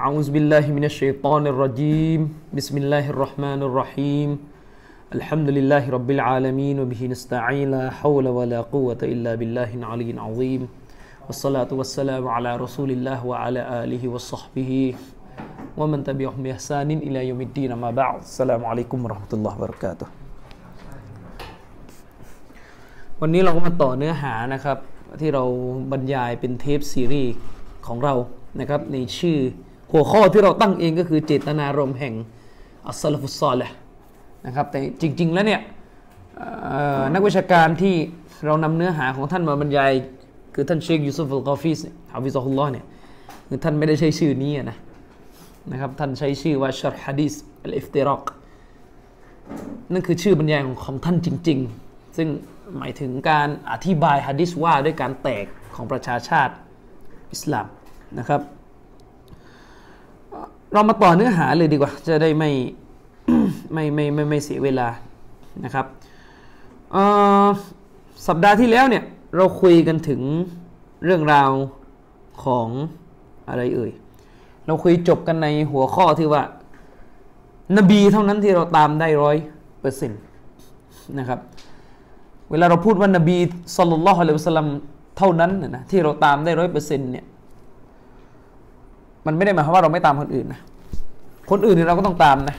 أعوذ بالله من الشيطان الرجيم. بسم الله الرحمن الرحيم. الحمد لله رب العالمين وبه نستعين. لا حول ولا قوة إلا بالله العلي العظيم. والصلاة والسلام على رسول الله وعلى آله وصحبه ومن تبعهم بإحسان إلى يوم الدين. ما بعد السلام عليكم ورحمة الله وبركاته. วันนี้เราก็มาต่อเนื้อหานะครับที่เราบรรยายเป็นเทปซีรีส์ของเรานะครับในชื่อ หัวข้อที่เราตั้งเองก็คือเจตนารมณ์แห่งالسلف الصالح แหละนะครับแต่จริง ๆ แล้วเนี่ยนักวิชาการที่เรานำเนื้อหาของท่านมาบรรยาย คือท่านเชคยูซุฟอัลกอฟิสحفظه اللهเนี่ยคือท่านไม่ได้ใช้ชื่อนี้นะนะครับท่านใช้ชื่อว่าشرح حديث الافتراقนั่นคือชื่อบรรยายของของท่านจริง ๆ ซึ่งหมายถึงการอธิบายฮะดิษว่าด้วยการแตกของประชาชาติอิสลามนะครับ เรามาต่อเนื้อหาเลยดีกว่า จะได้ไม่ไม่ไม่ไม่ไม่เสียเวลานะครับสัปดาห์ที่แล้วเนี่ยเราคุยกันถึงเรื่องราวของอะไรเอ่ย เราคุยจบกันในหัวข้อที่ว่า นบีเท่านั้นที่เราตามได้ร้อยเปอร์เซ็นต์นะครับ เวลาเราพูดว่านบีสุลต่านละฮ์อะลัยฮิวะสัลลัมเท่านั้นนะที่เราตามได้ร้อยเปอร์เซ็นต์เนี่ย มันไม่ได้หมายความว่าเราไม่ตามคนอื่นนะคนอื่นเนี่ยเราก็ต้องตามนะ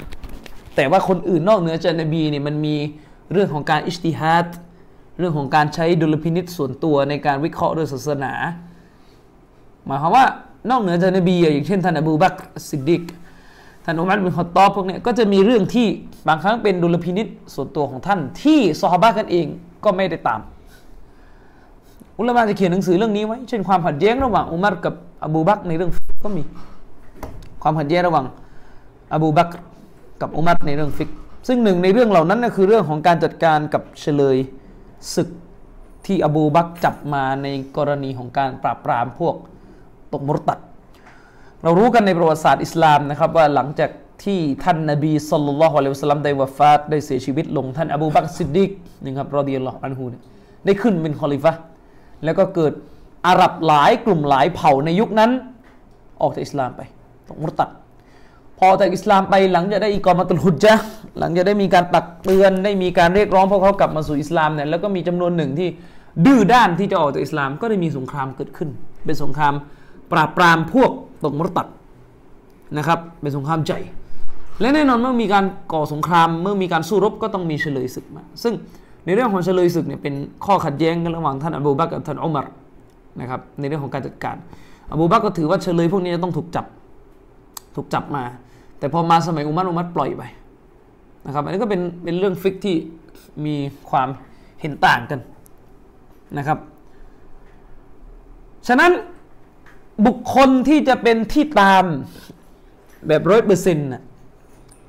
แต่ว่าคนอื่นนอกเหนือจากนบีเนี่ยมันมีเรื่องของการอิสติฮัดเรื่องของการใช้ดุลพินิษส่วนตัวในการวิเคราะห์เรื่องศาสนา หมายความว่านอกเหนือจากนบีอย่างเช่นท่านอบูบักซิดดิกท่านอุมัรบินค็อฏฏอบพวกเนี้ยก็จะมีเรื่องที่บางครั้งเป็นดุลพินิจส่วนตัวของท่าน ที่ซอฮาบะกันเองก็ไม่ได้ตาม อุลามะจะเขียนหนังสือเรื่องนี้ไว้ เช่นความขัดแย้งระหว่างอุมัรกับอบูบักในเรื่องฟิกก็มี ความขัดแย้งระหว่างอบูบักกับอุมัรในเรื่องฟิก ซึ่งหนึ่งในเรื่องเหล่านั้นก็คือเรื่องของการจัดการกับเชลยศึกที่อบูบักจับมาในกรณีของการปราบปรามพวกตกมุรตัด เรารู้กันในประวัติศาสตร์อิสลามนะครับว่าหลังจากที่ท่านนบีصلى الله عليه وسلمได้วาฟาตได้เสียชีวิตลงท่านอบูบักซิดดิกนะครับرضي الله عنهเนี่ยได้ขึ้นเป็นคอลีฟะฮ์ แล้วก็เกิดอาหรับหลายกลุ่มหลายเผ่าในยุคนั้น ออกจากอิสลามไปตกมุรตัดพอจากอิสลามไปหลังจากได้إقامة الحجةหลังจากได้มีการตักเตือนได้มีการเรียกร้องพวกเขากลับมาสู่อิสลามเนี่ยแล้วก็มีจำนวนหนึ่งที่ดื้อด้านที่จะออกจากอิสลาม ก็ได้มีสงครามเกิดขึ้น เป็นสงครามปราบปรามพวกตกมุรตัดนะครับ เป็นสงครามใหญ่และแน่นอนเมื่อมีการก่อสงครามเมื่อมีการสู้รบก็ต้องมีเฉลยศึกมา ซึ่ง ในเรื่องของเฉลยศึกเนี่ยเป็นข้อขัดแย้งกันระหว่างท่านอบูบักกับท่านอุมัรนะครับในเรื่องของการจัดการ อบูบักก็ถือว่าเฉลยพวกนี้จะต้องถูกจับถูกจับมา แต่พอมาสมัยอุมัรอุมัรปล่อยไปนะครับอันนี้ก็เป็นเป็นเรื่องฟิกที่มีความเห็นต่างกันนะครับ ฉะนั้นบุคคลที่จะเป็นที่ตามแบบร้อยเปอร์เซ็นต์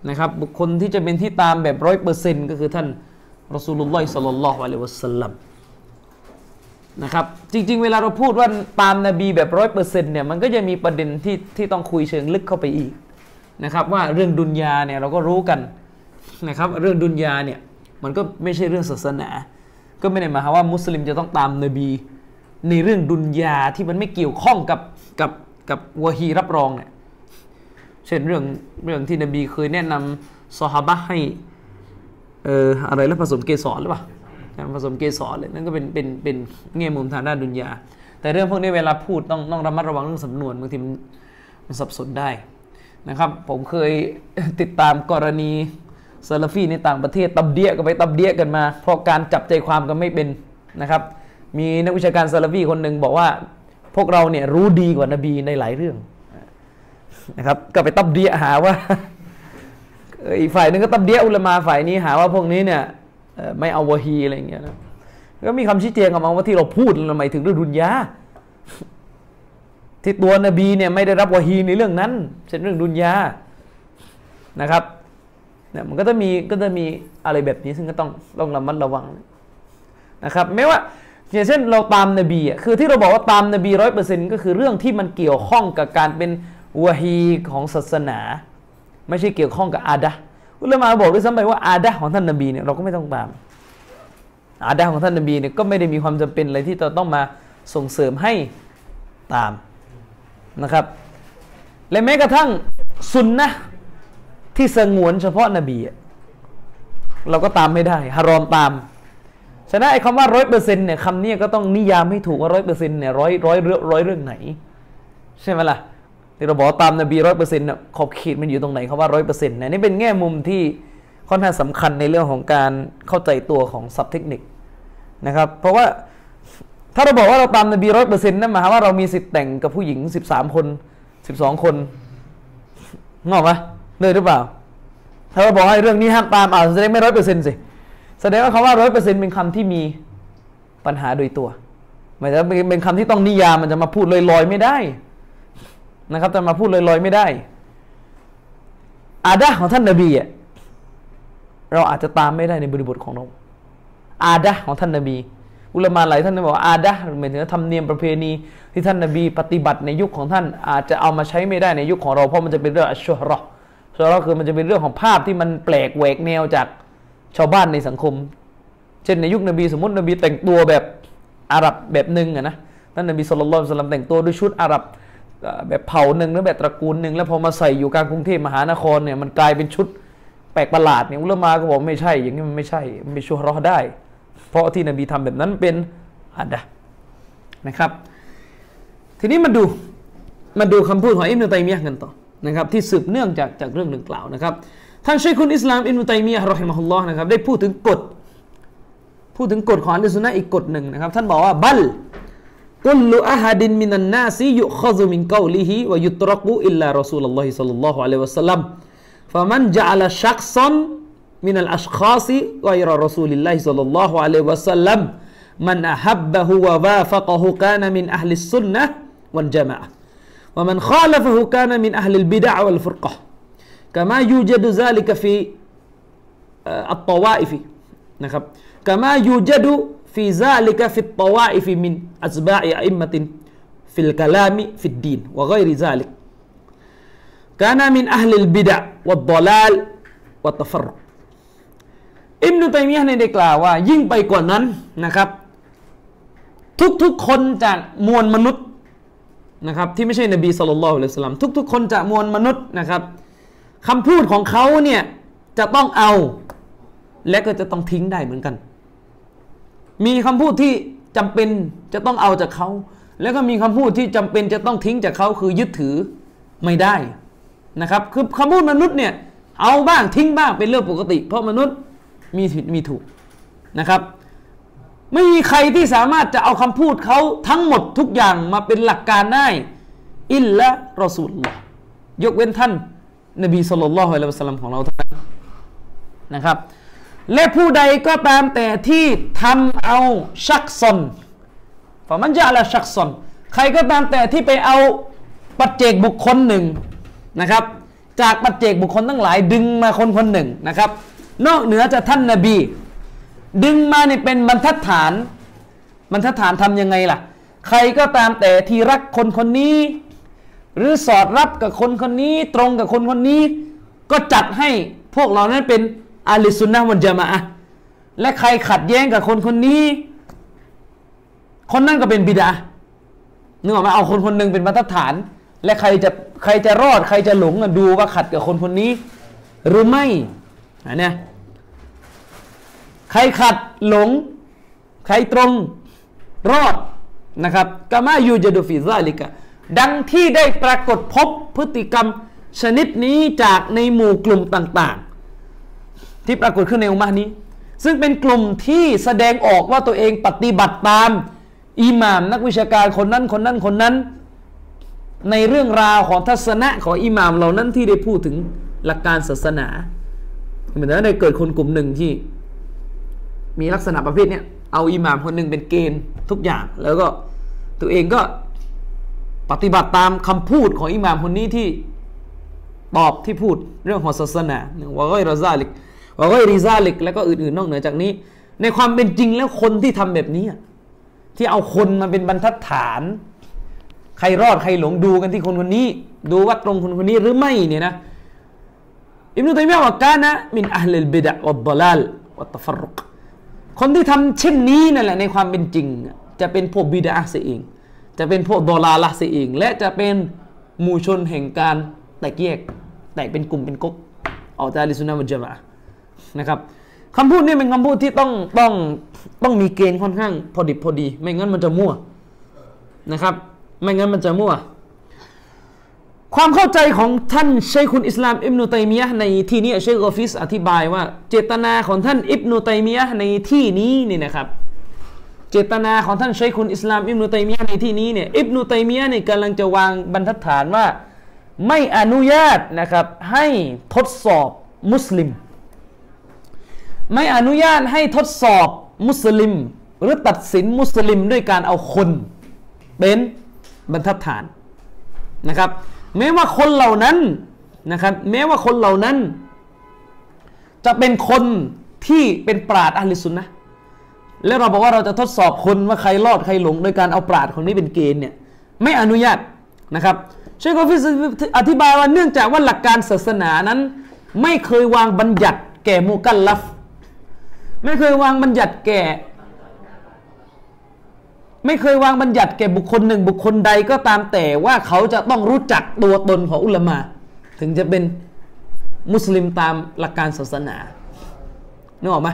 นะครับบุคคลที่จะเป็นที่ตามแบบร้อยเปอร์เซ็นต์ก็คือท่าน رسول الله صلى الله عليه وسلمนะครับจริง ๆ เวลาเราพูดว่าตามนบีแบบร้อยเปอร์เซ็นต์เนี่ยมันก็จะมีประเด็นที่ที่ต้องคุยเชิงลึกเข้าไปอีกนะครับว่าเรื่องดุนยาเนี่ยเราก็รู้กันนะครับเรื่องดุนยาเนี่ยมันก็ไม่ใช่เรื่องศาสนา ก็ไม่ได้หมายความว่ามุสลิมจะต้องตามนบี ในเรื่องดุนยาที่มันไม่เกี่ยวข้องกับกับกับวะฮีรับรองเนี่ยเช่นเรื่องเรื่องที่นบีเคยแนะนำซอฮาบะให้ เอออะไรแล้วผสมเกสรหรือเปล่าผสมเกสรเลยนั่นก็เป็นเป็นเป็นแง่มุมทางด้านดุนยา แต่เรื่องพวกนี้เวลาพูดต้องต้องระมัดระวังเรื่องสำนวนบางทีมันมันสับสนได้นะครับ ผมเคยติดตามกรณีซาลฟีในต่างประเทศตับเดียกันไปตับเดียกันมา เพราะการจับใจความกันไม่เป็นนะครับ มีนักวิชาการซาลฟีคนหนึ่งบอกว่า พวกเราเนี่ยรู้ดีกว่านบีในหลายเรื่องนะครับ ก็ไปตับเดียหาว่า อีกฝ่ายหนึ่งก็ตับเดียอุลามาฝ่ายนี้หาว่าพวกนี้เนี่ยไม่เอาวะฮีอะไรอย่างเงี้ยนะก็มีคำชี้แจงออกมาว่าที่เราพูดเราหมายถึงเรื่องดุนยาที่ตัวนบีเนี่ยไม่ได้รับวะฮีในเรื่องนั้นเช่นเรื่องดุนยานะครับเนี่ยมันก็จะมีก็จะมีอะไรแบบนี้ซึ่งก็ต้องต้องระมัดระวังนะครับไม่ว่าอย่างเช่นเราตามนบีอะคือที่เราบอกว่าตามนบีร้อยเปอร์เซ็นต์ก็คือเรื่องที่มันเกี่ยวข้องกับการเป็นวะฮีของศาสนา ไม่ใช่เกี่ยวข้องกับอาดะอุลามาบอกด้วยซ้ำไปว่าอาดะของท่านนบีเนี่ยเราก็ไม่ต้องตาม อาดะของท่านนบีเนี่ยก็ไม่ได้มีความจำเป็นอะไรที่เราต้องมาส่งเสริมให้ตามนะครับ และแม้กระทั่งสุนนะที่สงวนเฉพาะนบีอะเราก็ตามไม่ได้ฮารอมตามฉะนั้นไอ้คำว่าร้อยเปอร์เซ็นต์เนี่ยคำนี้ก็ต้องนิยามให้ถูกว่าร้อยเปอร์เซ็นต์เนี่ยร้อยร้อยเรื่องร้อยเรื่องไหน ใช่ไหมล่ะ ที่เราบอกตามนบีร้อยเปอร์เซ็นต์ขอบเขตมันอยู่ตรงไหนคำว่าร้อยเปอร์เซ็นต์นี่ยนี่เป็นแง่มุมที่ค่อนข้างสำคัญในเรื่องของการเข้าใจตัวของศัพท์เทคนิคนะครับ เพราะว่าถ้าเราบอกว่าเราตามนบีร้อยเปอร์เซ็นต์นั่นหมายความว่าเรามีสิทธิ์แต่งกับผู้หญิงสิบสามคนสิบสองคนงอกไหมเลยหรือเปล่า ถ้าเราบอกให้เรื่องนี้ห้ามตามอ่าแสดงไม่ร้อยเปอร์เซ็นต์สิแสดงว่าคำว่าร้อยเปอร์เซ็นต์เป็นคำที่มีปัญหาโดยตัวหมายถึงเป็นคำที่ต้องนิยามมันจะมาพูดลอยๆไม่ได้ นะครับจะมาพูดลอยๆไม่ได้ อาดะของท่านนบีอะเราอาจจะตามไม่ได้ในบริบทของเรา อาดะของท่านนบี อุลามาหลายท่านบอกว่าอาดะหมายถึงธรรมเนียมประเพณีที่ท่านนบี ปฏิบัติในยุคของท่าน อาจจะเอามาใช้ไม่ได้ในยุคของเราเพราะมันจะเป็นเรื่องอัชชรอชรอคือมันจะเป็นเรื่องของภาพที่มันแปลกแหวกแนวจากชาวบ้านในสังคม เช่นในยุคนบีสมมตินบีแต่งตัวแบบอาหรับแบบหนึ่งอะนะท่านนบีสุลต่านสลัมแต่งตัวด้วยชุดอาหรับ แบบเผ่าหนึ่งหรือแบบตระกูลหนึ่งแล้วพอมาใส่อยู่กลางกรุงเทพมหานครเนี่ยมันกลายเป็นชุดแปลกประหลาดเนี่ยอุลมาก็บอกไม่ใช่ อย่างนี้มันไม่ใช่ มันไม่ชัวรอได้ เพราะที่นบีทำแบบนั้นเป็นอัดดะนะครับ ทีนี้มาดูมาดูคำพูดของอิมนุตัยมียะกันต่อนะครับที่สืบเนื่องจากจากเรื่องหนึ่งกล่าวนะครับท่านชัยคุณอิสลามอิมนุตัยมียะรอฮิมะฮุลลอฮ์นะครับได้พูดถึงกฎ พูดถึงกฎของอัลลอฮ์สุนนะอีกกฎหนึ่งนะครับ ท่านบอกว่าบัล كل أحد من الناس يؤخذ من قوله ويترك إلا رسول الله صلى الله عليه وسلم. فمن جعل شخصا من الأشخاص غير رسول الله صلى الله عليه وسلم من أحبه ووافقه كان من أهل السنة والجماعة. ومن خالفه كان من أهل البدع والفرقة. كما يوجد ذلك في آه، الطوائف نعم. كما يوجد ฟีซาลิกะฟิตตวาอิฟิมินอัจบะอิอิมมตินฟิลกะลามิฟิดดีนวะกอยริซาลิกกานามินอัลลิลบิดะวัดดลาลวัตฟรุอิมนุตัยมียะห์ในได้กล่าวว่า ยิ่งไปกว่านั้นนะครับ ทุกๆคนจากมวลมนุษย์นะครับที่ไม่ใช่นบีสุลต่านละสลัมทุก ๆ คนจากมวลมนุษย์นะครับคำพูดของเขาเนี่ยจะต้องเอา และก็จะต้องทิ้งได้เหมือนกัน มีคำพูดที่จำเป็นจะต้องเอาจากเขา แล้วก็มีคำพูดที่จำเป็นจะต้องทิ้งจากเขาคือยึดถือไม่ได้นะครับคือคำพูดมนุษย์เนี่ยเอาบ้างทิ้งบ้างเป็นเรื่องปกติ เพราะมนุษย์มีผิดมีถูกนะครับ ไม่มีใครที่สามารถจะเอาคำพูดเขาทั้งหมดทุกอย่างมาเป็นหลักการได้อิลละรอสูลลอฮ์ยกเว้นท่าน นบีสุลต่านละฮ์อัลสลลัมของเราเท่านั้นนะครับ และผู้ใดก็ตามแต่ที่ทำเอาชักซอนฝ่ามันจะอะไรชักซอนใครก็ตามแต่ที่ไปเอาปัจเจกบุคคลหนึ่งนะครับ จากปัจเจกบุคคลทั้งหลาย ดึงมาคนคนหนึ่งนะครับ นอกเหนือจากท่านนาบี ดึงมาเนี่เป็นบรรทัดฐานบรรทัดฐานทำยังไงล่ะ ใครก็ตามแต่ที่รักคนคนนี้ หรือสอดรับกับคนคนนี้ ตรงกับคนคนนี้ ก็จัดให้พวกเรานั้นเป็น อาลิสุนนะวันจามะและใครขัดแย้งกับคนคนนี้ คนนั้นก็เป็นบิดานึกออกไหมเอาคนคนหนึ่งเป็นบรรฐาน และใครจะใครจะรอด ใครจะหลงดูว่าขัดกับคนคนนี้ หรือไม่อันเนี้ยใครขัดหลง ใครตรงรอดนะครับกามายูจะดูฟิซาลิกะดังที่ได้ปรากฏพบพฤติกรรมชนิดนี้จากในหมู่กลุ่มต่าง ๆ ที่ปรากฏขึ้นในอุมานี้ ซึ่งเป็นกลุ่มที่แสดงออกว่าตัวเองปฏิบัติตามอิหม่ามนักวิชาการคนนั้นคนนั้นคนนั้น ในเรื่องราวของทัศนะของอิหม่ามเหล่านั้นที่ได้พูดถึงหลักการศาสนาเหมือนนั้นได้เกิดคนกลุ่มหนึ่งที่ มีลักษณะประเภทเนี้ยเอาอิหม่ามคนหนึ่งเป็นเกณฑ์ทุกอย่างแล้วก็ตัวเองก็ปฏิบัติตามคำพูดของอิหม่ามคนนี้ที่ตอบที่พูดเรื่องของศาสนาว่าก็รซาลิก ว่าก็ริซาลิกแล้วก็อื่นๆนอกเหนือจากนี้ ในความเป็นจริงแล้วคนที่ทำแบบนี้ ที่เอาคนมาเป็นบรรทัดฐาน ใครรอดใครหลงดูกันที่คนคนนี้ ดูว่าตรงคนคนนี้หรือไม่เนี่ยนะอิบนุตัยมียะว่ากานะมินอัลลบิดะวัดดลาลวัตฟรุกคนที่ทำเช่นนี้นั่นแหละในความเป็นจริง จะเป็นพวกบิดาเสียเอง จะเป็นพวกดอลาละเสียเอง และจะเป็นหมู่ชนแห่งการแตกแยกแตกเป็นกลุ่มเป็นก๊กออกจากลิสุนนะมัจมา นะครับคำพูดนี้เป็นคำพูดที่ต้องต้องต้องมีเกณฑ์ค่อนข้าง พอดิบพอดี ไม่งั้นมันจะมั่วนะครับ ไม่งั้นมันจะมั่ว ความเข้าใจของท่านเชคุนอิสลามอิบนุตัยมียะในที่นี้เชคกอฟิสอธิบายว่า เจตนาของท่านอิบนุตัยมียะในที่นี้นี่นะครับ เจตนาของท่านเชคุนอิสลามอิบนุตัยมียะในที่นี้เนี่ยอิบนุตัยมียะเนี่ยกำลังจะวางบรรทัดฐานว่า ไม่อนุญาตนะครับให้ทดสอบมุสลิม ไม่อนุญาตให้ทดสอบมุสลิม หรือตัดสินมุสลิมด้วยการเอาคน เป็นบรรทัดฐานนะครับ แม้ว่าคนเหล่านั้นนะครับแม้ว่าคนเหล่านั้น จะเป็นคนที่เป็นปราดอัลลิสุนนะแล้วเราบอกว่าเราจะทดสอบคนว่าใครรอดใครหลง โดยการเอาปราดคนนี้เป็นเกณฑ์เนี่ยไม่อนุญาตนะครับเชคโกฟิสอธิบายว่าเนื่องจากว่าหลักการศาสนานั้น ไม่เคยวางบัญญัติแก่มุกัลลัฟ ไม่เคยวางบัญญัติแก่ ไม่เคยวางบัญญัติแก่บุคคลหนึ่ง บุคคลใดก็ตามแต่ว่าเขาจะต้องรู้จักตัวตนของอุลามะถึงจะเป็นมุสลิมตามหลักการศาสนานึกออกไหม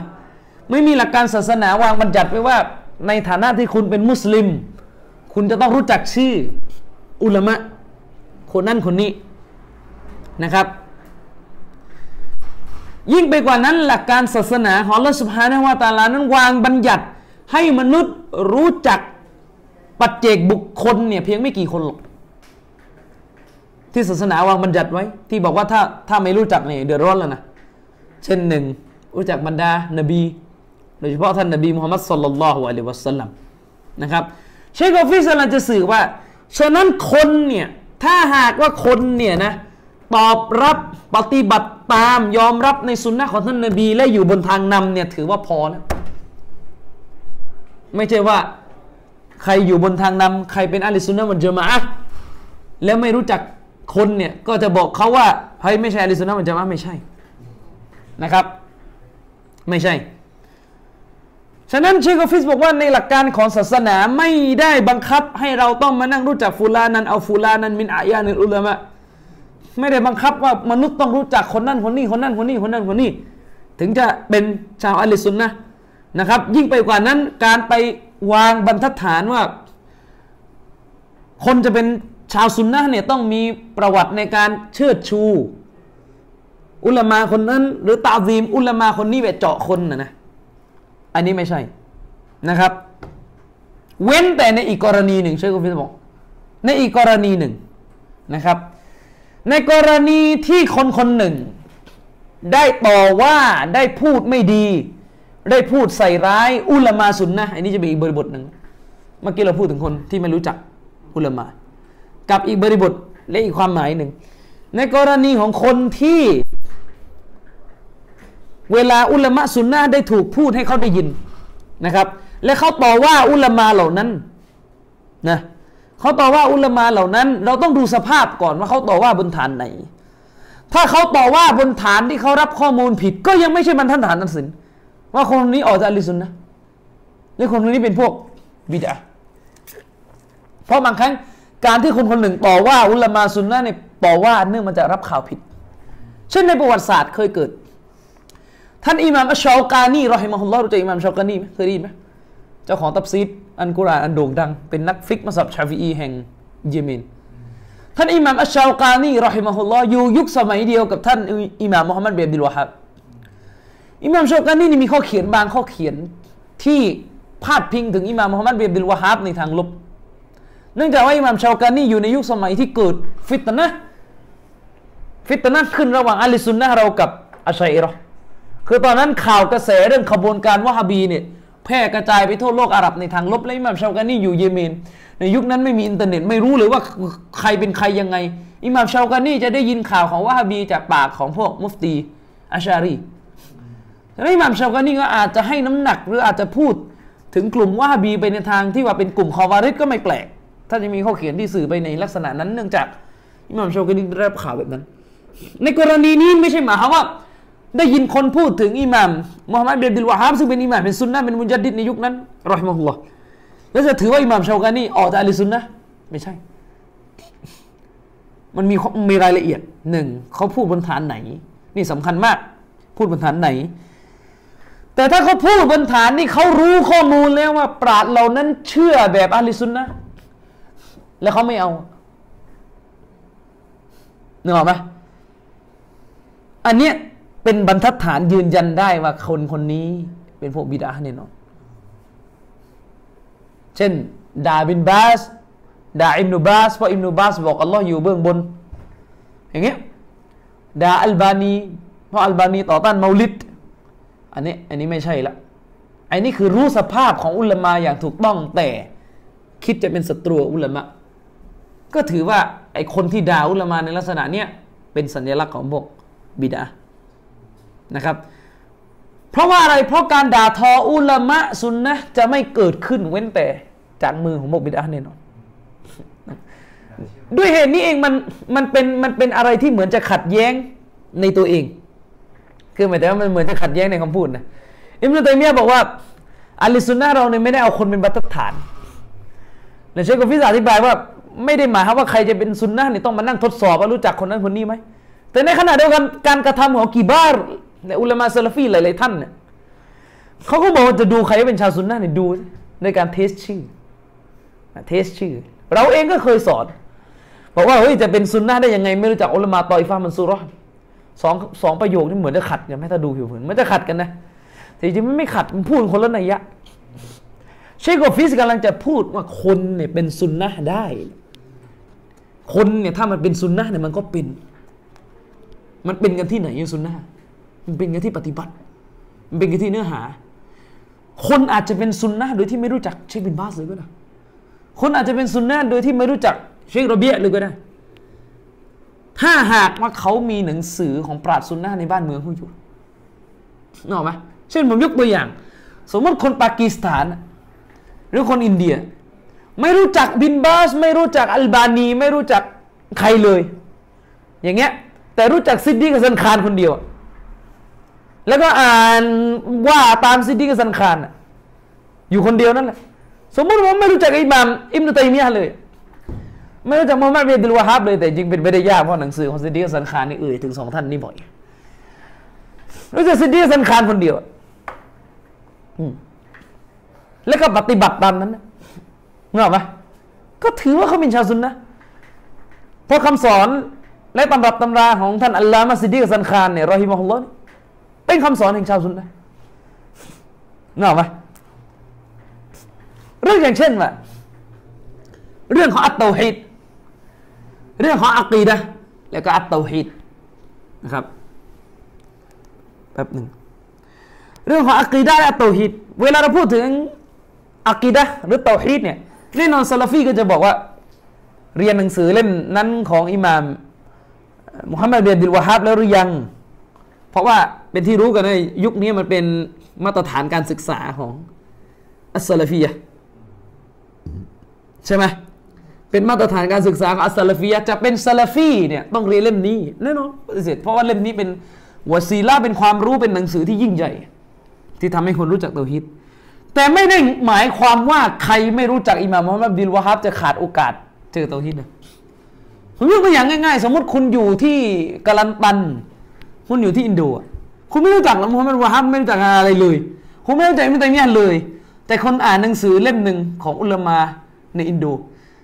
ไม่มีหลักการศาสนาวางบัญญัติไว้ว่า ในฐานะที่คุณเป็นมุสลิม คุณจะต้องรู้จักชื่ออุลามะคนนั้นคนนี้นะครับ ยิ่งไปกว่านั้นหลักการศาสนาของลอสุภานะวาตาลานั้นวางบัญญัติ ให้มนุษย์รู้จักปัจเจกบุคคลเนี่ยเพียงไม่กี่คนหรอกที่ศาสนาวางบัญญัติไว้ ที่บอกว่าถ้าถ้าไม่รู้จักเนี่ยเดือดร้อนแล้วนะเช่นหนึ่งรู้จักบรรดานบี โดยเฉพาะท่านนบีมุฮัมมัดสุลลัลลอฮุอะลัยฮิวะสัลลัมนะครับเชคกอฟิสลันจะสื่อว่าฉะนั้นคนเนี่ยถ้าหากว่าคนเนี่ยนะตอบรับปฏิบัติ ตามยอมรับในสุนนะของท่านนบี และอยู่บนทางนำเนี่ยถือว่าพอแล้วไม่ใช่ว่า ใครอยู่บนทางนำใครเป็นอะลิสุนนะมันจะมาแล้วไม่รู้จักคนเนี่ยก็จะบอกเขาว่าเฮ้ยไม่ใช่أهل السنة มันจะมาไม่ใช่นะครับ ไม่ใช่ฉะนั้นเชคกอฟิสบอกว่าในหลักการของศาสนาไม่ได้บังคับให้เราต้องมานั่งรู้จักفلانا أو فلانا من أعيان العلماء ไม่ได้บังคับว่ามนุษย์ต้องรู้จักคนนั้นคนนี้คนนั้นคนนี้คนนั้นคนนี้ ถึงจะเป็นชาวأهل السنةนะครับ ยิ่งไปกว่านั้นการไปวางบรรทัดฐานว่า คนจะเป็นชาวซุนนะเนี่ยต้องมีประวัติในการเชิดชู อุลามาคนนั้น หรือตาซีม อุลามาคนนี้แบบเจาะคนนะนะอันนี้ไม่ใช่นะครับ เว้นแต่ในอีกกรณีหนึ่งเชคกุฟิสบอกในอีกกรณีหนึ่งนะครับ ในกรณีที่คนคนหนึ่ง ได้ต่อว่าได้พูดไม่ดี ได้พูดใส่ร้าย อุลามาสุนนะอันนี้จะเป็นอีกบริบทหนึ่งเมื่อกี้เราพูดถึงคนที่ไม่รู้จักอุลามา กับอีกบริบทและอีกความหมายหนึ่ง ในกรณีของคนที่เวลาอุลามะสุนนะได้ถูกพูดให้เขาได้ยินนะครับ และเขาต่อว่าอุลามาเหล่านั้นนะ เขาต่อว่าอุลามาเหล่านั้น เราต้องดูสภาพก่อนว่าเขาต่อว่าบนฐานไหน ถ้าเขาต่อว่าบนฐานที่เขารับข้อมูลผิด ก็ยังไม่ใช่บรรทัดฐานตัดสิน ว่าคนนี้ออกจากอะฮ์ลิสซุนนะฮ์หรือคนนี้เป็นพวกบิดอะฮ์เพราะบางครั้งการที่คนคนหนึ่งต่อว่าอุลามาอ์ซุนนะฮ์เนี่ยต่อว่าเนื่องมาจากรับข่าวผิด เช่นในประวัติศาสตร์เคยเกิด ท่านอิหม่ามอัชเชากานีรอฮิมะฮุลลอฮ์รู้จักอิหม่ามชากานีไหมเคยได้ยินไหม เจ้าของตัฟซีรอัลกุรอานอันโด่งดัง เป็นนักฟิกฮ์มัซฮับชาฟิอีแห่งเยเมนท่านอิหม่ามอัชชาวกานีรอฮิมะฮุลลอฮ์อยู่ยุคสมัยเดียวกับท่านอิหม่ามมุฮัมมัดบินอับดุลวะฮาบอิหม่ามเชากานีนี่มีข้อเขียนบางข้อเขียนที่พาดพิงถึงอิหม่ามมุฮัมมัดบินอับดุลวะฮาบในทางลบ เนื่องจากว่าอิหม่ามเชากานีอยู่ในยุคสมัยที่เกิดฟิตนะฟิตนะขึ้นระหว่างอะฮ์ลิสซุนนะฮ์เรากับอะชาอิเราะฮ์คือตอนนั้นข่าวกระแสเรื่องขบวนการวะฮาบีเนี่ย แพร่กระจายไปทั่วโลกอาหรับในทางลบและอิหม่ามเชากานีอยู่เยเมน ในยุคนั้นไม่มีอินเทอร์เน็ตไม่รู้เลยว่าใครเป็นใครยังไง อิหม่ามชาวกานีจะได้ยินข่าวของวะฮาบีจากปากของพวกมุฟตีอาชารีแล้วอิหม่ามชาวกานีก็อาจจะให้น้ำหนักหรืออาจจะพูดถึงกลุ่มวะฮาบีไปในทางที่ว่าเป็นกลุ่มคอวาริดก็ไม่แปลก ถ้าจะมีข้อเขียนที่สื่อไปในลักษณะนั้น เนื่องจากอิหม่ามชาวกานีได้รับข่าวแบบนั้น ในกรณีนี้ไม่ใช่หมายความว่า ได้ยินคนพูดถึงอิหม่ามมุฮัมหมัดเบดิลวะฮับซึ่งเป็นอิหม่ามเป็นซุนนะเป็นมุจัดดิดในยุคนั้นรอฮิมะฮุลลอฮ์แล้วจะถือว่าอิหม่ามชาวกานีออกจากอัลลิซุนนะไม่ใช่ มันมีมีรายละเอียดหนึ่งเขาพูดบนฐานไหน นี่สำคัญมาก พูดบนฐานไหน แต่ถ้าเขาพูดบนฐานนี่เขารู้ข้อมูลแล้วว่า ปราดเหล่านั้นเชื่อแบบอาลิซุนนะแล้วเขาไม่เอานึกออกไหมอันเนี้ย เป็นบรรทัดฐานยืนยันได้ว่าคนคนนี้เป็นพวกบิดาแน่นอนเช่นดาบินบาสด่าอิมนุบาสเพราะอิมนุบาสบอกอัลลอฮ์อยู่เบื้องบน อย่างเงี้ยด่าอัลบานีเพราะอัลบานีต่อต้านมาลิดอันนี้อันนี้ไม่ใช่ละอันนี้คือรู้สภาพของอุลามะอย่างถูกต้องแต่คิดจะเป็นศัตรูอุลามะก็ถือว่าไอคนที่ด่าอุลามะในลักษณะเนี้ยเป็นสัญลักษณ์ของพวกบิดา นะครับ เพราะว่าอะไรเพราะการด่าทออุลามะซุนนะจะไม่เกิดขึ้นเว้นแต่จากมือของพวกบิดาแน่นอนด้วยเหตุนี้เองมันมันเป็นมันเป็นอะไรที่เหมือนจะขัดแย้งในตัวเอง คือหมายถึงว่ามันเหมือนจะขัดแย้งในคำพูดนะอิมรุตัยมียบอกว่าอัลลิสุนนะเราเนี่ยไม่ได้เอาคนเป็นบรรทัดฐานและเชคกฟิสอธิบายว่าไม่ได้หมายความว่าใครจะเป็นซุนนะเนี่ยต้องมานั่งทดสอบว่ารู้จักคนนั้นคนนี้ไหมแต่ในขณะเดียวกันการกระทำของกีบาร์ ในอุลามะซาลฟีหลายๆท่านเนี่ยเขาก็บอกว่าจะดูใครเป็นชาวซุนนะเนี่ยดูในการเทสชื่อเทสชื่อ เราเองก็เคยสอนบอกว่าเฮ้ยจะเป็นซุนนะได้ยังไง ไม่รู้จักอุลามะตอยฟามันซูรอสองสองประโยคนี่เหมือนจะขัดกันไหมถ้าดูผิวเผินมันจะขัดกันนะแต่จริงๆไม่ขัดมันพูดคนละนัยยะเชคโกฟิสกำลังจะพูดว่าคนเนี่ยเป็นซุนนะได้ คนเนี่ยถ้ามันเป็นซุนนะเนี่ยมันก็เป็น มันเป็นกันที่ไหนซุนนะ มันเป็นกันที่ปฏิบัติ มันเป็นกันที่เนื้อหา คนอาจจะเป็นซุนนะโดยที่ไม่รู้จักเชคบินบาสเลยก็ได้คนอาจจะเป็นซุนนะโดยที่ไม่รู้จักเชคโรเบียเลยก็ได้ ถ้าหากว่าเขามีหนังสือของปราชญ์ซุนนะในบ้านเมืองเขาอยู่นึกออกไหมเช่นผมยกตัวอย่าง สมมติคนปากีสถาน หรือคนอินเดีย ไม่รู้จักบินบาซ ไม่รู้จักอัลบานี ไม่รู้จักใครเลย อย่างเงี้ย แต่รู้จักซิดดีกฮะซันคานคนเดียว แล้วก็อ่านว่าตามซิดดีกฮะซันคานอยู่คนเดียวนั่นแหละสมมติผมไม่รู้จักอิหม่ามอิบนุตัยมียะฮ์เลย ไม่รู้จักมุฮัมมัดบินอับดุลวะฮาบเลยแต่จริงเป็นไปได้ยากเพราะหนังสือของซิดดีกฮะซันคานนี่เอ่ยถึงสองท่านนี่บ่อยรู้จักซิดดีสันคารคนเดียวแล้วก็ปฏิบัติตามนั้นเงาไหมก็ถือว่าเขาเป็นชาวซุนนะเพราะคำสอนและตำรับตำราของท่านอัลลอฮ์มัสซิดีกับสันคารเนี่ยรอฮิมะฮุลลอฮ์ เป็นคำสอนแห่งชาวซุนนะเงาไหมเรื่องอย่างเช่นว่าเรื่องของอัตโตฮิดเรื่องของอักีดะแล้วก็อัตเตาฮีดนะครับแป๊บหนึ่งเรื่องของอะกีดะฮ์และเตาฮีดเวลาเราพูดถึงอะกีดะฮ์หรือเตาฮีดเนี่ยแน่นอนซาลาฟีก็จะบอกว่า เรียนหนังสือเล่มนั้นของอิหม่ามมุฮัมมัดบินอับดุลวะฮาบแล้วหรือยัง เพราะว่าเป็นที่รู้กันในยุคนี้มันเป็นมาตรฐานการศึกษาของอัสซะละฟียะฮ์ใช่ไหมเป็นมาตรฐานการศึกษาของอัสลาฟียจะเป็นซาลาฟีเนี่ยต้องเรียนเล่มนี้แน่นอนปฏิเสธเพราะว่าเล่มนี้เป็นวสีลาเป็นความรู้เป็นหนังสือที่ยิ่งใหญ่ ที่ทำให้คนรู้จักเตาฮิดแต่ไม่ได้หมายความว่าใครไม่รู้จักอิหม่ามมุฮัมมัดบิลวะฮับจะขาดโอกาสเจอเตาฮิดนะผมยกตัวอย่างง่ายๆ สมมติคุณอยู่ที่กาลันตัน คุณอยู่ที่อินโดคุณไม่รู้จักมุฮัมมัดวะฮับไม่รู้จักอะไรเลย คุณไม่รู้จักมิตัยมียเลย แต่คนอ่านหนังสือเล่มหนึ่งของอุลามาในอินโด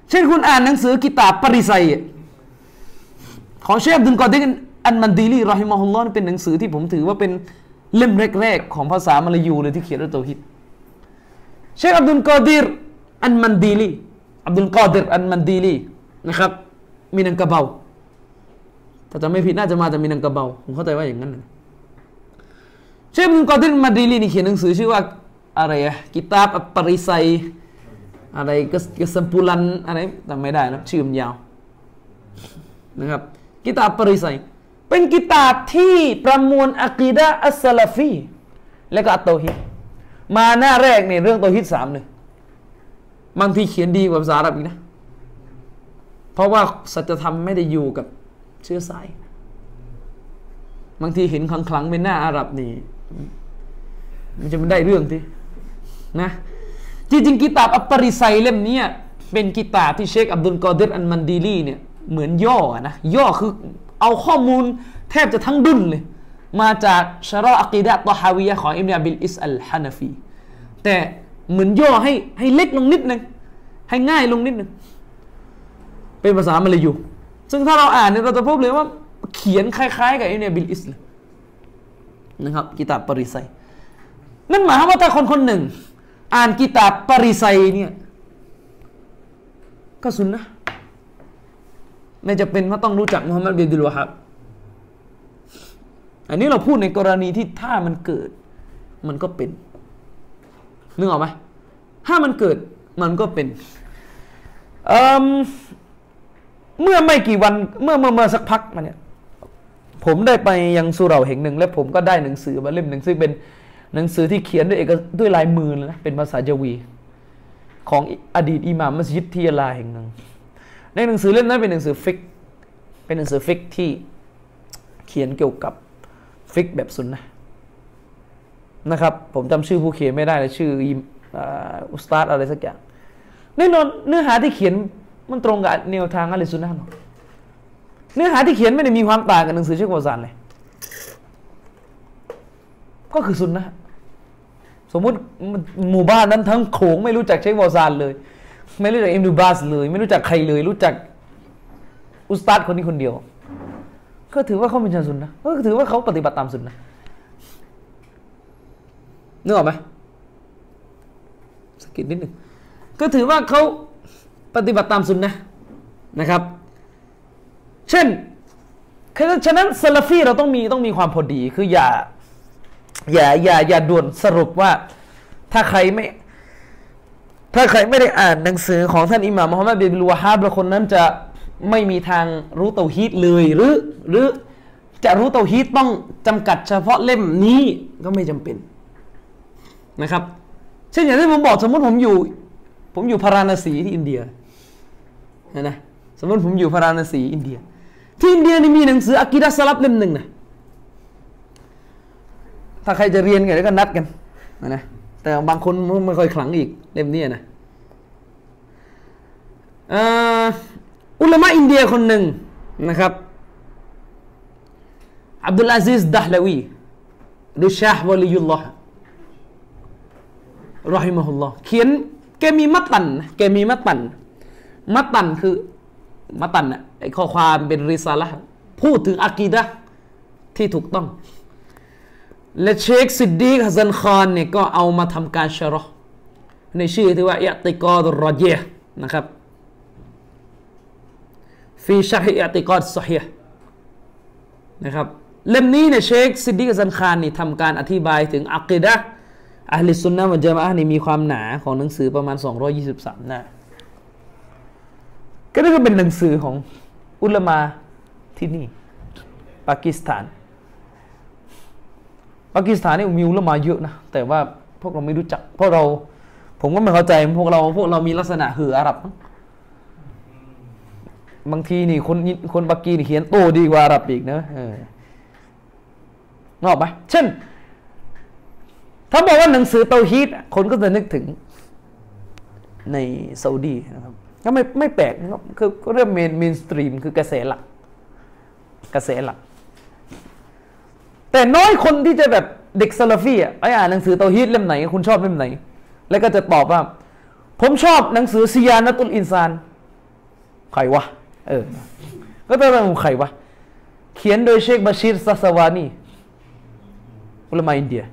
เช่นคุณอ่านหนังสือกิตาบปริไซของเชฟดุลกอดินอันมันดีลีรอฮิมะฮุลลอฮ์เป็นหนังสือที่ผมถือว่าเป็นเล่มแรกๆของภาษามลายูเลยที่เขียนเรื่องตัวฮิตเชคอับดุลกอดิรอันมันดีลีอับดุลกอดิรอันมันดีลีนะครับมีนังกระเบา ถ้าจะไม่ผิดน่าจะมาจากมีนังกระเบาผมเข้าใจว่าอย่างนั้นเชคอับดุลกอดิรมันดีลีนี่เขียนหนังสือชื่อว่าอะไรอะกิตาบปริไซอะไรก็สัมปูลันอะไรจำไม่ได้นะชื่อมันยาวนะครับกิตาบปริไซเป็นกิตาบที่ประมวลอะกีดะอัสลาฟีและก็อัตโตฮิดมาหน้าแรกเนี่ยเรื่องโตฮิดสามเลยบางทีเขียนดีกว่าภาษาอาหรับอีกนะ เพราะว่าสัจธรรมไม่ได้อยู่กับ เชื้อสาย บางทีเห็นคลังๆเป็นหน้าอาหรับนี่ มันจะไม่ได้เรื่องที่นะจริงๆกิตาบอัปปริไซเล่มนี้เป็นกิตาบที่เชคอับดุลกอเดรอันมันดีลีเนี่ยเหมือนย่อนะย่อคือเอาข้อมูลแทบจะทั้งดุนเลย มาจากชรออักีดะตอฮาวียะของอิมนาบิลอิสอัลฮานาฟีแต่เหมือนย่อให้ให้เล็กลงนิดนึงให้ง่ายลงนิดนึงเป็นภาษามลายู ซึ่งถ้าเราอ่านเนี่ยเราจะพบเลยว่าเขียนคล้ายๆ กับอิมนบิลอิสเลยนะครับกิตาบปริไซนั่นหมายความว่าถ้าคนคนหนึ่ง อ่านกิตาบปริไซเนี่ยก็สุนนะไม่จะเป็นว่าต้องรู้จักมุฮัมมัดบินดุลวะฮับอันนี้เราพูดในกรณีที่ถ้ามันเกิด มันก็เป็นนึกออกไหมถ้ามันเกิดมันก็เป็น เมื่อไม่กี่วันเมื่อเมื่อเมื่อสักพักมาเนี่ยผมได้ไปยังสุเราแห่งหนึ่ง และผมก็ได้หนังสือมาเล่มหนึ่งซึ่งเป็นหนังสือที่เขียนด้วยเอกด้วยลายมือเลยนะเป็นภาษาจาวี ของอดีตอิหม่ามมัสยิดที่ยาลาแห่งหนึ่ง ในหนังสือเล่มนั้นเป็นหนังสือฟิก เป็นหนังสือฟิกที่เขียนเกี่ยวกับฟิกแบบสุนนะนะครับ ผมจำชื่อผู้เขียนไม่ได้เลยชื่ออุสตาดอะไรสักอย่างแน่นอนเนื้อหาที่เขียน มันตรงกับแนวทางอะไรสุนนะหรอเนื้อหาที่เขียนไม่ได้มีความต่างกับหนังสือเชควาซานเลย ก็คือสุนนะสมมุติหมู่บ้านนั้นทั้งโขงไม่รู้จักเชควาซานเลย ไม่รู้จักอิมดูบาสเลย ไม่รู้จักใครเลย รู้จักอุสตาดคนนี้คนเดียว ก็ถือว่าเขาเป็นชาวสุนนะก็ถือว่าเขาปฏิบัติตามสุนนะนึกออกไหมสกิดนิดหนึ่งก็ถือว่าเขา ปฏิบัติตามสุนนะนะครับ เช่นฉะนั้นซาลฟีเราต้องมีต้องมีความพอดีคืออย่าอย่าอย่าอย่าด่วนสรุปว่าถ้าใครไม่ ถ้าใครไม่ได้อ่านหนังสือของท่านอิหม่ามมุฮัมมัดบินลูฮาบแล้วคนนั้นจะไม่มีทางรู้เตาฮีตเลยหรือหรือจะรู้เตาฮีตต้องจำกัดเฉพาะเล่มนี้ก็ไม่จำเป็นนะครับ เช่นอย่างที่ผมบอกสมมติผมอยู่ ผมอยู่พาราณสีที่อินเดีย นะสมมติผมอยู่พาราณสีอินเดีย ที่อินเดียนี่มีหนังสืออากิดะสลับเล่มหนึ่งนะถ้าใครจะเรียนกันก็นัดกันนะแต่บางคนไม่ค่อยขลังอีกเล่มนี้นะอุลามะอินเดียคนหนึ่งนะครับอับดุลอาซิสดะลาวีหรือชาห์วะลียุลลอฮ์รอฮิมะฮุลลอฮ์เขียนแกมีมัตตันแกมีมัตตัน มัตตันคือมัตตันอะไอข้อความเป็นริซาละพูดถึงอะกีดะฮ์ที่ถูกต้อง และเชคซิดดีกฮะซันคานเนี่ยก็เอามาทำการชะเราะฮ์ในชื่อที่ว่าالانتقاد الرجيح นะครับ في شرح الاعتقاد الصحيح นะครับเล่มนี้เนี่ยเชคซิดดีกฮะซันคานนี่ทำการอธิบายถึงอะกีดะฮ์อะฮ์ลิสซุนนะฮ์วัลญะมาอะฮ์นี่มีความหนาของหนังสือประมาณ 223 หน้า ก็นี่ก็เป็นหนังสือของอุลามาที่นี่ปากีสถาน ปากีสถานนี่มีอุลามาเยอะนะแต่ว่าพวกเราไม่รู้จัก เพราะเรา ผมก็ไม่เข้าใจพวกเราพวกเรามีลักษณะหืออาหรับบางทีนี่คนคนปากีนี่เขียนโตดีกว่าอาหรับอีกนะเออนอกไหมเช่น ถ้าบอกว่าหนังสือเตาฮีตคนก็จะนึกถึงในซาอุดีนะครับ ก็ไม่ไม่แปลกนะครับคือเรื่อง main mainstream คือกระแสหลัก กระแสหลัก แต่น้อยคนที่จะแบบเด็กซาลาฟีอะไปอ่านหนังสือเตาฮีดเล่มไหน คุณชอบเล่มไหน แล้วก็จะตอบว่า ผมชอบหนังสือصيانة الإنسان ใครวะเออ ก็ต้องเป็นใครวะเขียนโดยเชคบะชีรซะฮ์สะวานีอุลามาอินเดีย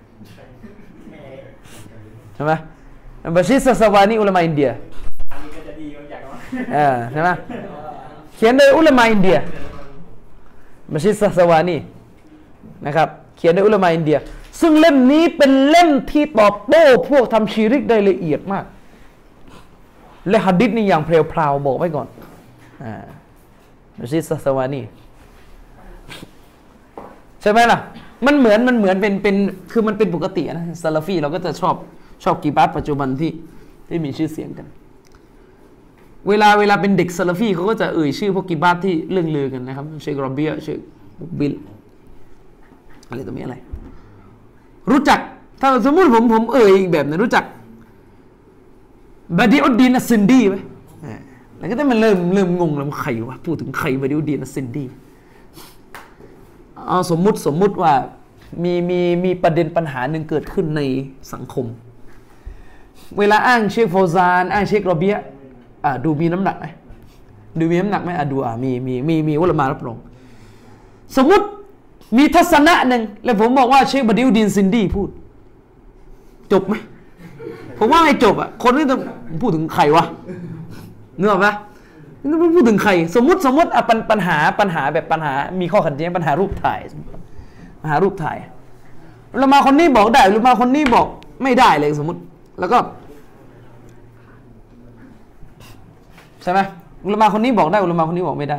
ใช่ไหมบาชิสสวานีอุลามาอินเดีย ใช่ไหมเขียนโดยอุลามาอินเดียบาชิสสวานีนะครับ เขียนโดยอุลามาอินเดีย ซึ่งเล่มนี้เป็นเล่มที่ตอบโต้พวกทำชีริกได้ละเอียดมาก และฮัดดิษนี่อย่างเพลวพราวบอกไว้ก่อนอ่าบาชิสสวานีใช่ไหมล่ะ มันเหมือนมันเหมือนเป็นเป็นคือมันเป็นปกตินะซาลาฟีเราก็จะชอบชอบกีบาร์ปัจจุบันที่ที่มีชื่อเสียงกัน เวลาเวลาเป็นเด็กซาลาฟีเขาก็จะเอ่ยชื่อพวกกีบาร์ที่เลื่องลือกันนะครับเชคร่อเบียะเชคบิลอะไรตัวนี้อะไร รู้จัก ถ้าสมมติผมผมเอ่ยอีกแบบนึงรู้จักบะดีอุดดีนซินดีไหมแล้วก็ได้มันเริ่มเริ่มงงแล้วใครวะพูดถึงใครบะดีอุดดีนซินดีเอาสมมุติสมมุติว่ามีมีมีประเด็นปัญหาหนึ่งเกิดขึ้นในสังคม เวลาอ้างเชคเฟาซาน อ้างเชคร่อเบียะ ดูมีน้ำหนักไหมดูมีน้ำหนักไหมอะดูอะมีมีมีมีอุลมารับรองสมมติมีทัศนะหนึ่งแล้วผมบอกว่าเชคบะดีอุดดีนซินดีพูด จบไหมผมว่าไม่จบอะคนนี้จะพูดถึงใครวะนึกออกปะนี่พูดถึงใคร สมมติสมมติอะปัญปัญหาปัญหาแบบปัญหา มีข้อขัดแย้งปัญหารูปถ่ายปัญหารูปถ่ายเรามาคนนี้บอกได้หรือมาคนนี้บอกไม่ได้เลยสมมติ แล้วก็ ใช่ไหมอุลามาคนนี้บอกได้อุลามาคนนี้บอกไม่ได้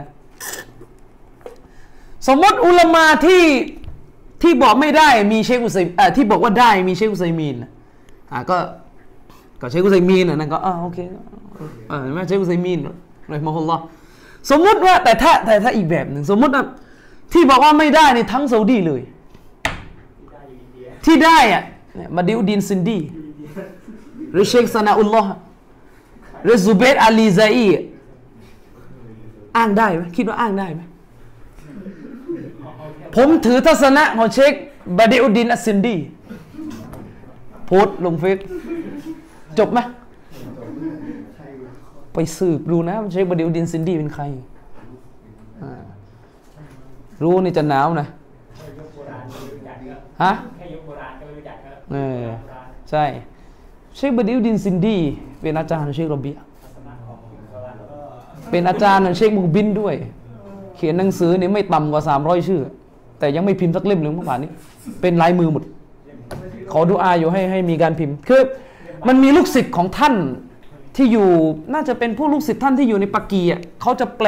สมมติอุลามาที่ที่บอกไม่ได้มีเชคอุซัยที่บอกว่าได้มีเชคอุซัยมีนอะก็ก็เชคอุซัยมีนนั่นก็อ่าโอเคเออไหมเชคอุซัยมีนเลยมอฮุลลอฮ์สมมติว่าแต่ถ้าแต่ถ้าอีกแบบหนึ่งสมมติว่าที่บอกว่าไม่ได้ในทั้งซาอุดีเลย ที่ได้อะมาดิวดินซินดีหรือเชคซานาอุลลอฮ์ หรือซูเบตอาลีซาอีอ้างได้ไหมคิดว่าอ้างได้ไหมผมถือทัศนะของเชคบะดีอุดดีนอัสซินดีโพสต์ลงเฟซจบไหมไปสืบดูนะเชคบะดีอุดดีนซินดีเป็นใครอ่ารู้นี่จะหนาวนะฮะแค่ยุคโบราณก็ไม่รู้จักครับเออใช่เชคบะดีอุดดีนซินดี เป็นอาจารย์ของเชคร่อเบียะเป็นอาจารย์ของเชคมุกบิลด้วย เขียนหนังสือนี่ไม่ต่ำกว่า 300 ชื่อ แต่ยังไม่พิมพ์สักเล่มหนึ่งเมื่อวานนี้ เป็นลายมือหมด ขอดูอาอยู่ให้ให้มีการพิมพ์ คือ มันมีลูกศิษย์ของท่านที่อยู่น่าจะเป็นผู้ลูกศิษย์ท่านที่อยู่ในปากีอะเขาจะแปล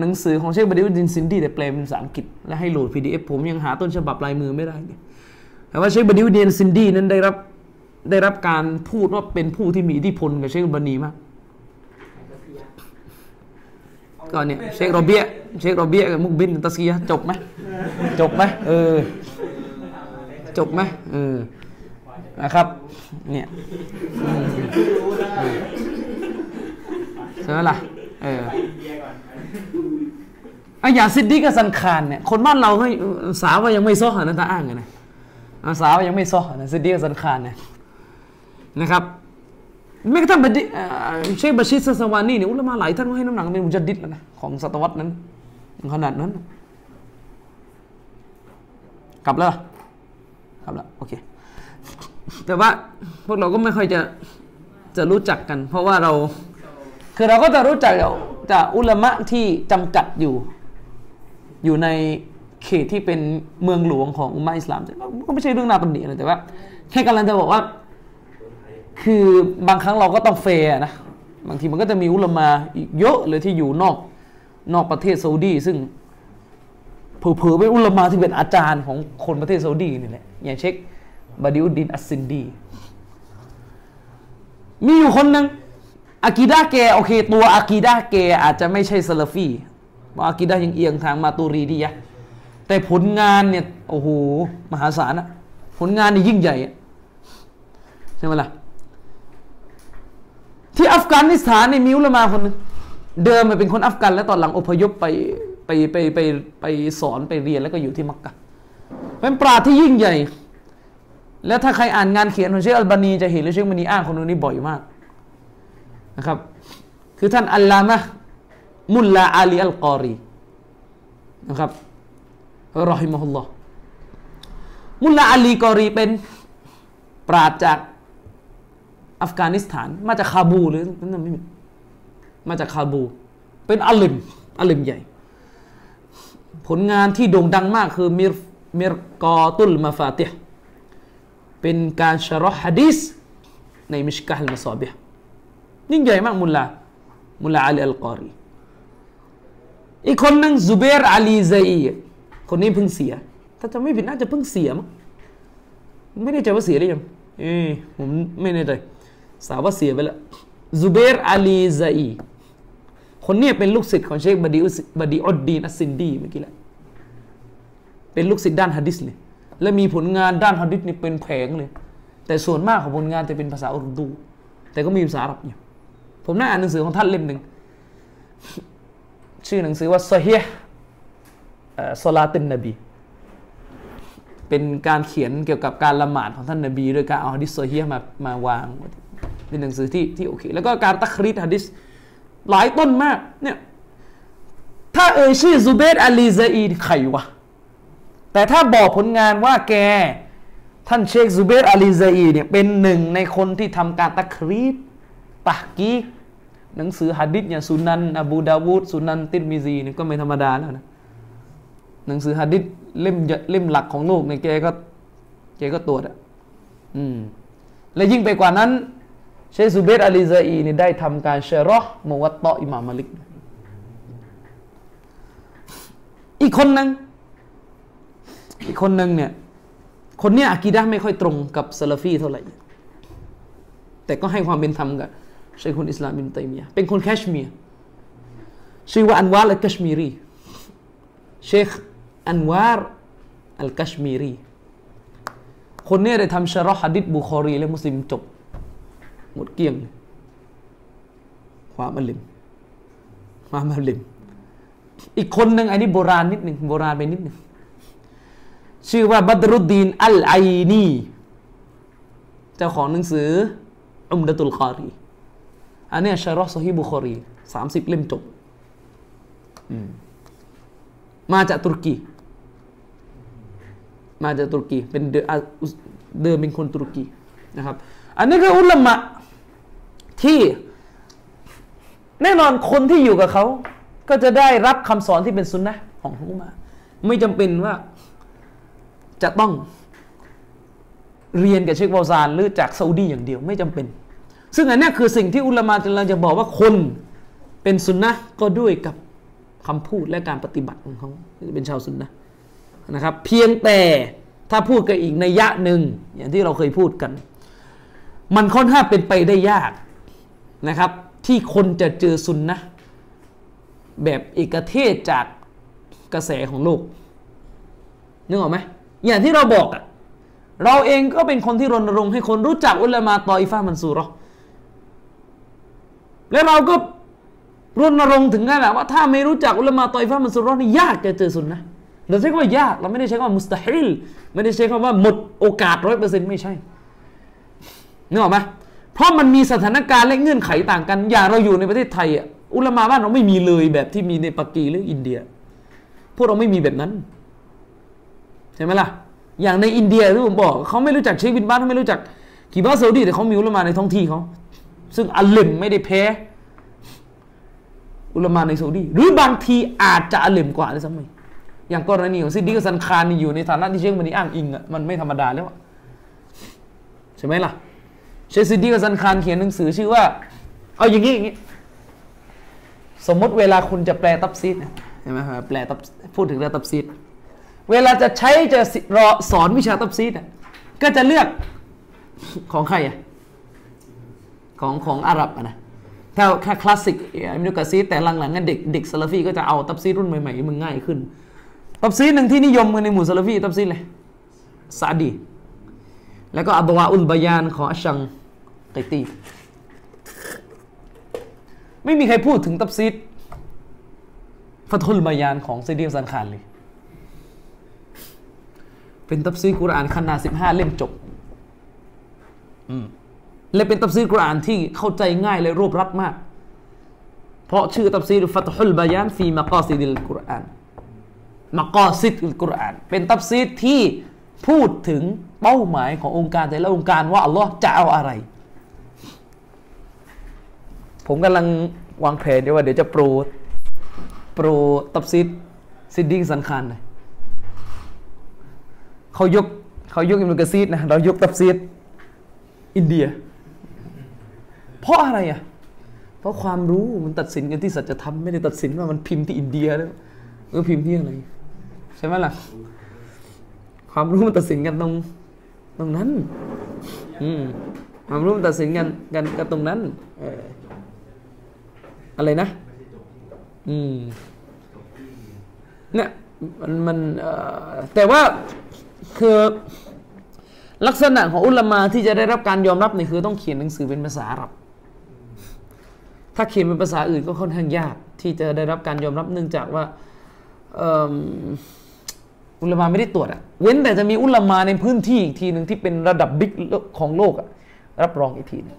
หนังสือของเชคบดิอุดดินซินดีแต่แปลเป็นภาษาอังกฤษและให้โหลด PDF ผมยังหาต้นฉบับลายมือไม่ได้แต่ว่าเชคบดิอุดดินซินดีนั้นได้รับ ได้รับการพูดว่าเป็นผู้ที่มีอิทธิพลกับเชคบานีมากก็เนี่ยเชคโรเบียเชคโรเบียกับมุกบินตัสกียะห์จบไหมจบไหมเออจบไหมเออนะครับเนี่ยอืมใช่ไหมล่ะเอออะอย่างซิดดีกับซันคารเนี่ยคนบ้านเราเฮ้ยสาวว่ายังไม่ซ้อหานะตาอ้างกันนะอะสาวว่ายังไม่ซ้อหานะซิดดีกับซันคารเนี่ย นะครับแม้กระทั่งบดีเอ่อเชคบาชิดซาสวานีเนี่ยอุลามาหลายท่านก็ให้น้ำหนักเป็นมุจัดดิดแล้วนะของศตวรรษนั้นขนาดนั้น กลับแล้วกลับแล้วโอเค แต่ว่าพวกเราก็ไม่ค่อยจะจะรู้จักกัน เพราะว่าเรา คือเราก็จะรู้จักจากอุลามะที่จำกัดอยู่ อยู่ในเขตที่เป็นเมืองหลวงของอุมมะอิสลามก็ไม่ใช่เรื่องน่าตำหนิอะไรแต่ว่าแค่กำลังจะบอกว่า คือบางครั้งเราก็ต้องเฟร์นะ บางทีมันก็จะมีอุลมาอีกเยอะเลยที่อยู่นอกนอกประเทศซาอุดีซึ่งเผลอๆเป็นอุลมาที่เป็นอาจารย์ของคนประเทศซาอุดีนี่แหละอย่างเชคบะดีอุดดีนอัสซินดี มีอยู่คนหนึ่งอะกีดะฮ์แกโอเค ตัวอะกีดะฮ์แกอาจจะไม่ใช่ซาลาฟีเพราะอะกีดะฮ์ยังเอียงทางมาตูรีดียะฮ์แต่ผลงานเนี่ยโอ้โหมหาศาลอะผลงานนี่ยิ่งใหญ่อะใช่ไหมล่ะ ที่อัฟกานิสถานในมีอุลามาคนนึงเดิมมันเป็นคนอัฟกัน แล้วตอนหลังอพยพไปไปไปไปไปสอนไปเรียนแล้วก็อยู่ที่มักกะเป็นปราชญ์ที่ยิ่งใหญ่ แล้วถ้าใครอ่านงานเขียนของเชคอัลบานีจะเห็นเลยเชคบันีอ้างคนนี้บ่อยมากนะครับ คือท่านอัลลามะมุลลาอาลีอัลกอรีนะครับرحمه اللهมุลลาอาลีกอรีเป็นปราชญ์จาก อัฟกานิสถาน มาจากคาบูลหรือนั่นไม่มีมาจากคาบูล เป็น عالم عالم ใหญ่ ผลงานที่โด่งดังมากคือمر مرقاة المفاتيحเป็นการشرح ฮะดีษในمشكاة المصابيحยิ่งใหญ่มากมุลลามุลลาอาลีอัลกอรีอีกคนหนึ่งซูเบรอาลีซัยคนนี้เพิ่งเสีย ถ้าจะไม่ผิดน่าจะเพิ่งเสียมั้งไม่แน่ใจว่าเสียหรือยังเอ้ผมไม่แน่ใจ ทราบว่าเสียไปแล้วซูเบรอาลีซัยคนนี้เป็นลูกศิษย์ของเชคบะดีอุสบะดีอุดดีนอัสซินดีเมื่อกี้แหละเป็นลูกศิษย์ด้านฮะดิษเลยและมีผลงานด้านฮะดิษนี่เป็นแผงเลย แต่ส่วนมากของผลงานจะเป็นภาษาอุรดู แต่ก็มีภาษาอาหรับอยู่ผมน่าอ่านหนังสือของท่านเล่มหนึ่งชื่อหนังสือว่าซฮีสลาตินนบี เป็นการเขียนเกี่ยวกับการละหมาดของท่านนบีโดยการเอาฮะดิษซฮีมามาวาง เป็นหนังสือที่ที่โอเค แล้วก็การตักรีดฮะดิษหลายต้นมากเนี่ยถ้าเอ่ยชื่อซูเบตอาลีซาอีใครวะแต่ถ้าบอกผลงานว่าแก ท่านเชคซูเบรอาลีซัยเนี่ยเป็นหนึ่งในคนที่ทำการتخريج تحقيقหนังสือฮะดิษอย่างสุนันอบูดาวูดสุนันติรมิซีนี่ก็ไม่ธรรมดาแล้วนะหนังสือฮะดิษเล่มเล่มหลักของโลกในแกก็แกก็ตรวจอะอืมและยิ่งไปกว่านั้น เชคซูเบรอาลีซัยนี่ได้ทำการشرح موطأ อิมามมาลิก อีกคนหนึ่งอีกคนหนึ่งเนี่ย คนเนี้ยعقيدةไม่ค่อยตรงกับซาลาฟีเท่าไหร่ แต่ก็ให้ความเป็นธรรมกับشيخ الإسلام อิบนุตัยมียะเป็นคนแคชเมียร์ชื่อว่าอันวาร์อัลกัชมีรีเชคอันวาร์อัลกัชมีรีคนนี้ได้ทำشرح ฮะดิษบุคอรีและมุสลิมจบ หมดเกลี้ยง ความอัลลิมความอลิม อีกคนหนึ่งอันนี้โบราณนิดหนึ่งโบราณไปนิดหนึ่งชื่อว่าบัตรุดดีนอัลไอนีเจ้าของหนังสืออุมดะตุลคารี อันนี้ชารอซฮีบุคอรีสามสิบเล่มจบมาจากตุรกี มาจากตุรกี เป็นเดิมเป็นคนตุรกีนะครับ อันนี้คืออุลามะ ที่แน่นอนคนที่อยู่กับเขา ก็จะได้รับคำสอนที่เป็นสุนนะของอุลาไม่จำเป็นว่าจะต้องเรียนกับเชคบาซานหรือจากซาอุดีอย่างเดียวไม่จำเป็น ซึ่งอันนี้คือสิ่งที่อุลามะกำลังจะบอกว่าคนเป็นสุนนะก็ด้วยกับคำพูดและการปฏิบัติของเขาเป็นชาวสุนนะนะครับ เพียงแต่ถ้าพูดกันอีกในยะหนึ่งอย่างที่เราเคยพูดกัน มันค่อนข้างเป็นไปได้ยาก นะครับ ที่คนจะเจอสุนนะแบบเอกเทศจากกระแสของโลกนึกออกไหมอย่างที่เราบอกอะเราเองก็เป็นคนที่รณรงค์ให้คนรู้จักอุลามะตออิฟามันซูรอแล้วเราก็รณรงค์ถึงขนาดว่าถ้าไม่รู้จักอุลามะตอยฟ้ามันสุรอนี่ยากจะเจอสุนนะเราใช้คำว่ายากเราไม่ได้ใช้คำว่ามุสตาฮิลไม่ได้ใช้คำว่าหมดโอกาสร้อยเปอร์เซ็นต์ไม่ใช่นึกออกไหม เพราะมันมีสถานการณ์และเงื่อนไขต่างกัน อย่างเราอยู่ในประเทศไทยอะอุลามะบ้านเราไม่มีเลยแบบที่มีในปักกีหรืออินเดีย พวกเราไม่มีแบบนั้น ใช่ไหมล่ะ อย่างในอินเดียที่ผมบอกเขาไม่รู้จักเชคบินบ้านเขาไม่รู้จักกีบาซาอุดีแต่เขามีอุลามะในท้องที่เขาซึ่งอัลเลมไม่ได้แพ้อุลามาในซาอุดีหรือบางทีอาจจะأعلم กว่าเลยซ้ำไปอย่างกรณีของซิดดีกฮะซันคานนี่อยู่ในฐานะที่เชคอัลบานีอ้างอิงอะมันไม่ธรรมดาแล้วใช่ไหมล่ะ เชคซิดดีกฮะซันคานเขียนหนังสือชื่อว่า เอาอย่างนี้อย่างนี้ สมมติเวลาคุณจะแปล تفسيرใช่ไหมครับแปลตับพูดถึงเรื่อง تفسيرเวลาจะใช้จะรอสอนวิชา تفسيرก็จะเลือกของใครอะของของอาหรับนะถ้าแค่คลาสสิกอิบนุกะษีรแต่หลังๆนั้นเด็กเด็กซาลาฟีก็จะเอา تفسير รุ่นใหม่ๆมันง่ายขึ้น تفسير หนึ่งที่นิยมกันในหมู่ซาลาฟี تفسير อัซซะอ์ดี แล้วก็أضواء البيان ของอัชชังกีตีไม่มีใครพูดถึงتفسير فتح البيان ของซิดดีกฮะซันคานเลย เป็น تفسير กุรอานขนาดสิบห้าเล่มจบมและเป็น تفسير กุรอานที่เข้าใจง่ายและรวบรัดมาก เพราะชื่อتفسير فتح البيان في مقاصد القرآن مقاصد القرآن เป็น تفسير ที่พูดถึงเป้าหมายขององค์การแต่ละองค์การว่าอัลลอฮ์จะเอาอะไร ผมกำลังวางแผนว่าเดี๋ยวจะโปรโปรتفسير ซิดดีกฮะซันคานเลยเขายกเขายกอิบนุกะษีรนะเรายกتفسير อินเดีย เพราะอะไรอะ เพราะความรู้มันตัดสินกันที่สัจธรรมไม่ได้ตัดสินว่ามันพิมพ์ที่อินเดียแล้วเออพิมพ์ที่อะไรใช่ไหมล่ะ ความรู้มันตัดสินกันตรงตรงนั้น อืมความรู้มันตัดสินกันกันกันตรงนั้น เออ อะไรนะ อืมเนี่ยมันมันแต่ว่าคือลักษณะของอุลมาที่จะได้รับการยอมรับนี่คือต้องเขียนหนังสือเป็นภาษาอาหรับ ถ้าเขียนเป็นภาษาอื่นก็ค่อนข้างยาก ที่จะได้รับการยอมรับเนื่องจากว่าอุลมาไม่ได้ตรวจอะเว้นแต่จะมีอุลมาในพื้นที่อีกทีหนึ่งที่เป็นระดับบิ๊กของโลกอะรับรองอีกทีนึง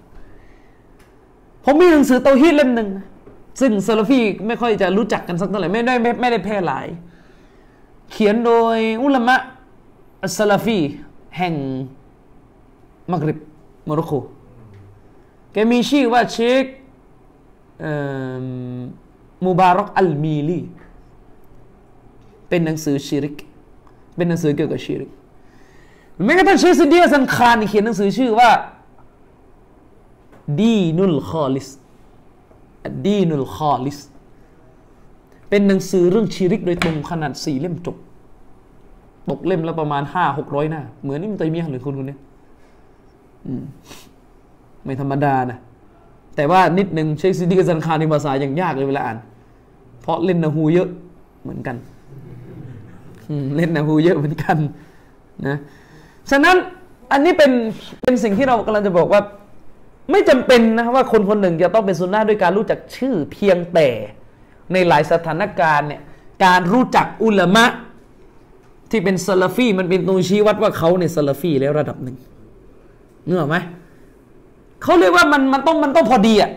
ผมมีหนังสือเตาฮีดเล่มหนึ่ง ซึ่งซาลาฟีไม่ค่อยจะรู้จักกันสักเท่าไหร่ไม่ได้ไม่ได้แพร่หลาย เขียนโดยอุลามะอัสซาลาฟี แห่งมักริบโมร็อกโกแกมีชื่อว่าเชคมูบารอกอัลมีลีเป็นหนังสือชิริก เป็นหนังสือเกี่ยวกับชิริกแม้กระทั่งเชคซิดดีกฮะซันคานเขียนหนังสือชื่อว่า دين الخالص دين الخالص เป็นหนังสือเรื่องชิริกโดยตรงขนาดสี่เล่มจบ ตกเล่มละประมาณห้าหกร้อยหน้า เหมือนอิบนุตัยมียหรือคนคนนี้ไม่ธรรมดานะ แต่ว่านิดหนึ่งเชคซิดดีกฮะซันคานในภาษาอย่างยากเลยเวลาอ่าน เพราะเล่น نحو เยอะเหมือนกันเล่น نحو เยอะเหมือนกัน นะ ฉะนั้นอันนี้เป็นเป็นสิ่งที่เรากำลังจะบอกว่า ไม่จำเป็นนะว่าคนคนหนึ่งจะต้องเป็นซุนนะด้วยการรู้จักชื่อเพียงแต่ในหลายสถานการณ์เนี่ยการรู้จักอุลามะที่เป็นซาลาฟีมันเป็นตัวชี้วัดว่าเขาเนี่ยซาลาฟีแล้วระดับหนึ่งเนื้อไหมเขาเรียกว่ามันมันต้องมันต้องพอดีอะ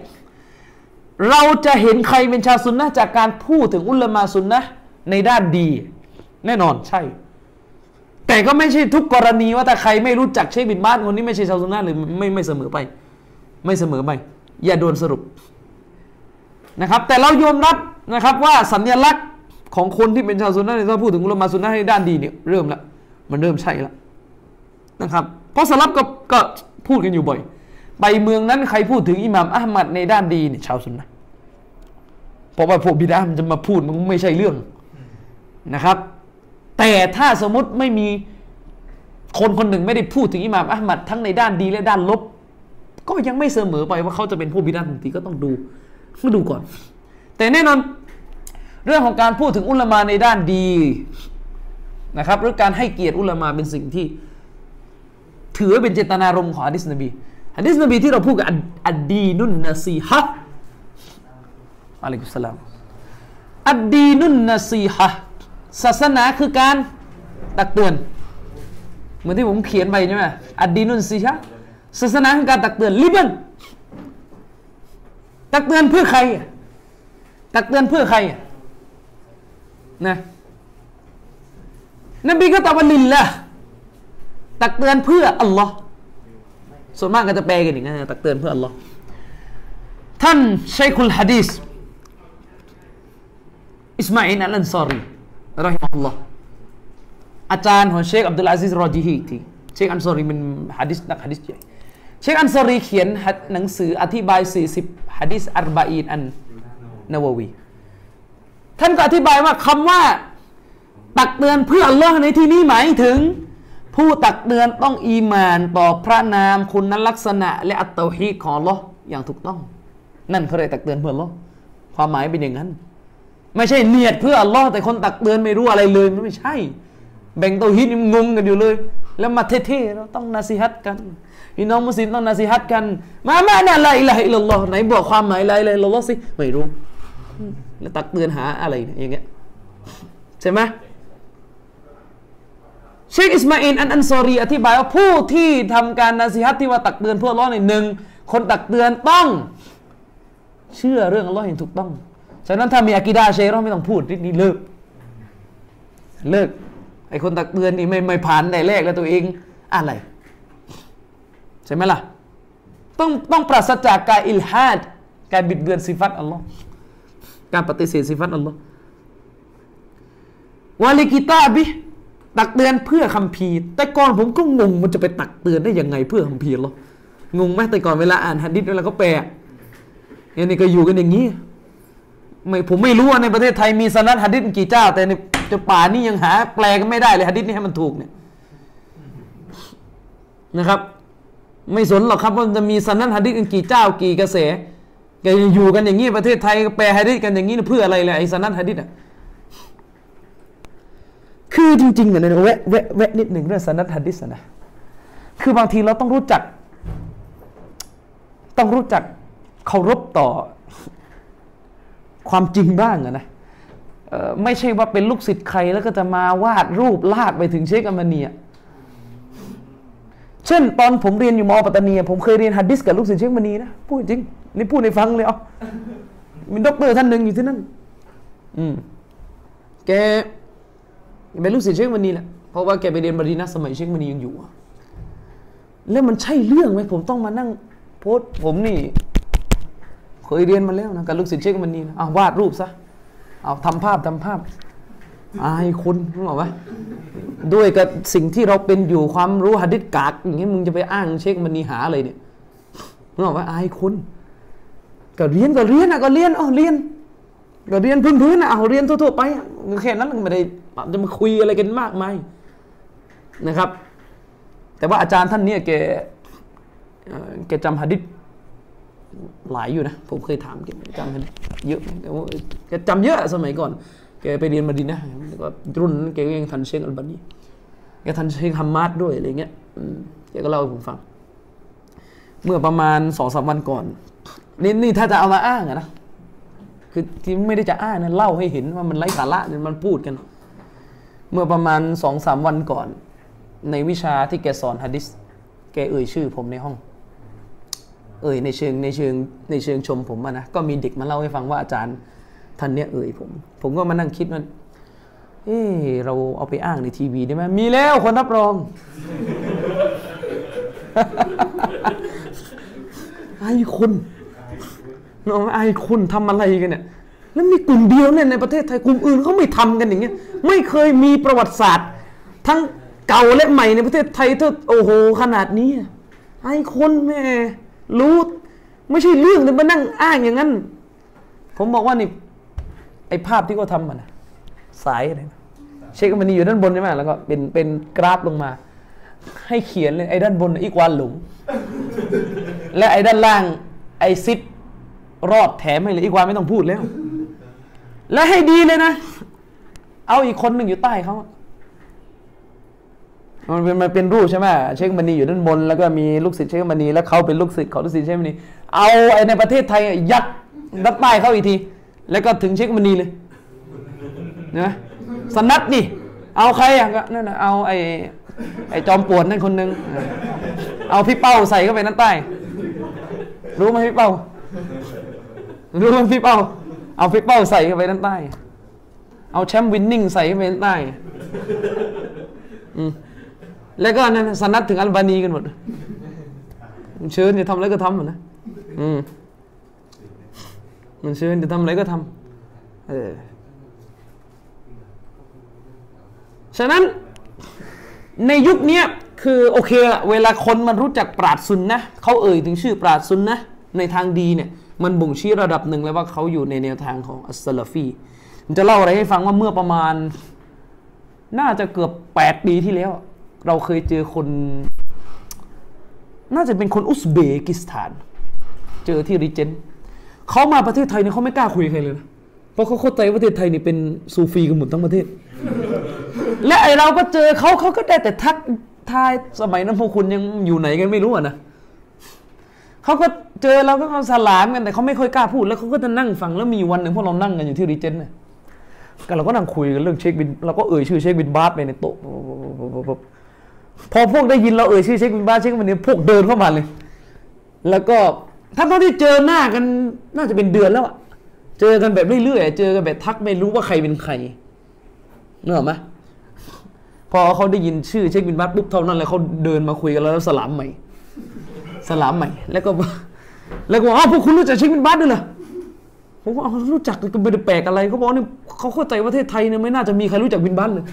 เราจะเห็นใครเป็นชาวซุนนะจากการพูดถึงอุลามะซุนนะในด้านดี แน่นอนใช่ แต่ก็ไม่ใช่ทุกกรณีว่าถ้าใครไม่รู้จักเชคบินบ้านคนนี้ไม่ใช่ชาวซุนนะหรือไม่ไม่เสมอไป ไม่เสมอไปอย่าโดนสรุปนะครับ แต่เรายอมรับนะครับว่าสัญลักษณ์ของคนที่เป็นชาวซุนนะถ้าพูดถึงอุลามาซุนนะในด้านดีเนี่ยเริ่มละมันเริ่มใช่แล้วนะครับ เพราะสลับก็ก็พูดกันอยู่บ่อย ไปเมืองนั้นใครพูดถึงอิหม่ามอัลมัดในด้านดีเนี่ยชาวซุนนะเพราะว่าพวกบิดามันจะมาพูดมันไม่ใช่เรื่องนะครับ แต่ถ้าสมมติไม่มีคนคนหนึ่งไม่ได้พูดถึงอิหม่ามอัลมัดทั้งในด้านดีและด้านลบ ก็ยังไม่เสมอไปว่าเขาจะเป็นผู้บิดาทันทีก็ต้องดูต้องดูก่อน แต่แน่นอนเรื่องของการพูดถึงอุลามาในด้านดีนะครับหรือการให้เกียรติอุลามาเป็นสิ่งที่ ถือเป็นเจตนารมณ์ของฮะดิษนบีฮะดิษนบีที่เราพูดกับอัดดีนุนนซีฮะอะลัยกุสลามอัดดีนุนนซีฮะศาสนาคือการตักเตือน เหมือนที่ผมเขียนไปใช่ไหมอัดดีนุนซีฮะ ศาสนาคือการตักเตือนลิบันตักเตือนเพื่อใครตักเตือนเพื่อใครนะนบีก็ตอบว่าลิลละตักเตือนเพื่ออัลลอฮ์ส่วนมากก็จะแปลกันอย่างนี้นตักเตือนเพื่ออัลลอฮ์ท่านชัยคุลฮะดีสอิสมาอินอัลลันซอรีรอฮิมะฮุลลอฮ์อาจารย์ของเชคอับดุลอาซิสรอญิฮีที่เชคอันซอรีเป็นฮะดิษนักฮะดิษใหญ่ เชคอันซอรีเขียนหนังสืออธิบาย 40ฮะดิษالأربعين النووية ท่านก็อธิบายว่าคำว่า ตักเตือนเพื่ออัลลอฮ์ในที่นี้หมายถึง ผู้ตักเตือนต้องอีมานต่อพระนามคุณลักษณะ และالتوحيد ของอัลลอฮ์อย่างถูกต้อง นั่นเขาเลยตักเตือนเพื่ออัลลอฮ์ความหมายเป็นอย่างนั้น ไม่ใช่เนียดเพื่ออัลลอฮ์แต่คนตักเตือนไม่รู้อะไรเลยมันไม่ใช่ แบ่ง توحيد งงกันอยู่เลย แล้วมาเท่ๆเราต้อง نصيحة กัน พี่น้องมุสลิมต้อง نصيحة กัน ما معنى لا إله إلا الله ไหนบอกความหมาย لا إله إلا الله สิไม่รู้แล้วตักเตือนหาอะไรอย่างเงี้ยใช่ไหมเชคอิสมาอินอันอันซอรีอธิบายว่าผู้ที่ทำการนาซีฮัตที่ว่าตักเตือนเพื่อร้อนในหนึ่งคนตักเตือนต้อง เชื่อเรื่องอัลลอฮ์อย่างถูกต้อง ฉะนั้นถ้ามีอากิดาเชเราไม่ต้องพูดนี่เลิก เลิกไอคนตักเตือนนี่ไม่ไม่ผ่านแต่แรกแล้วตัวเองอะไร ใช่ไหมล่ะ ต้องต้องปราศจากการอิลฮัดการบิดเบือนสิฟัตอัลลอฮ์การปฏิเสธสิฟัตอัลลอฮ์วาลิกิตาบิตักเตือนเพื่อคำพีแต่ก่อนผมก็งงมันจะไปตักเตือนได้ยังไงเพื่อคำพีหรองงไหมแต่ก่อนเวลาอ่านฮัดดิษเวลาก็แปลอันนี้ก็อยู่กันอย่างนี้ไม่ผมไม่รู้ว่าในประเทศไทยมีสนัดฮัดดิษกี่เจ้า แต่ในจะป่านี่ยังหา แปลก็ไม่ได้เลยฮัดดิษนี่ให้มันถูกเนี่ยนะครับ ไม่สนหรอกครับว่าจะมีสันนันฮะดิษกันกี่เจ้ากี่กระแสแกอยู่กันอย่างนี้ประเทศไทยแปลฮะดิษกันอย่างนี้เพื่ออะไรเลยไอ้สันนันฮะดิษอะคือจริงๆเนี่ยแวะแวะแวะนิดหนึ่งเรื่องสันนันฮะดิษนะคือบางทีเราต้องรู้จัก ต้องรู้จักเคารพต่อความจริงบ้างนะไม่ใช่ว่าเป็นลูกศิษย์ใครแล้วก็จะมาวาดรูปลากไปถึงเชคอัมมานีอะ เช่นตอนผมเรียนอยู่มอ.ปัตตานีผมเคยเรียนฮะดิษกับลูกศิษย์เชคอัลบานีนะพูดจริงนี่พูดให้ฟังเลยอ๋อมีด็อกเตอร์ท่านหนึ่งอยู่ที่นั่น อืม แกเป็นลูกศิษย์เชคอัลบานีแหละเพราะว่าแกไปเรียนมะดีนะฮ์สมัยเชคอัลบานียังอยู่แล้วมันใช่เรื่องไหมผมต้องมานั่งโพสต์ผมนี่ เคยเรียนมาแล้วนะกับลูกศิษย์เชคอัลบานีนะเอาวาดรูปซะเอาทำภาพทำภาพ อายคนรู้หรอวะด้วยกับสิ่งที่เราเป็นอยู่ความรู้หัดดิษกากอย่างนี้มึงจะไปอ้างเช็คมันนีหาอะไรเนี่ยรู้หรอวะอายคนก็เรียนก็เรียนอะก็เรียนอ๋อเรียนก็เรียนพื้นๆนะเอาเรียนทั่วๆไปแค่นั้นไม่ได้จะมาคุยอะไรกันมากมายนะครับ แต่ว่าอาจารย์ท่านเนี้แกแกจำหะดิษหลายอยู่นะ ผมเคยถามแกจำหะดิษเยอะแกจำเยอะสมัยก่อน แกไปเรียนมาดีนะแล้วก็รุ่นแกก็ยังทันเชคอัลบานีแกทันเชคฮัมมาดด้วยอะไรเงี้ยแกก็เล่าให้ผมฟัง เมื่อประมาณสองสามวันก่อนนี่นี่ถ้าจะเอามาอ้างนะคือที่ไม่ได้จะอ้างนะเล่าให้เห็นว่ามันไร้สาระเนี่ยมันพูดกัน เมื่อประมาณสองสามวันก่อน ในวิชาที่แกสอนฮะดิษแกเอ่ยชื่อผมในห้อง เอ่ยในเชิงในเชิงในเชิงชมผมนะก็มีเด็กมาเล่าให้ฟังว่าอาจารย์ ท่านเนี้ยเอ่ยผม ผมก็มานั่งคิดว่าเออเราเอาไปอ้างในทีวีได้ไหมมีแล้วคนรับรองไอ้คนน้องไอ้คนทำอะไรกันเนี่ยแล้วมีกลุ่มเดียวเนี่ยในประเทศไทยกลุ่มอื่นเขาไม่ทำกันอย่างเงี้ยไม่เคยมีประวัติศาสตร์ ทั้งเก่าและใหม่ในประเทศไทยเท่าโอ้โห ขนาดนี้ไอ้คนแม่รู้ ไม่ใช่เรื่องเลยมานั่งอ้างอย่างนั้น ผมบอกว่านี่ ไอ้ภาพที่เขาทำมันสายอะไรเชคมันนี่อยู่ด้านบนใช่ไหมแล้วก็เป็นเป็นกราฟลงมา ให้เขียนเลยไอ้ด้านบนอีกวานหลงและไอ้ด้านล่าง ไอ้ซิดรอดแถมให้เลยอีกวานไม่ต้องพูดแล้ว และให้ดีเลยนะ เอาอีกคนหนึ่งอยู่ใต้เขามันเป็นมันเป็นรูปใช่ไหมเชคมณีอยู่ด้านบน แล้วก็มีลูกศิษย์เชคมณีแล้วเขาเป็นลูกศิษย์ของลูกศิษย์เชคมณีเอาไอ้ในประเทศไทยยัดด้านใต้เขาอีกที แล้วก็ถึงเช็คมณีเลยนะสนัดนี่ เอาใครอะก็นั่นนะเอาไอ้ไอ้จอมปวดนั่นคนนึง เอาพี่เป้าใส่เข้าไปนั่นใต้ รู้ไหมพี่เป้า รู้ไหมพี่เป้า เอาพี่เป้าใส่เข้าไปด้านใต้ เอาแชมป์วินนิ่งใส่เข้าไปด้านใต้อืมแล้วก็นั่นสนัดถึงอัลบานีกันหมดเชิญจะทำอะไรก็ทำหมดนะ อืม มันเชิญจะทำอะไรก็ทำเออฉะนั้นในยุคนี้คือโอเคละเวลาคนมันรู้จักปราดซุนนะเขาเอ่ยถึงชื่อปราดซุนนะในทางดีเนี่ยมันบ่งชี้ระดับหนึ่งเลยว่าเขาอยู่ในแนวทางของอัสลาฟีผมจะเล่าอะไรให้ฟังว่าเมื่อประมาณ น่าจะเกือบแปดปีที่แล้ว เราเคยเจอคน น่าจะเป็นคนอุซเบกิสถาน เจอที่ริเจน เขามาประเทศไทยเนี่ยเขาไม่กล้าคุยใครเลยนะเพราะเขาเข้าใจประเทศไทยนี่เป็นซูฟีกันหมดทั้งประเทศ และไอเราก็เจอเขาเขาก็ได้แต่ทักทายสมัยนั้นพวกคุณยังอยู่ไหนกันไม่รู้อะนะเขาก็เจอเราก็สลามกันแต่เขาไม่ค่อยกล้าพูดแล้วเขาก็จะนั่งฟังแล้วมีวันหนึ่งพวกเรานั่งกันอยู่ที่รีเจนเนี่ยก็เราก็นั่งคุยกันเรื่องเช็คบินเราก็เอ่ยชื่อเช็คบินบาสไปในโต๊ะพอพวกได้ยินเราเอ่ยชื่อเช็คบินบาสเช็คบินเนี่ยพวกเดินเข้ามาเลย แล้วก็ ถ้าตอนที่เจอหน้ากันน่าจะเป็นเดือนแล้วอะเจอกันแบบเรื่อยๆเจอกันแบบทักไม่รู้ว่าใครเป็นใครเนอะไหมพอเขาได้ยินชื่อเชคบินบาซปุ๊บเท่านั้นเลยเขาเดินมาคุยกันแล้วสลามใหม่ สลามใหม่ แล้วก็แล้วก็อ้าวพวกคุณรู้จักเช็คบินบัตด้วยเหรอผมว่ารู้จักก็ไม่ได้แปลกอะไรเขาบอกนี่เขาเข้าใจประเทศไทยเนี่ยไม่น่าจะมีใครรู้จักบินบัตเลย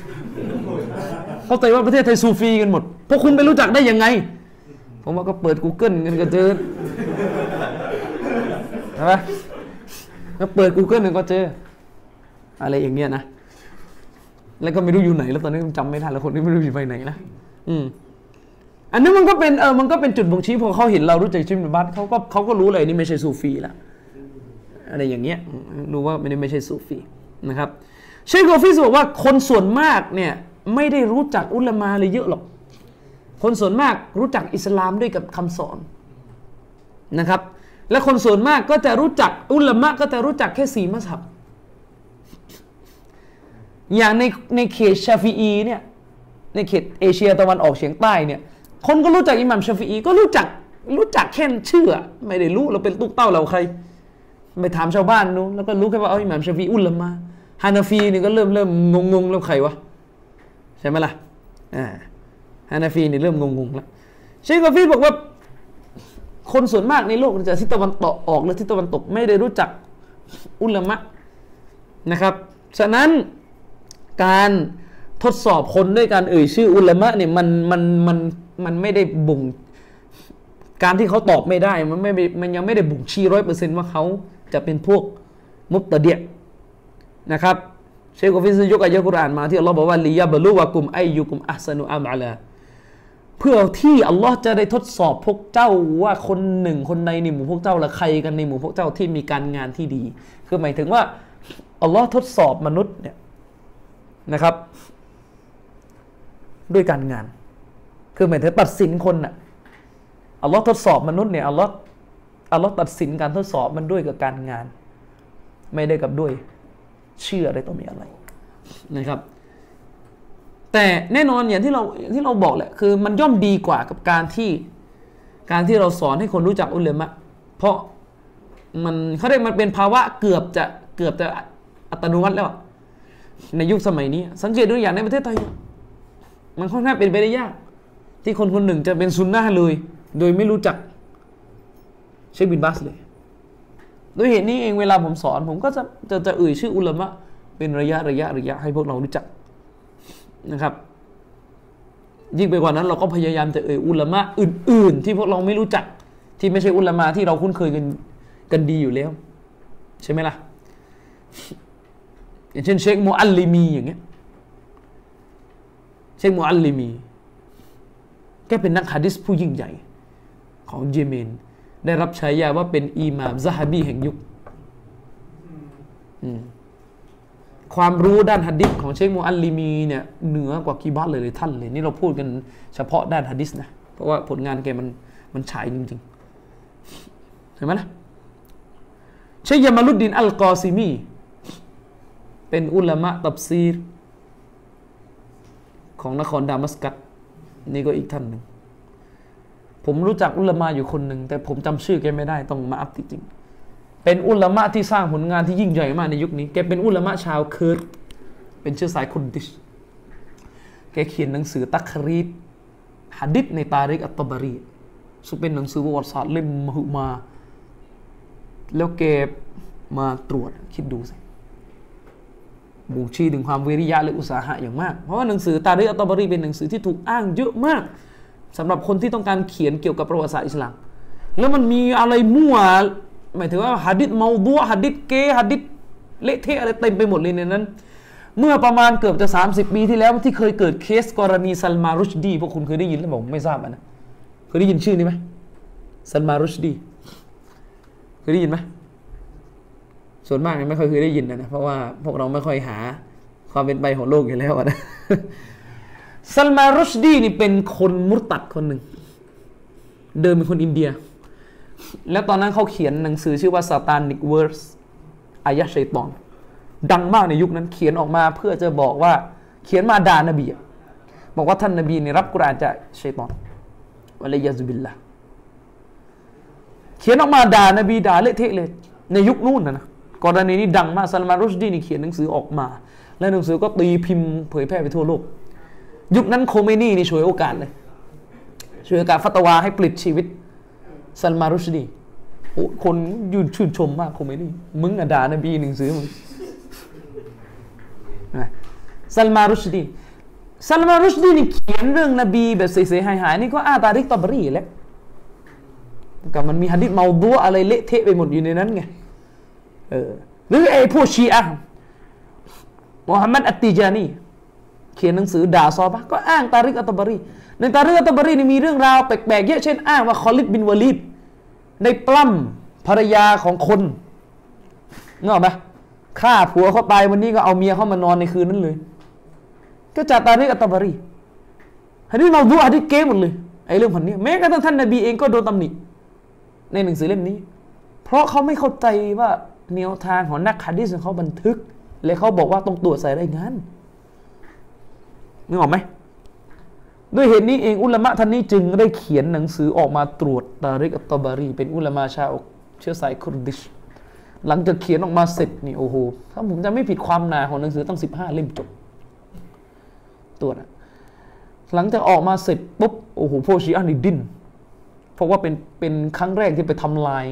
เข้าใจว่าประเทศไทยซูฟีกันหมดพวกคุณไปรู้จักได้ยังไง ผมว่าก็เปิด Google กันก็เจอ ใช่ไหมก็เปิด Google ก็เจอ อะไรอย่างเงี้ยนะ แล้วก็ไม่รู้อยู่ไหน แล้วตอนนี้จำไม่ทันแล้วคนนี้ไม่รู้อยู่ไปไหนนะอืมอันนั้นมันก็เป็นเออมันก็เป็นจุดบ่งชี้พอเขาเห็นเรารู้จักชิมบัตเขาก็เขาก็รู้เลยนี่ไม่ใช่ซูฟีละอะไรอย่างเงี้ยรู้ว่าไม่ได้ไม่ใช่ซูฟีนะครับเชคโกฟิสบอกว่าคนส่วนมากเนี่ยไม่ได้รู้จักอุลามาเลยเยอะหรอก คนส่วนมากรู้จักอิสลามด้วยกับคำสอนนะครับ และคนส่วนมากก็จะรู้จักอุลามะก็จะรู้จักแค่สี่มัสฮับ อย่างในในเขตชาฟีอีเนี่ยในเขตเอเชียตะวันออกเฉียงใต้เนี่ยคนก็รู้จักอิหมัมชาฟีอีก็รู้จักรู้จักแค่ชื่อไม่ได้รู้เราเป็นตุกเต้าเราใครไปถามชาวบ้านนู้แล้วก็รู้แค่ว่าเอาอิหมัมชาฟีอุลามะฮานาฟีนี่ก็เริ่มเริ่มงงงแล้วใครวะใช่ไหมล่ะอ่าฮานาฟีนี่เริ่มงงงแล้วเชคกาฟีบอกว่า คนส่วนมากในโลกจะทิศตะวันตกออกหรือทิศตะวันตกไม่ได้รู้จักอุลามะนะครับ ฉะนั้นการทดสอบคนด้วยการเอ่ยชื่ออุลามะเนี่ยมันมันมันมันไม่ได้บ่ง การที่เขาตอบไม่ได้มันไม่มันยังไม่ได้บ่งชี้ร้อยเปอร์เซนต์ว่าเขาจะเป็นพวกมุตตะเดียนะครับเชคกฟิสยกอายะกุรอานมาที่อัลลอฮ์บอกว่าลียาบลูวะกุมไอยุกุมอัสนุอัมอาลา เพื่อที่อัลลอฮ์จะได้ทดสอบพวกเจ้าว่าคนหนึ่งคนในในหมู่พวกเจ้าละใครกันในหมู่พวกเจ้าที่มีการงานที่ดี คือหมายถึงว่าอัลลอฮ์ทดสอบมนุษย์เนี่ยนะครับ ด้วยการงาน คือหมายถึงตัดสินคนน่ะอัลลอฮ์ทดสอบมนุษย์เนี่ยอัลลอฮ์อัลลอฮ์ตัดสินการทดสอบมันด้วยกับการงาน ไม่ได้กับด้วยเชื่ออะไรต้องมีอะไรนะครับ แต่แน่นอนอย่างที่เราที่เราบอกแหละคือมันย่อมดีกว่ากับการที่การที่เราสอนให้คนรู้จักอุลามะเพราะมันเขาเรียกมันเป็นภาวะเกือบจะเกือบจะอัตโนมัติแล้วในยุคสมัยนี้ สังเกตดูอย่างในประเทศไทย มันค่อนข้างเป็นไปได้ยาก ที่คนคนหนึ่งจะเป็นซุนนะเลย โดยไม่รู้จักเชคบินบัสเลยด้วยเหตุนี้เองเวลาผมสอน ผมก็จะจะจะเอ่ยชื่ออุลามะเป็นระยะระยะระยะให้พวกเรารู้จัก นะครับ ยิ่งไปกว่านั้นเราก็พยายามจะเอ่ยอุลามะอื่น ๆ ที่พวกเราไม่รู้จักที่ไม่ใช่อุลามะที่เราคุ้นเคยกันกันดีอยู่แล้ว ใช่ไหมล่ะ อย่างเช่นเชคมูอัลลิมีอย่างเงี้ยเชคมูอัลลิมีแกเป็นนักฮะดิษผู้ยิ่งใหญ่ ของเยเมน ได้รับฉายาว่าเป็นอิหม่ามซะฮบีแห่งยุค ความรู้ด้านฮัดดิษของเชคโมอัลลีมีเนี่ยเหนือกว่ากีบัตเลยเลยท่านเลยนี่เราพูดกันเฉพาะด้านฮัดดิษนะเพราะว่าผลงานแกมันมันฉายจริงๆเห็นไหมล่ะเชคยามาลุดดินอัลกอซิมี เป็นอุลามะตับซีร ของนครดามัสกัสนี่ก็อีกท่านหนึ่งผมรู้จักอุลามะอยู่คนหนึ่งแต่ผมจำชื่อแกไม่ได้ต้องมาอัพจริงๆ เป็นอุลามะที่สร้างผลงานที่ยิ่งใหญ่มากในยุคนี้แกเป็นอุลามะชาวเคิร์ดเป็นเชื้อสาย Kurdish แกเขียนหนังสือตัครีจฮะดิษในตาริกอัตตบารีซึ่งเป็นหนังสือประวัติศาสตร์เล่มมหึมา แล้วแกมาตรวจคิดดูสิบ่งชี้ถึงความวิริยะและอุตสาหะอย่างมาก เพราะว่าหนังสือตาริกอัตตบารีเป็นหนังสือที่ถูกอ้างเยอะมากสำหรับคนที่ต้องการเขียนเกี่ยวกับประวัติศาสตร์อิสลาม แล้วมันมีอะไรมั่ว หมายถึงว่าฮัดดิษเมาดัวฮัดดิษเกฮัดดิษเละเทะอะไรเต็มไปหมดเลยในนั้น เมื่อประมาณเกือบจะ 30 ปีที่แล้วที่เคยเกิดเคสกรณีซัลมารุชดี พวกคุณเคยได้ยินหรือเปล่าไม่ทราบนะเคยได้ยินชื่อนี้ไหมซัลมารุชดีเคยได้ยินไหมส่วนมากไม่ค่อยเคยได้ยินนะเพราะว่าพวกเราไม่ค่อยหาความเป็นไปของโลกอยู่แล้วนะซัลมารุชดีนี่เป็นคนมุตัดคนหนึ่งเดิมเป็นคนอินเดีย แล้วตอนนั้นเขาเขียนหนังสือชื่อว่า Satanic Verse อายะชัยตอน ดังมากในยุคนั้นเขียนออกมาเพื่อจะบอกว่าเขียนมาด่านบีบอกว่าท่านนบีนี่รับกุรานจากชัยตอนวะเลยยาซุบิลละเขียนออกมาด่านบีด่าเละเทะเลยในยุคนู้นนะนะกรณีนี้ดังมากซัลมารุชดีนี่เขียนหนังสือออกมา และหนังสือก็ตีพิมพ์เผยแพร่ไปทั่วโลก ยุคนั้นโคเมนี่นี่ช่วยโอกาสเลยช่วยโอกาสฟัตวาให้ปลิดชีวิต ซัลมารุชดีโอ้คนยืนชื่นชมมากโคเมนีมึงอะด่านบีหนึ่งซื้อมึงซัลมารุชดีซัลมารุชดีนี่เขียนเรื่องนบีแบบเสียหายหายนี่ก็อาตาริกตอบรีแหละก็มันมีฮะดิษเมาดัวอะไรเละเทะไปหมดอยู่ในนั้นไงเออหรือไอ้พวกชีอะมุฮัมมัดอัตติจานีเขียนหนังสือด่าซอบะก็อ้างตาริกอัตบารี ในตาริกอัตบารีนี่มีเรื่องราวแปลกๆเยอะเช่นอ้างว่าคอลิดบินวาลิดได้ปล้ำภรรยาของคนเงาไหมฆ่าผัวเขาตายวันนี้ก็เอาเมียเขามานอนในคืนนั้นเลย ก็จากตาริกอัตบารีฮันนี้เราดูฮันนี้เก้หมดเลยไอ้เรื่องพันนี้แม้กระทั่งท่านนบีเองก็โดนตำหนิในหนังสือเล่มนี้ เพราะเขาไม่เข้าใจว่าแนวทางของนักฮะดีษของเขาบันทึก และเขาบอกว่าต้องตรวจใส่รายงานนึกออกไหม ด้วยเหตุนี้เองอุลามะท่านนี้จึงได้เขียนหนังสือออกมาตรวจตาริกอัตตบารี เป็นอุลามะชาวเชื้อสายคุรดิช หลังจากเขียนออกมาเสร็จนี่โอ้โหถ้าผมจะไม่ผิดความหนาของหนังสือตั้งสิบห้าเล่มจบตรวจอะหลังจากออกมาเสร็จปุ๊บโอ้โหพวกชีอะห์นี่ดิ้นเพราะว่าเป็นเป็นครั้งแรกที่ไปทำลาย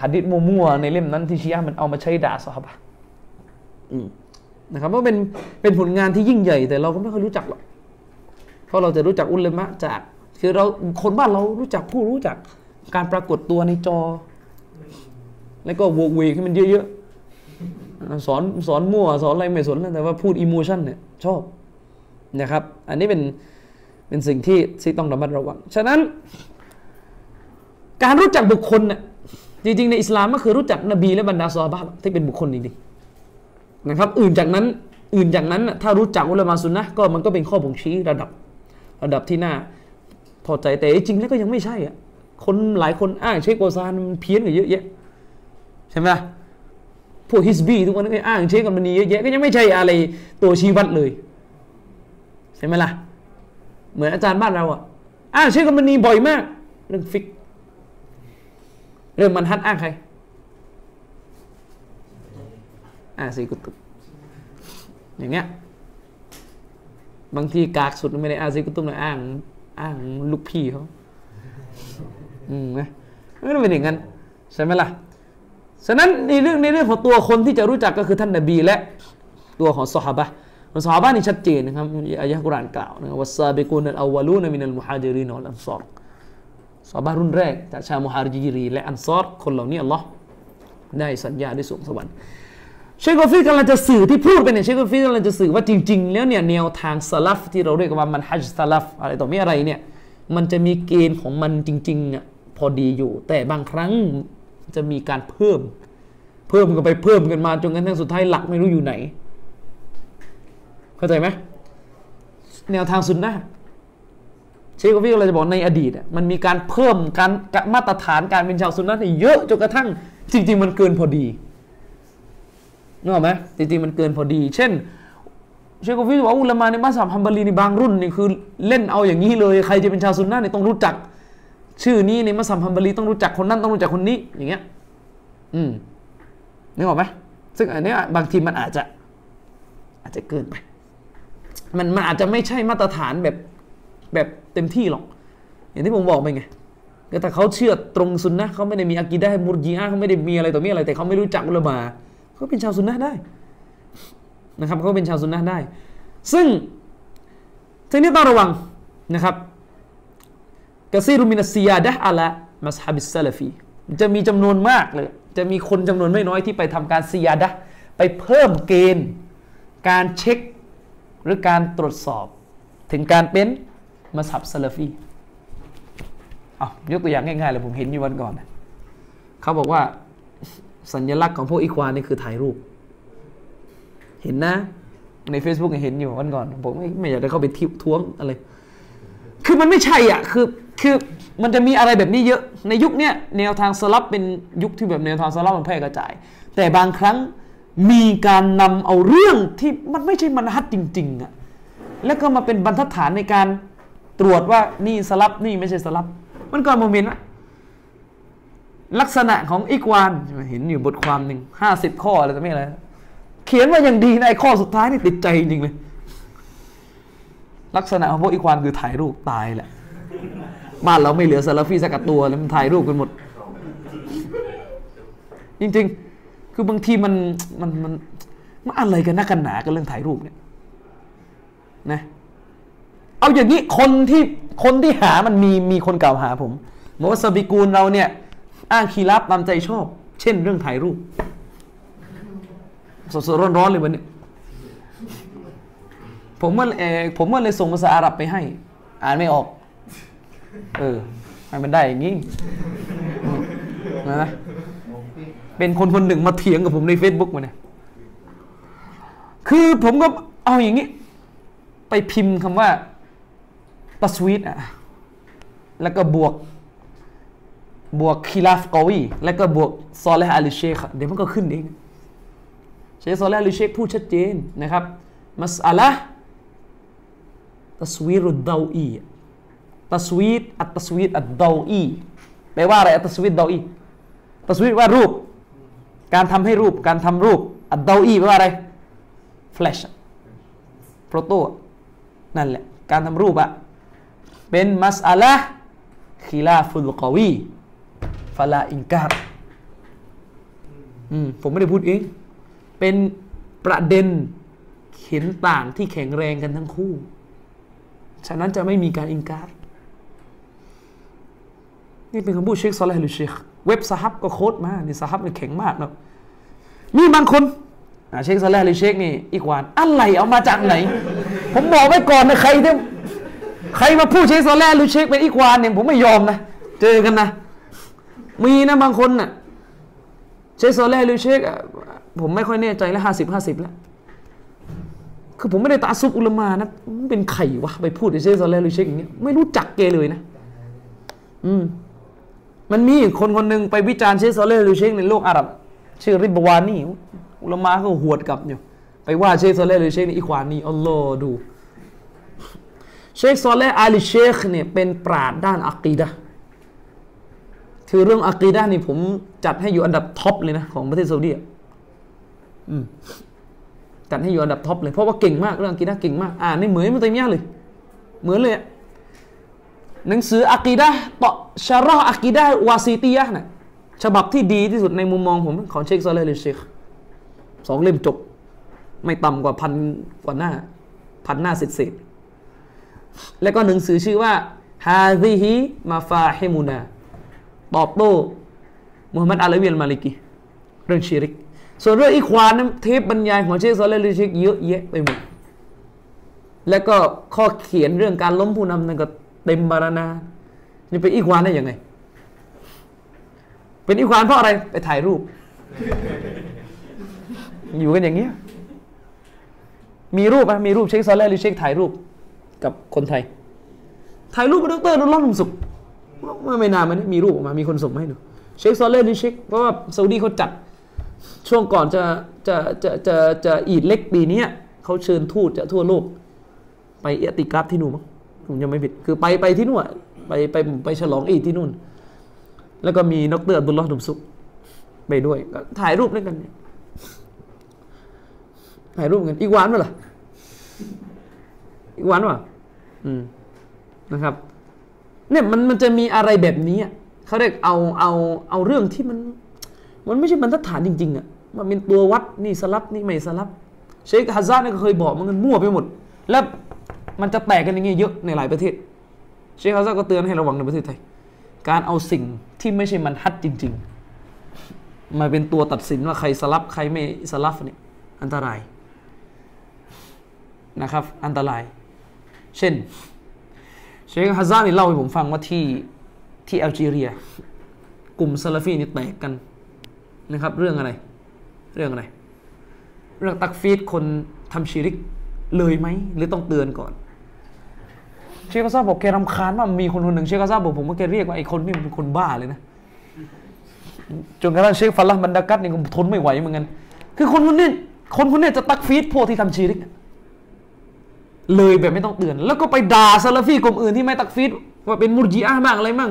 หะดิษมั่วๆในเล่มนั้นที่ชีอะห์มันเอามาใช้ด่าซอฮาบะนะครับว่าเป็นเป็นผลงานที่ยิ่งใหญ่แต่เราก็ไม่ค่อยรู้จักหรอก เพราะเราจะรู้จักอุลมะจาก คือเราคนบ้านเรารู้จักผู้รู้จักการปรากฏตัวในจอ แล้วก็วกเวกให้มันเยอะๆสอนสอนมั่วสอนอะไรไม่สนแล้วแต่ว่าพูดอิโมชันเนี่ยชอบนะครับ อันนี้เป็นเป็นสิ่งที่ที่ต้องระมัดระวัง ฉะนั้น การรู้จักบุคคลเนี่ยจริงๆในอิสลามก็คือรู้จักนบีและบรรดาซอฮาบะที่เป็นบุคคลจริงๆนะครับ อื่นจากนั้นอื่นจากนั้นถ้ารู้จักอุลามาสุนนะก็มันก็เป็นข้อบ่งชี้ระดับ ระดับที่น่าพอใจแต่จริงๆแล้วก็ยังไม่ใช่อะคนหลายคนอ้างเชคโกซานมันเพี้ยนกันเยอะแยะใช่ไหมพวกฮิสบีทุกคนก็อ้างเชคกับมันนีเยอะแยะก็ยังไม่ใช่อะไรตัวชี้วัดเลยใช่ไหมล่ะเหมือนอาจารย์บ้านเราอะอ้างเชคกับมันนีบ่อยมาก เรื่องฟิก เรื่องมันฮัดอ้างใครอ้างซีกุตุบอย่างเงี้ย บางทีกากสุดไม่ได้อ้างซีกุตุบเลยอ้าง อ้างลูกพี่เขาอืมนะไม่ต้องเป็นอย่างนั้นใช่ไหมล่ะฉะนั้นในเรื่องในเรื่องของตัวคนที่จะรู้จักก็คือท่านนบีและตัวของสหาบะสหาบะนี่ชัดเจนนะครับอายะกุรอานกล่าวนะครับوالسابقون الأولون من المهاجرين والأنصار สหาบะรุ่นแรกจากชาวมุฮาจิรีนและอันซอรคนเหล่านี้อัลลอฮ์ได้สัญญาได้ส่งสวรรค์ เชคกฟีกำลังจะสื่อที่พูดไปเนี่ยเชคกฟีกำลังจะสื่อว่าจริง ๆ แล้วเนี่ยแนวทางสลัฟที่เราเรียกว่ามันฮัจสลัฟอะไรต่อมีอะไรเนี่ยมันจะมีเกณฑ์ของมันจริงๆอะพอดีอยู่ แต่บางครั้งจะมีการเพิ่ม เพิ่มกันไปเพิ่มกันมาจนกระทั่งสุดท้ายหลักไม่รู้อยู่ไหน เข้าใจไหมแนวทางสุนนะเชคกฟี่เราจะบอกในอดีตมันมีการเพิ่มการมาตรฐานการเป็นชาวสุนนะเยอะจนกระทั่งจริง ๆ มันเกินพอดี นึกออกไหมจริงๆมันเกินพอดี เช่น เชคกฟี่บอกว่าอุลามาในมัสยิดฮัมบารีในบางรุ่นนี่คือเล่นเอาอย่างนี้เลย ใครจะเป็นชาวซุนนะเนี่ยต้องรู้จัก ชื่อนี้ในมัสยิดฮัมบารีต้องรู้จักคนนั้นต้องรู้จักคนนี้อย่างเงี้ยอืมนึกออกไหมซึ่งอันนี้บางทีมันอาจจะ อาจจะเกินไป มันมันอาจจะไม่ใช่มาตรฐานแบบแบบเต็มที่หรอก อย่างที่ผมบอกไปไงแต่เขาเชื่อตรงซุนนะเขาไม่ได้มีอากีได้มุรจีอาเขาไม่ได้มีอะไรต่อมีอะไรแต่เขาไม่รู้จักอุลามา เขาเป็นชาวซุนนะได้นะครับเขาเป็นชาวซุนนะได้ ซึ่งทีนี้ต้องระวังนะครับกซีรุมินัสซียาดะอัละมัสฮับิสซาลฟีจะมีจำนวนมากเลย จะมีคนจำนวนไม่น้อยที่ไปทำการซียาดะไปเพิ่มเกณฑ์ การเช็คหรือการตรวจสอบ ถึงการเป็นมัสฮับซาลฟีเอายกตัวอย่างง่ายๆเลยผมเห็นอยู่วันก่อน เขาบอกว่า สัญลักษณ์ของพวกอีควานนี่คือถ่ายรูป เห็นนะ ใน Facebook เห็นอยู่วันก่อนผมไม่ไม่อยากจะเข้าไปทิบท้วงอะไร คือมันไม่ใช่อะคือคือมันจะมีอะไรแบบนี้เยอะในยุคนี้แนวทางสลับเป็นยุคที่แบบแนวทางสลับมันแพร่กระจาย แต่บางครั้งมีการนำเอาเรื่องที่มันไม่ใช่มันฮัดจริงๆอะแล้วก็มาเป็นบรรทัดฐานในการตรวจว่านี่สลับนี่ไม่ใช่สลับ มันก็โมเมนต์ว่า ลักษณะของอีกวานเห็นอยู่บทความหนึ่งห้าสิบข้ออะไรต่ไม่อะไรเขียนว่าอย่างดีในข้อสุดท้ายนี่ติดใจจริงเลย ลักษณะของพวกอีควานคือถ่ายรูปตายแหละบ้านเราไม่เหลือซาลาฟีสักตัวเลยมันถ่ายรูปกันหมด จริงๆ คือบางทีมันมันมันมันอะไรกันนักกันหนากันเรื่องถ่ายรูปเนี่ยนะเอาอย่างนี้คนที่คนที่หามันมีมีคนกล่าวหาผมบอกว่าสบิกูลเราเนี่ย อ้างคีรับตามใจชอบ เช่นเรื่องถ่ายรูปสดๆร้อนๆเลยวันนี้ผมว่าเออผมว่าเลยส่งภาษาอาหรับไปให้ อ่านไม่ออก เออให้มันได้อย่างนี้นะเป็นคนคนหนึ่งมาเถียงกับผมใน Facebook มาเนี่ย คือผมก็เอาอย่างนี้ ไปพิมพ์คำว่าตัสวีตอะ แล้วก็บวก บวกคีลาฟกอวีแล้วก็บวกซอลและอาลิเชคเดี๋ยวมันก็ขึ้นเองเชคซอลและอาลิเชคพูดชัดเจนนะครับมัสอะละตัสวีรุดดาวอีตัสวีดอัตตัสวีดอัดดาวอีแปลว่าอะไรอัตตัสวีดดาวอีตัสวีดว่ารูป การทำให้รูปการทำรูปอัดดาวอีแปลว่าอะไรแฟลชโปรโตนั่นแหละการทำรูปอะเป็นมัสอะละคีลาฟุลกอวี ฟาลาอิงการผมไม่ได้พูดเอง เป็นประเด็นเห็นต่างที่แข็งแรงกันทั้งคู่ ฉะนั้นจะไม่มีการอิงการนี่เป็นคำพูดเชคซอลเลห์หรือเชคเว็บสฮับก็โค้ดมานี่สฮับมันแข็งมากเนาะมีบางคนเชคซอลเลห์หรือเชคนี่อีกวานอะไรเอามาจากไหน ผมบอกไว้ก่อนนะใครที่ใครมาพูดเชคซอลเลห์หรือเชคเป็นอีกวานเนี่ยผมไม่ยอมนะ เจอกันนะ มีนะบางคนน่ะเชคซเลห์หรือเชคผมไม่ค่อยแน่ใจแล้วห้าสิบห้าสิบแล้ว คือผมไม่ได้ตาซุบอุลมานะมันเป็นไข่วะไปพูดเชคซเลห์หรือเชคอย่างเงี้ยไม่รู้จักเกเลยนะ อืมมันมีคนคนหนึ่งไปวิจารณ์เชคซเลห์หรือเชคในโลกอาหรับ ชื่อริบวานีอุลมาเขาหวดกลับอยู่ไปว่าเชคซเลห์หรือเชคในอิควานีอัลลอฮ์ดูเชคซเลห์อาลีเชคเนี่ยเป็นปราดด้านอักีดะ คือเรื่องอักีดะนี่ผมจัดให้อยู่อันดับ top เลยนะของประเทศซาอุดีอืมจัดให้อยู่อันดับ top เลยเพราะว่าเก่งมากเรื่องอักีดะเก่งมากอ่านนี่เหมือนอิบนุตัยมียะเลยเหมือนเลยหนังสืออักีดะต่อชาร์อักีดะวาซีตียะนะฉบับที่ดีที่สุดในมุมมองผมของเชคซอลเลห์หรือเชคสองเล่มจบ ไม่ต่ำกว่าพันกว่าหน้า พันหน้าเศษๆแล้วก็หนังสือชื่อว่าฮาซิฮิมาฟาเฮมุนา ตอบโต้มุฮัมมัดอาลีวิลมาลิกีเรื่องชิริก ส่วนเรื่องอีควานนั้นเทปบรรยายของเชคซอลเลห์เชคเยอะแยะไปหมดแล้วก็ข้อเขียนเรื่องการล้มผู้นำนั่นก็เต็มบารานานี่เป็นอีควานได้ยังไง เป็นอีควานเพราะอะไรไปถ่ายรูป อยู่กันอย่างเงี้ยมีรูปไหมมีรูปเชคซอลเลห์หรือเชคถ่ายรูปกับคนไทย ถ่ายรูปกับดรนุลลอฮ์นุ่มสุข เมื่อไม่นานมานี้มีรูปออกมามีคนส่งมาให้ดูเชคซอลเลห์นี่เชคเพราะว่าซาอุดีเขาจัดช่วงก่อนจะจะจะจะจะอีดเล็กปีนี้เขาเชิญทูตจากทั่วโลก ไปเอติกราฟที่นู่นมั้งผมยังไม่ผิด คือไปไปที่นู่นไปไปไปฉลองอีดที่นู่น แล้วก็มีดรอับดุลลอฮ์ดุมซุกไปด้วยก็ถ่ายรูปด้วยกันถ่ายรูปกันอีกวันเมื่อไหร่อีกวันวะอืมนะครับ เนี่ยมันมันจะมีอะไรแบบนี้เขาเรียกเอาเอาเอาเรื่องที่มัน มันไม่ใช่บรรทัดฐานจริง ๆอะมันเป็นตัววัดนี่สลับนี่ไม่สลับเชคฮัซซาเนี่ยก็เคยบอกมันมั่วไปหมด แล้วมันจะแตกกันอย่างเงี้ยเยอะในหลายประเทศ เชคฮัซซาก็เตือนให้ระวังในประเทศไทย การเอาสิ่งที่ไม่ใช่มันฮัดจริง ๆ มาเป็นตัวตัดสินว่าใครสลับใครไม่สลับเนี่ยอันตรายนะครับ อันตราย เช่น เชคฮัซซานี่เล่าให้ผมฟังว่าที่ที่แอลจีเรีย กลุ่มซาลาฟีนี่แตกกันนะครับ เรื่องอะไร เรื่องอะไร เรื่องตักฟีรคนทำชีริกเลยไหม หรือต้องเตือนก่อน เชคกาซาบอกแกรำคาญว่ามีคนคนหนึ่งเชคกาซาบอกผมว่าแกเรียกว่าไอ้คนนี่มันเป็นคนบ้าเลยนะจนกระทั่งเชคฟัลลัห์บันดากัตนี่ผมทนไม่ไหวเหมือนกัน คือคนคนนี้คนคนนี้จะตักฟีรพวกที่ทำชีริก เลยแบบไม่ต้องเตือน แล้วก็ไปด่าซาลาฟีกลุ่มอื่นที่ไม่ตักฟีดว่าเป็นมุรจีอาบ้างอะไรบ้าง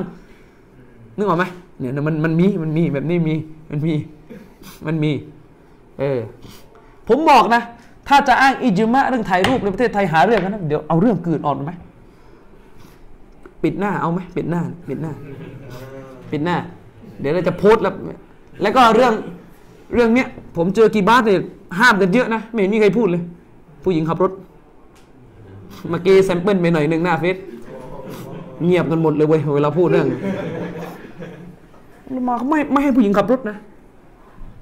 นึกออกไหมเนี่ยมันมันมีมันมีแบบนี้มีมันมีมันมี เออ ผมบอกนะ ถ้าจะอ้างอิจมะเรื่องถ่ายรูปในประเทศไทยหาเรื่องกันนะเดี๋ยวเอาเรื่องกืนออกไหมปิดหน้าเอาไหมปิดหน้า ปิดหน้า ปิดหน้า เดี๋ยวเราจะโพสต์แล้ว แล้วก็เรื่องเรื่องเนี้ย ผมเจอกีบาสเนี่ยห้ามกันเยอะนะ ไม่เห็นมีใครพูดเลย ผู้หญิงขับรถ เมื่อกี้แซมเปิลไปหน่อยหนึ่งหน้าเฟซเงียบกันหมดเลยเว้ยเวลาพูดเรื่องมาไม่ไม่ให้ผู้หญิงขับรถนะ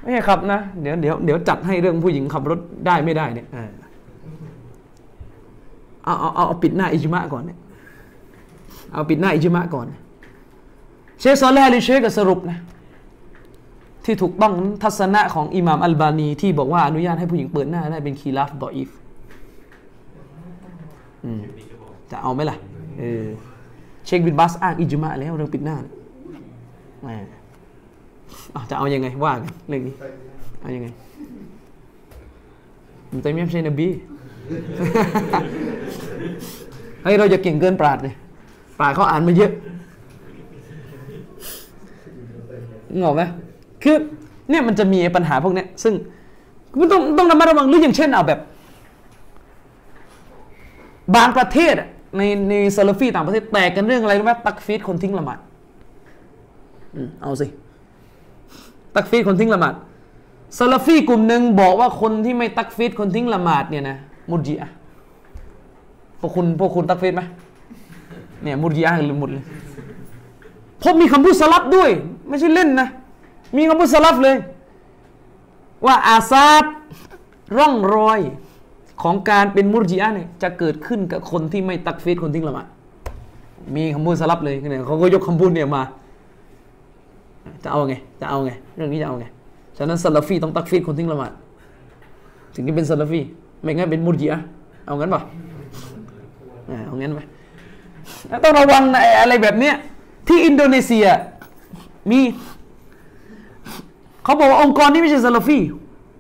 ไม่ให้ขับนะเดี๋ยวเดี๋ยวเดี๋ยวจัดให้เรื่องผู้หญิงขับรถได้ไม่ได้เนี่ยเอาเอาเอาเอาปิดหน้าอิจมะก่อนเนี่ยเอาปิดหน้าอิจมะก่อน เชคซอลแลลิเชคก็สรุปนะที่ถูกต้องทัศนะของอิหม่ามอัลบานีที่บอกว่าอนุญาตให้ผู้หญิงเปิดหน้าได้เป็นคีราฟดออีฟ จะเอาไหมล่ะเออเชคบินบัสอ้างอิจมาแล้วเรื่องปิดหน้าแหมอะจะเอายังไงว่ากันเรื่องนี้ เอายังไงมันแต่ไม่ใช่นบีเฮ้ยเราจะเก่งเกินปราดเลยปราดเขาอ่านมาเยอะงงไหมคือเนี่ยมันจะมีปัญหาพวกเนี้ยซึ่งมันต้องต้องระมัดระวังหรืออย่างเช่นเอาแบบ บางประเทศอะในในซาลฟีต่างประเทศแตกกันเรื่องอะไรรู้ไหมตักฟีดคนทิ้งละหมาดอืมเอาสิ ตักฟีดคนทิ้งละหมาดซาลฟีกลุ่มหนึ่งบอกว่าคนที่ไม่ตักฟีดคนทิ้งละหมาดเนี่ยนะมุจีอะพวกคุณพวกคุณตักฟีดไหมเนี่ยมุจีอะหรือหมดเลยเพราะมีคำพูดสลับด้วย ไม่ใช่เล่นนะ มีคำพูดสลับเลย ว่าอาซาดร่องรอย ของการเป็นมุรจิอะเนี่ยจะเกิดขึ้นกับคนที่ไม่ตักฟีดคนทิ้งละหมาดมีคำพูดสลับเลยเนี่ยเขาก็ยกคำพูดเนี่ยมา จะเอาไง จะเอาไง เรื่องนี้จะเอาไง ฉะนั้นซาลาฟีต้องตักฟีดคนทิ้งละหมาดถึงจะเป็นซาลาฟี ไม่งั้นเป็นมุรจิอะเอางั้นป่ะเอางั้นไปต้องระวังนะไอ้อะไรแบบเนี้ยที่อินโดนีเซียมีเขาบอกว่าองค์กรนี้ไม่ใช่ซาลาฟี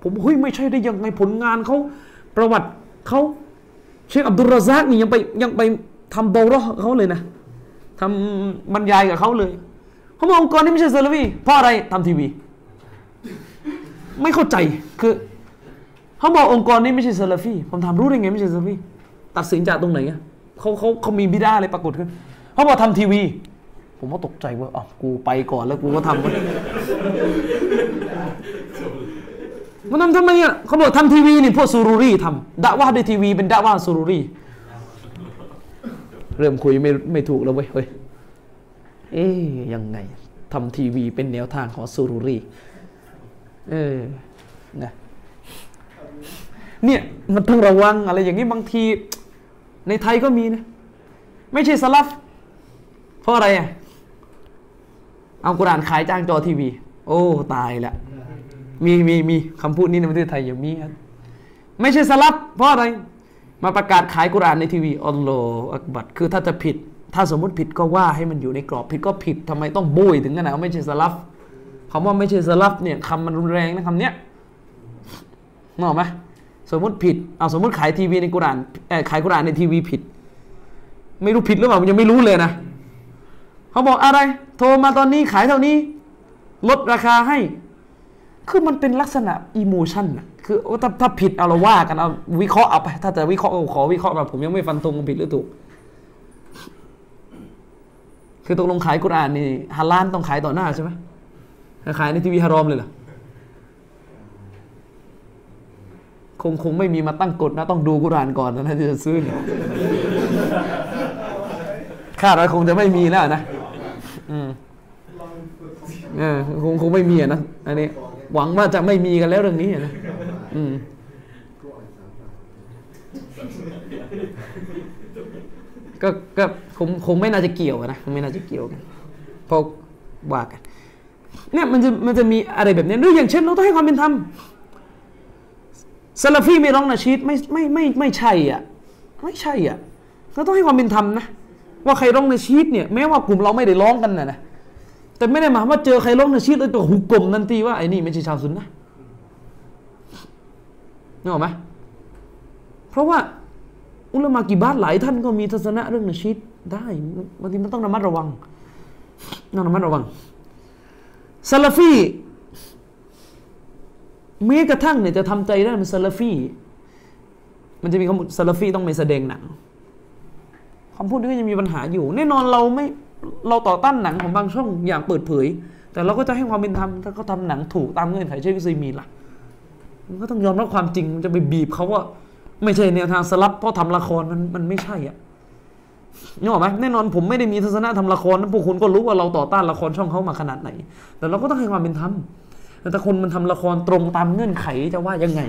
ผมเฮ้ยไม่ใช่ได้ยังไงผลงานเขา ประวัติเขาเชคอับดุลราซากนี่ยังไปยังไปทำโดรอเขาเลยนะทำบรรยายกับเขาเลยเขาบอกองค์กรนี้ไม่ใช่ซาลาฟีเพราะอะไรทำทีวี ไม่เข้าใจคือเขาบอกองค์กรนี้ไม่ใช่ซาลาฟีผมถามรู้ได้ไงไม่ใช่ซาลาฟีตัดสินจากตรงไหนอะเขาเขาเขามีบิดอะอะไรปรากฏขึ้นเขาบอกทำทีวี ผมก็ตกใจว่าอ๋อกูไปก่อนแล้วกูก็ทำ มันทำทำไมอะเขาบอกทำทีวีนี่พวกซูรุรีทำดะอ์วะห์ด้วยทีวีเป็นดะอ์วะห์ซูรุรีเริ่มคุยไม่ไม่ถูกแล้วเว้ยเฮ้ยเอ๊ยยังไงทำทีวีเป็นแนวทางของซูรุรีเออนะเนี่ยมันต้องระวังอะไรอย่างนี้บางที ในไทยก็มีนะไม่ใช่สลับเพราะอะไรอะเอากุรานขายจ้างจอทีวี โอ้ ตายละ มีมีมีคำพูดนี้ในประเทศไทยอย่างมีครับไม่ใช่สลับเพราะอะไร มาประกาศขายกุรานในทีวีอัลลอฮฺอักบัดคือถ้าจะผิด ถ้าสมมติผิดก็ว่าให้มันอยู่ในกรอบผิดก็ผิดทำไมต้องโบยถึงขนาดไม่ใช่สลับคำว่าไม่ใช่สลับเนี่ยคำมันรุนแรงนะคำเนี้ยนึกออกไหมสมมติผิดเอาสมมติขายทีวีในกุรานเออขายกุรานในทีวีผิด ไม่รู้ผิดหรือเปล่ามันยังไม่รู้เลยนะเขาบอกอะไร โทรมาตอนนี้ขายเท่านี้ ลดราคาให้ คือมันเป็นลักษณะอิโมชันอะคือถ้าถ้าผิดเอาเราว่ากันเอาวิเคราะห์เอาไปถ้าจะวิเคราะห์ก็ขอวิเคราะห์แบบผมยังไม่ฟันธงว่าผิดหรือถูก คือตกลงขายกุรานนี่ฮาลานต้องขายต่อหน้าใช่ไหมขายในทีวีฮารอมเลยเหรอคงคงไม่มีมาตั้งกฎนะต้องดูกุรานก่อนนะที่จะซื้อเนี่ยคาดว่าคงจะไม่มีแล้วนะอืมเออคงคงไม่มีนะอันนี้ หวังว่าจะไม่มีกันแล้วเรื่องนี้นะอืมก็ก็คงคงไม่น่าจะเกี่ยวนะคงไม่น่าจะเกี่ยวกันพราะว่ากันเนี่ยมันจะมันจะมีอะไรแบบนี้หรืออย่างเช่นเราต้องให้ความเป็นธรรมซาลาฟีไม่ร้องนาชีดไม่ไม่ไม่ไม่ใช่อะไม่ใช่อะเราต้องให้ความเป็นธรรมนะว่าใครร้องนาชีดเนี่ยแม้ว่ากลุ่มเราไม่ได้ร้องกันนะนะ แต่ไม่ได้หมายว่าเจอใครร้องนาชีดแล้วตัวหุกกลมนันทีว่าไอ้นี่ไม่ใช่ชาวซุนนะนึกออกไหมเพราะว่าอุลามะกีบาตหลายท่านก็มีทัศนะเรื่องนชีดได้บางทีมันต้องระมัดระวังต้องระมัดระวังซาลาฟีแม้กระทั่งเนี่ยจะทำใจได้มันซาลาฟีมันจะมีคำพูดซาลาฟีต้องไม่แสดงหนังคำพูดนี้ก็ยังมีปัญหาอยู่ แน่นอนเราไม่ เราต่อต้านหนังของบางช่องอย่างเปิดเผย แต่เราก็จะให้ความเป็นธรรมถ้าเขาทำหนังถูกตามเงื่อนไขเช่นวิซีมีล่ะมันก็ต้องยอมรับความจริงมันจะไปบีบเขาว่า ไม่ใช่แนวทางสลับเพราะทำละครมันมันไม่ใช่อะนึกออกไหมแน่นอนผมไม่ได้มีทัศนะทำละครนะพวกคุณก็รู้ว่าเราต่อต้านละครช่องเขามาขนาดไหน แต่เราก็ต้องให้ความเป็นธรรมแต่คนมันทำละครตรงตามเงื่อนไขจะว่ายังไง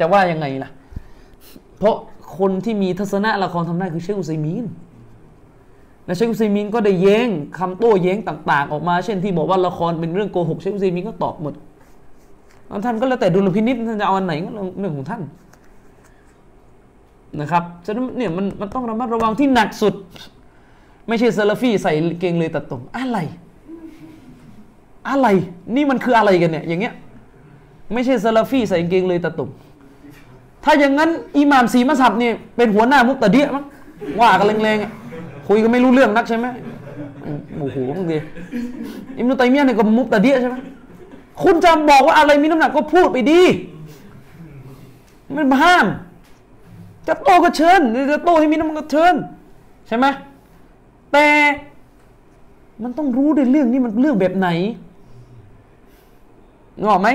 จะว่ายังไงล่ะ เพราะคนที่มีทัศนะละครทำได้คือเชคอุซัยมีน และเชคอุซัยมีนก็ได้แย้งคำโต้แย้งต่าง ๆ ออกมา เช่นที่บอกว่าละครเป็นเรื่องโกหกเชคอุซัยมีนก็ตอบหมดท่านก็แล้วแต่ดุลพินิษท่านจะเอาอันไหนก็เรื่องของท่านนะครับฉะนั้นเนี่ยมันมันต้องระมัดระวังที่หนักสุด ไม่ใช่ซาลาฟีใส่เกงเลยตัดตรงอะไร อะไร นี่มันคืออะไรกันเนี่ย อย่างเงี้ย ไม่ใช่ซาลาฟีใส่เกงเลยตัดตรงถ้าอย่างนั้นอิหม่ามสีมัสับเนี่ยเป็นหัวหน้ามุกตะเดียมั้งว่ากันแรงๆ คุยก็ไม่รู้เรื่องนักใช่ไหมโอ้โหบางทีอิมนุตัยมียะเนี่ยก็มุกตะเดียใช่ไหมคุณจะบอกว่าอะไรมีน้ำหนักก็พูดไปดีไม่ห้าม จะโตก็เชิญจะโตให้มีน้ำหนักก็เชิญใช่ไหมแต่มันต้องรู้ในเรื่องนี้มันเรื่องแบบไหนงอกไหม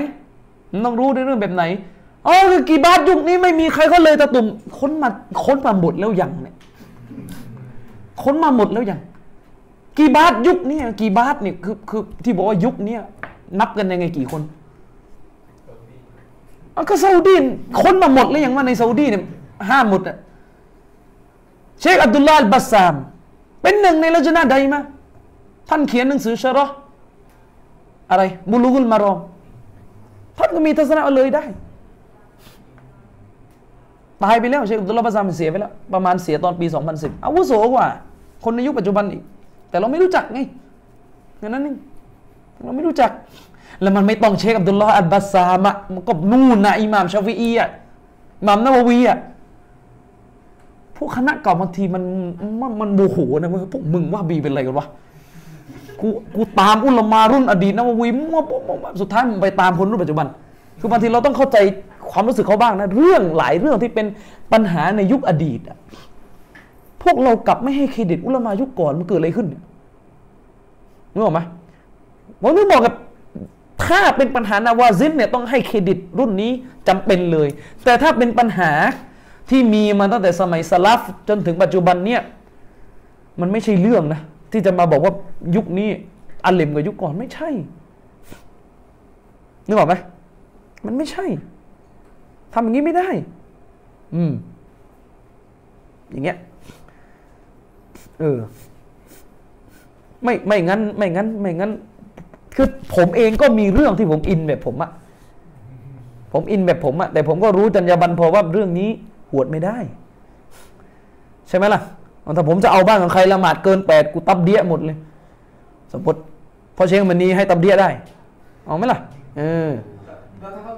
มันต้องรู้ในเรื่องแบบไหนอ๋อคือกี่บาทยุคนี้ไม่มีใครเขาเลยตะตุ่มค้นมาค้นมาหมดแล้วยังเนี่ย ค้นมาหมดแล้วยังกี่บาทยุคนี้กี่บาทเนี่ยคือคือที่บอกว่ายุคนี้นับกันยังไงกี่คนอก็ซาอุดีค้นมาหมดแล้วยังว่าในซาอุดีเนี่ยห้ามหมดอะเชคอับดุลลาห์บัสซาม เป็นหนึ่งในละจนาใดมาท่านเขียนหนังสือชะรออะไรบุลุกุลมารอมท่านก็มีทัศนะเลยได้ตายไปแล้วเชคอับดุลลาห์บัสซามเสียไปแล้วประมาณเสียตอนปี 2010อาวุโสกว่า คนในยุคปัจจุบันอีก แต่เราไม่รู้จักไงนั้นนึงเราไม่รู้จัก แล้วมันไม่ต้องเชคอับดุลลาห์อัลบัสซามะมันก็นู่นนะอิหม่ามชาฟีอีอะมามนาววีอะพวกคณะเก่าบางทีมันมันมันโมโหนะมึงพวกมึงว่าบีเป็นอะไรกันวะกูกูตามอุลามารุ่นอดีตนาววีมั่วสุดท้ายมันไปตามคนรุ่นปัจจุบัน คือบางทีเราต้องเข้าใจความรู้สึกเขาบ้างนะ เรื่องหลายเรื่องที่เป็นปัญหาในยุคอดีตอะ พวกเรากลับไม่ให้เครดิตอุลามายุคก่อนมันเกิดอะไรขึ้นนึกออกไหมผมนึกบอกกับถ้าเป็นปัญหานาวาซินเนี่ยต้องให้เครดิตรุ่นนี้จำเป็นเลย แต่ถ้าเป็นปัญหาที่มีมาตั้งแต่สมัยสลับจนถึงปัจจุบันเนี่ยมันไม่ใช่เรื่องนะ ที่จะมาบอกว่ายุคนี้อัลเลมกับยุคก่อนไม่ใช่นึกออกไหมมันไม่ใช่ทำอย่างนี้ไม่ได้ อืม อย่างเงี้ย เออ ไม่ไม่งั้น ไม่งั้น ไม่งั้น คือผมเองก็มีเรื่องที่ผมอินแบบผมอะผมอินแบบผมอะแต่ผมก็รู้จรรยาบรรณพอว่าเรื่องนี้หวดไม่ได้ ใช่ไหมล่ะถ้าผมจะเอาบ้านของใครละหมาดเกินแปดกูตับเดียหมดเลย สมมติพอเชงมันนี้ให้ตับเดียได้เอาไหมล่ะเออ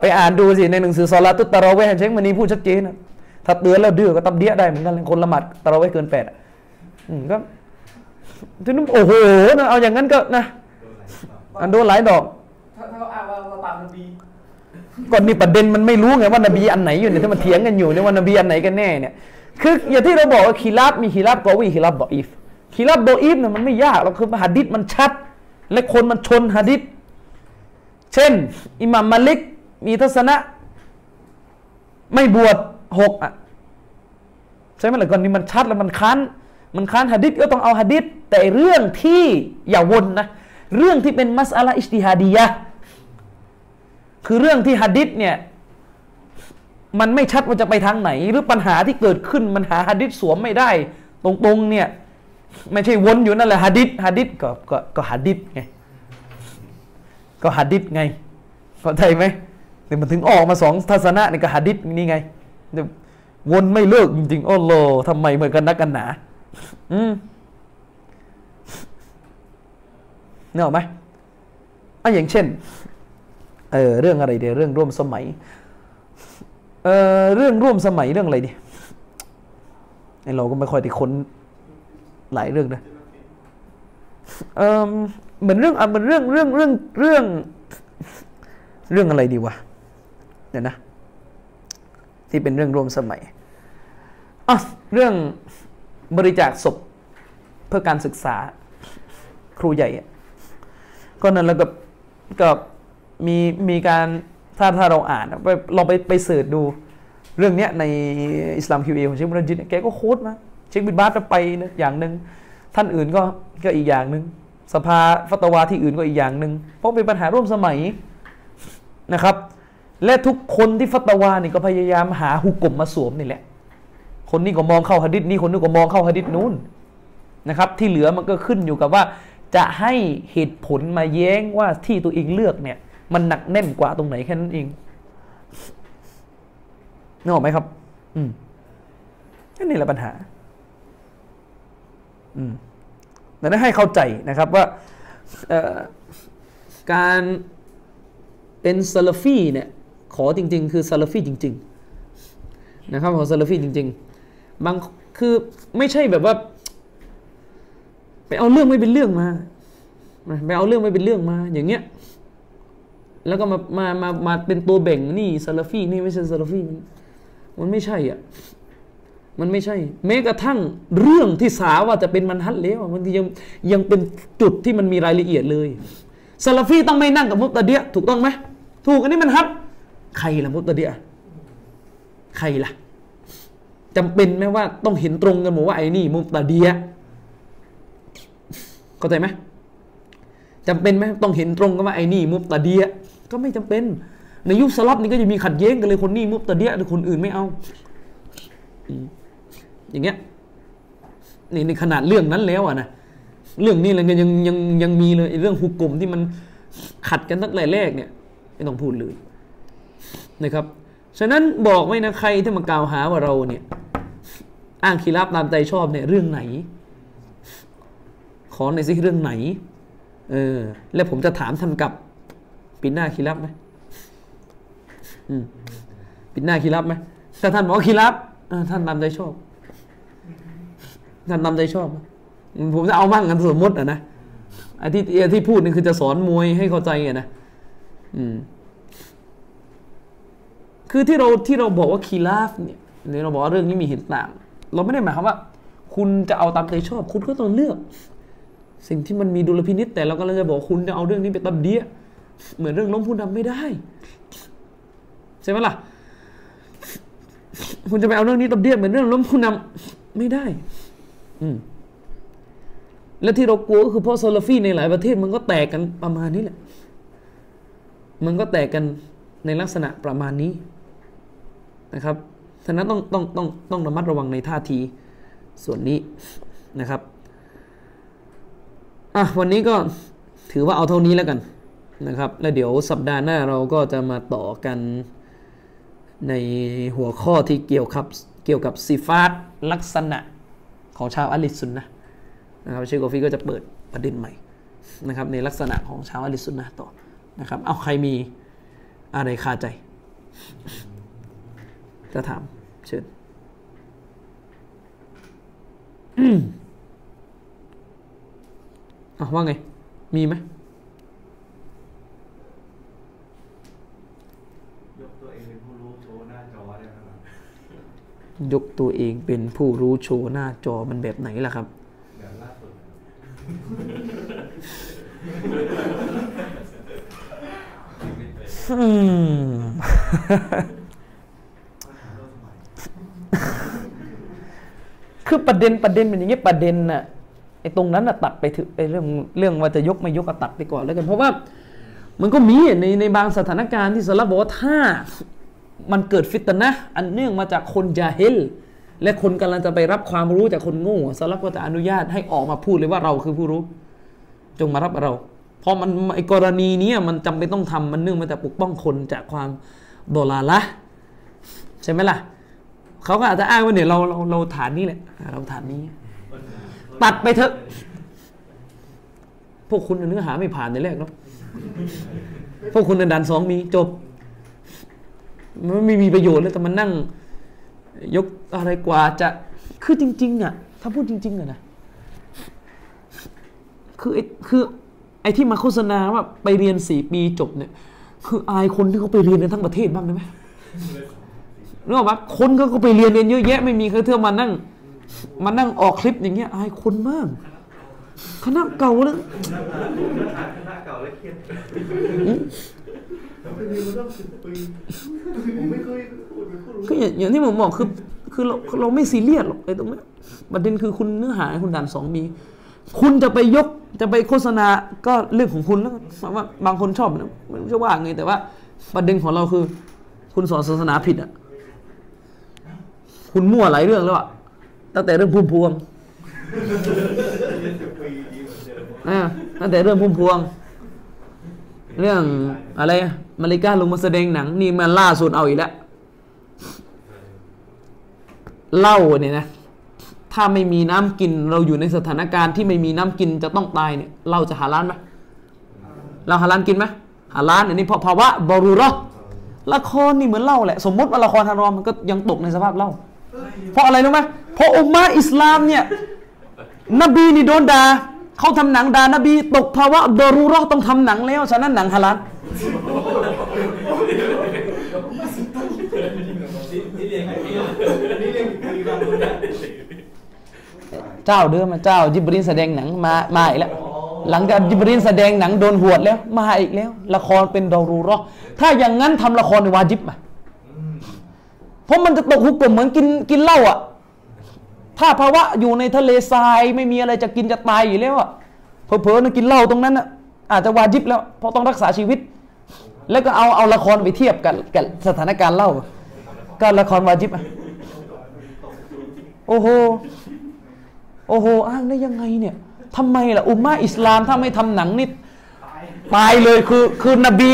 ไปอ่านดูสิในหนังสือซอลาตุตตะรอเวเชงมันนี้พูดชัดเจนนะถ้าเตือนแล้วดื้อก็ตับเดียได้เหมือนกันคนละหมาดตะรอเวเกินแปดอืม ก็ทีนี้โอ้โหนะเอาอย่างนั้นก็นะอันโดนหลายดอกถ้าถ้าเขาอ้างว่าเราตามนบีก่อนนี่ประเด็นมันไม่รู้ไงว่านบีอันไหนอยู่เนี่ยที่มันเถียงกันอยู่เนี่ยว่านบีอันไหนกันแน่เนี่ยคืออย่างที่เราบอกว่าคีราบมีคีราบกอวีคีราบบออีฟคีราบบออีฟเนี่ยมันไม่ยากเราคือหะดิษมันชัด และคนมันชนหะดิษเช่น อิหมัมมาลิกมีทัศนะ ไม่บวชหกอะใช่ไหมล่ะก่อนนี้มันชัดแล้วมันค้าน มันค้านหะดิษก็ต้องเอาหะดิษแต่เรื่องที่อย่าวนนะ เรื่องที่เป็นมัสอะลาอิสติฮาดียะคือเรื่องที่หะดิษเนี่ยมันไม่ชัดว่าจะไปทางไหน หรือปัญหาที่เกิดขึ้นมันหาหะดิษสวมไม่ได้ ตรงๆเนี่ยไม่ใช่วนอยู่นั่นแหละหะดิษหะดิษก็ก็ก็หะดิษไงก็หะดิษไงเข้าใจไหมแต่มันถึงออกมาสองทัศนะนี่ก็หะดิษนี่ไงววนไม่เลิกจริงๆโอ้โลทำไมเหมือนกันนักกันหนา อืมเนี่ยหรอกไหมอะอย่างเช่น เออเรื่องอะไรเดี๋ยวเรื่องร่วมสมัย เออเรื่องร่วมสมัยเรื่องอะไรดิไอเราก็ไม่ค่อยได้ค้นหลายเรื่องนะเออเหมือนเรื่องอะเหมือนเรื่องเรื่องเรื่องเรื่อง เรื่องอะไรดีวะเดี๋ยวนะ ที่เป็นเรื่องร่วมสมัยอะเรื่อง บริจาคศพเพื่อการศึกษาครูใหญ่ก็นั่นแล้วก็ก็มีมีการถ้าถ้าเราอ่านไปลองไปไปเสิร์ชดูเรื่องเนี้ยในอิสลามคิวเอของเชคบุรจิตแกก็โค้ดมาเชคบิดบาสก็ไปนะอย่างหนึ่งท่านอื่นก็ก็อีกอย่างหนึ่งสภาฟัตวาที่อื่นก็อีกอย่างหนึ่งเพราะเป็นปัญหาร่วมสมัยนะครับ และทุกคนที่ฟัตวานี่ก็พยายามหาหุกกลมมาสวมนี่แหละ คนนี้ก็มองเข้าหะดิษนี้คนนี้นก็มองเข้าหะดิษนู้นนะครับ ที่เหลือมันก็ขึ้นอยู่กับว่า จะให้เหตุผลมาแย้งว่าที่ตัวเองเลือกเนี่ย มันหนักแน่นกว่าตรงไหนแค่นั้นเองนึกออกไหมครับ อืมนั่นนี่แหละปัญหา อืมแต่ได้ให้เข้าใจนะครับว่าเอ่อการเป็นซาลฟีเนี่ย ขอจริง ๆ คือซาลฟีจริง ๆ นะครับ ขอซาลฟีจริง ๆ บางคือไม่ใช่แบบว่า ไปเอาเรื่องไม่เป็นเรื่องมาไปเอาเรื่องไม่เป็นเรื่องมา อย่างเงี้ย แล้วก็มามามามาเป็นตัวแบ่งนี่ซาลาฟีนี่ไม่ใช่ซาลาฟีมันมันไม่ใช่อะมันไม่ใช่ แม้กระทั่งเรื่องที่สาว่าจะเป็นมันฮัดแล้วมันยังยังเป็นจุดที่มันมีรายละเอียดเลยซาลาฟีต้องไม่นั่งกับมุตตะเดียถูกต้องไหมถูกอันนี้มันฮัดใครล่ะมุตตะเดียใครล่ะ จำเป็นไหมว่าต้องเห็นตรงกันหมดว่าไอ้นี่มุตตะเดียเข้าใจไหมจำเป็นไหมต้องเห็นตรงกันว่าไอ้นี่มุตตะเดียก็ไม่จำเป็น ในยุคสลับนี่ก็จะมีขัดแย้งกันเลยคนนี้มุตตะเดียหรือคนอื่นไม่เอา อย่างเงี้ยนี่ในขนาดเรื่องนั้นแล้วอะนะเรื่องนี้เลยยังยังยังมีเลยเรื่องหุกกลมที่มันขัดกันตั้งแต่แรกเนี่ยไม่ต้องพูดเลยนะครับ ฉะนั้นบอกไว้นะใครที่มากล่าวหาว่าเราเนี่ย อ้างคีรับตามใจชอบเนี่ยเรื่องไหน ขอในสิเรื่องไหน เออ แล้วผมจะถามท่านกับปิดหน้าคีรับไหมปิดหน้าคีรับไหมถ้าท่านบอกคีรับท่านตามใจชอบ ท่านตามใจชอบผมจะเอาบ้างกันสมมติอะนะไอ้ที่ไอ้ที่พูดนี่คือจะสอนมวยให้เข้าใจอะนะอืมคือที่เราที่เราบอกว่าคีราฟเนี่ยเนี่ยเราบอกว่าเรื่องนี้มีเห็นต่าง เราไม่ได้หมายความว่า คุณจะเอาตามใจชอบ คุณก็ต้องเลือก สิ่งที่มันมีดุลพินิษแต่เราก็เลยจะบอกคุณจะเอาเรื่องนี้ไปตับเดียเหมือนเรื่องล้มผู้นำไม่ได้ใช่ไหมล่ะคุณจะไปเอาเรื่องนี้ตับเดียเหมือนเรื่องล้มผู้นำไม่ได้ อืมและที่เรากลัวก็คือเพราะโซลาฟีในหลายประเทศมันก็แตกกันประมาณนี้แหละ มันก็แตกกันในลักษณะประมาณนี้นะครับ ฉะนั้นต้องต้องต้องต้องระมัดระวังในท่าทีส่วนนี้นะครับอะวันนี้ก็ถือว่าเอาเท่านี้แล้วกันนะครับ แล้วเดี๋ยวสัปดาห์หน้าเราก็จะมาต่อกันในหัวข้อที่เกี่ยวกับเกี่ยวกับสิฟาตลักษณะของชาวอัลิสุนนะนะครับเชคโกฟีก็จะเปิดประเด็นใหม่นะครับในลักษณะของชาวอัลิสุนนะต่อนะครับเอาใครมีอะไรคาใจ จะถามเชิญอืมอะว่าไง มีไหมยกตัวเองเป็นผู้รู้โชว์หน้าจอได้ไหมครับยกตัวเองเป็นผู้รู้โชว์หน้าจอมันแบบไหนล่ะครับ แบบล่าสุดนะครับอืม คือประเด็นประเด็นเป็นอย่างนี้ประเด็นน่ะไอ้ตรงนั้นน่ะตัดไปถึงไอ้เรื่องเรื่องว่าจะยกไม่ยกก็ตัดไปก่อนแล้วกันเพราะว่ามันก็มีในในบางสถานการณ์ที่สลับบอกว่าถ้ามันเกิดฟิตนะอันเนื่องมาจากคนจาฮิลและคนกำลังจะไปรับความรู้จากคนโง่สลับก็จะอนุญาตให้ออกมาพูดเลยว่าเราคือผู้รู้ จงมารับเราเพราะมันไอ้กรณีนี้มันจำเป็นต้องทำมันเนื่องมาจากปกป้องคนจากความโดลาละใช่ไหมล่ะ เขาก็อาจจะอ้างว่าเนี่ยเราเราเราฐานนี้แหละเราฐานนี้ ตัดไปเถอะ พวกคุณเนื้อหาไม่ผ่านในแรกเนาะพวกคุณในดันสองมีจบ มันไม่มีประโยชน์เลยแต่มันนั่ง ยกอะไรกว่าจะคือจริง ๆอะถ้าพูดจริง ๆอะนะคือไอ้คือไอ้ที่มาโฆษณาว่าไปเรียนสี่ปีจบเนี่ย คืออายคนที่เขาไปเรียนกันทั้งประเทศบ้างได้ไหม นึกออกปะคนเขาก็ไปเรียนเรียนเยอะแยะไม่มีใครเที่ยวมานั่งมานั่งออกคลิปอย่างเงี้ยอายคนมากคณะเก่าเลยคณะเก่าและเครียดไปเรียนมาตั้งสิบปีผมไม่เคยพูดเป็นผู้รู้คืออย่างอย่างที่ผมบอกคือคือเราเราไม่ซีเรียสหรอกไอ้ตรงเนี้ยประเด็นคือคุณเนื้อหาคุณด่านสองมี คุณจะไปยกจะไปโฆษณาก็เรื่องของคุณแล้วกันว่าบางคนชอบนะไม่รู้จะว่าไงแต่ว่าประเด็นของเราคือ คุณสอนศาสนาผิดอะ คุณมั่วหลายเรื่องแล้วอะตั้งแต่เรื่องพุ่มพวงสิบปีดีเหมือนเดิมอ่าตั้งแต่เรื่องพุ่มพวง เรื่องอะไรอะมาริกาลงมาแสดงหนัง นี่มันล่าสุดเอาอีกแล้วเล่าเนี่ยนะถ้าไม่มีน้ำกินเราอยู่ในสถานการณ์ที่ไม่มีน้ำกินจะต้องตายเนี่ยเราจะหาร้านไหมเราหาร้านกินไหมหาร้านอันนี้เพราะภาวะบรูเราะห์ละครนี่เหมือนเหล่าแหละ สมมติว่าละครฮารอมมันก็ยังตกในสภาพเหล่า เพราะอะไรรู้ไหมเพราะอุมมะอิสลามเนี่ยนบีนี่โดนด่าเขาทำหนังด่านบี ตกภาวะบรูราะห์ต้องทำหนังแล้ว ฉะนั้นหนังฮาลาลนี่เรียนกันเองนี่เรื่องคุยกันเลเจ้าเดิมอะเจ้าจิบรีนแสดงหนังมามาอีกแล้ว หลังจากจิบรีนแสดงหนังโดนหวดแล้ว มาอีกแล้ว ละครเป็นดอรูรอถ้าอย่างนั้นทำละครในวาจิบมา เพราะมันจะตกหุกกลมเหมือนกินกินเหล้าอะ ถ้าภาวะอยู่ในทะเลทรายไม่มีอะไรจะกินจะตายอยู่แล้วอะเผลอๆนะกินเหล้าตรงนั้นอะอาจจะวาจิบแล้ว เพราะต้องรักษาชีวิต แล้วก็เอาเอาละครไปเทียบกับกับสถานการณ์เหล้าก็ละครวาจิบอะโอ้โหโอ้โหอ้างได้ยังไงเนี่ยทำไมล่ะ อุมมาอิสลามถ้าไม่ทำหนังนี่ ตายเลยคือคือนบี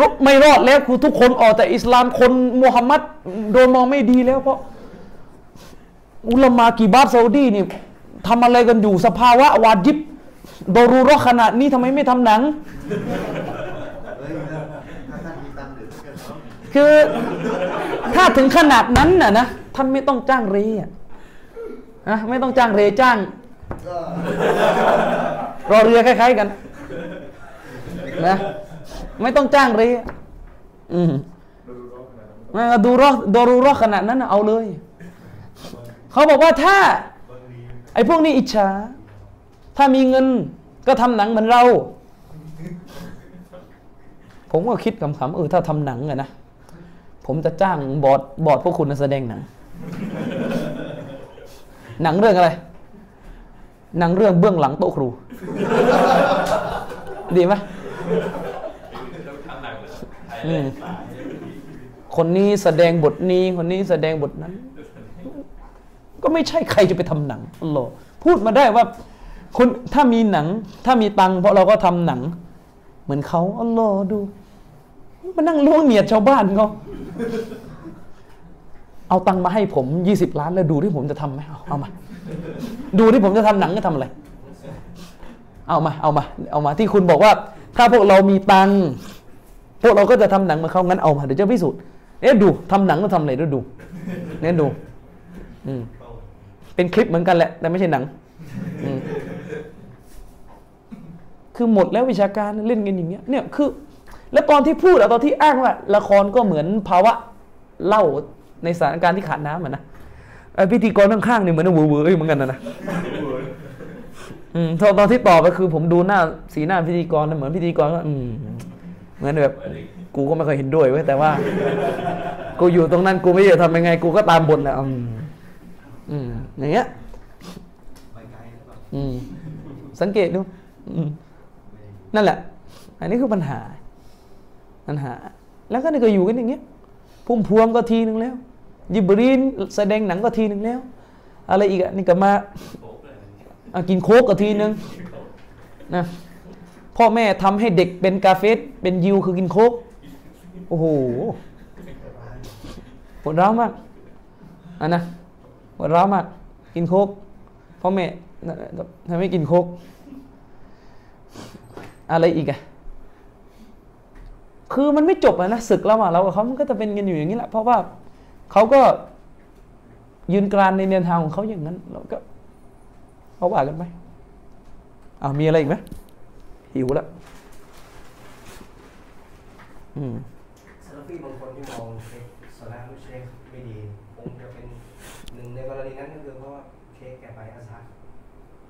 รไม่รอดแล้วคือทุกคนออกแต่อิสลามคนมุฮัมมัดโดนมองไม่ดีแล้วเพราะ อุลามากีบาร์ซาอุดีนี่ทำอะไรกันอยู่สภาวะวาจิบดรูราะห์ขนาดนี้ทำไมไม่ทำหนัง คือถ้าถึงขนาดนั้นน่ะนะท่านไม่ต้องจ้างเรอะนะไม่ต้องจ้างเรจ้าง รอเรือคล้ายๆกัน นะไม่ต้องจ้างเรืออืมมาดูรอดูรูรอขนาดนั้นเอาเลย เขาบอกว่าถ้า ไอ้พวกนี้อิจฉา ถ้ามีเงินก็ทำหนังเหมือนเรา ผมก็คิดขำๆเออถ้าทำหนังอะนะ ผมจะจ้างบอดบอดพวกคุณแสดงหนัง หนังเรื่องอะไร หนังเรื่องเบื้องหลังโต๊ะครู ดีไหม คนนี้แสดงบทนี้ คนนี้แสดงบทนั้น ก็ไม่ใช่ใครจะไปทำหนังอัลลอฮ์พูดมาได้ว่าคนถ้ามีหนัง ถ้ามีตังเพราะเราก็ทำหนัง เหมือนเขาอัลลอฮ์ดูมานั่งล่วงเนียดชาวบ้านเขาเอาตังมาให้ผมยี่สิบล้านแล้วดูที่ผมจะทำไหมเอาเอามา ดูที่ผมจะทำหนังจะทำอะไร เอามา เอามา เอามาที่คุณบอกว่า ถ้าพวกเรามีตังพวกเราก็จะทำหนังมาเขางั้นเอามาเดี๋ยวจะพิสูจน์เอ๊ะดูทำหนังต้องทำอะไรด้วยดูเนี่ยดู อืมเป็นคลิปเหมือนกันแหละ แต่ไม่ใช่หนัง คือหมดแล้ววิชาการเล่นกันอย่างเงี้ย เนี่ยคือ แล้วตอนที่พูดอะตอนที่อ้างว่า ละครก็เหมือนภาวะเล่าในสถานการณ์ที่ขาดน้ำเหมือนนะพิธีกรข้างๆเนี่ยเหมือนเวอร์เวอร์เหมือนกันนะนะ ตอนตอนที่ตอบก็คือ ผมดูหน้าสีหน้าพิธีกรนะเหมือนพิธีกรก็อืมเหมือนแบบกูก็ไม่เคยเห็นด้วยเว้ยแต่ว่า กูอยู่ตรงนั้นกูไม่รู้จะทำยังไง กูก็ตามบทแหละอืมอืมอย่างเงี้ยไปไกลหรือเปล่าอืมสังเกตดูอืมนั่นแหละ อันนี้คือปัญหา ปัญหา แล้วก็นี่ก็อยู่กันอย่างเงี้ยพุ่มพวงก็ทีหนึ่งแล้ว ยิบรีนแสดงหนังก็ทีหนึ่งแล้ว อะไรอีกอะนี่ก็มาอะ กินโค้กก็ทีหนึ่งนะพ่อแม่ทำให้เด็กเป็นกาเฟสเป็นยิวคือกินโค้กโอ้โหปวดร้าวมากอันนะปวดร้าวมากกินโค้กพ่อแม่ทำให้กินโค้กอะไรอีกอะคือมันไม่จบอะนะศึกแล้วอะเรากับเขามันก็จะเป็นกันอยู่อย่างนี้แหละเพราะว่าเขาก็ยืนกรานในแนทางของเขาอย่างนั้นเราก็ เขาว่ากันไปอ้าวมีอะไรอีกไหมหิวแล้วอืมซาลาฟีบางคนที่มองเชคสลามุเชคไม่ดีคงจะเป็นหนึ่งในกรณีนั้นก็คือเพราะว่าเชคแกไปอาซาด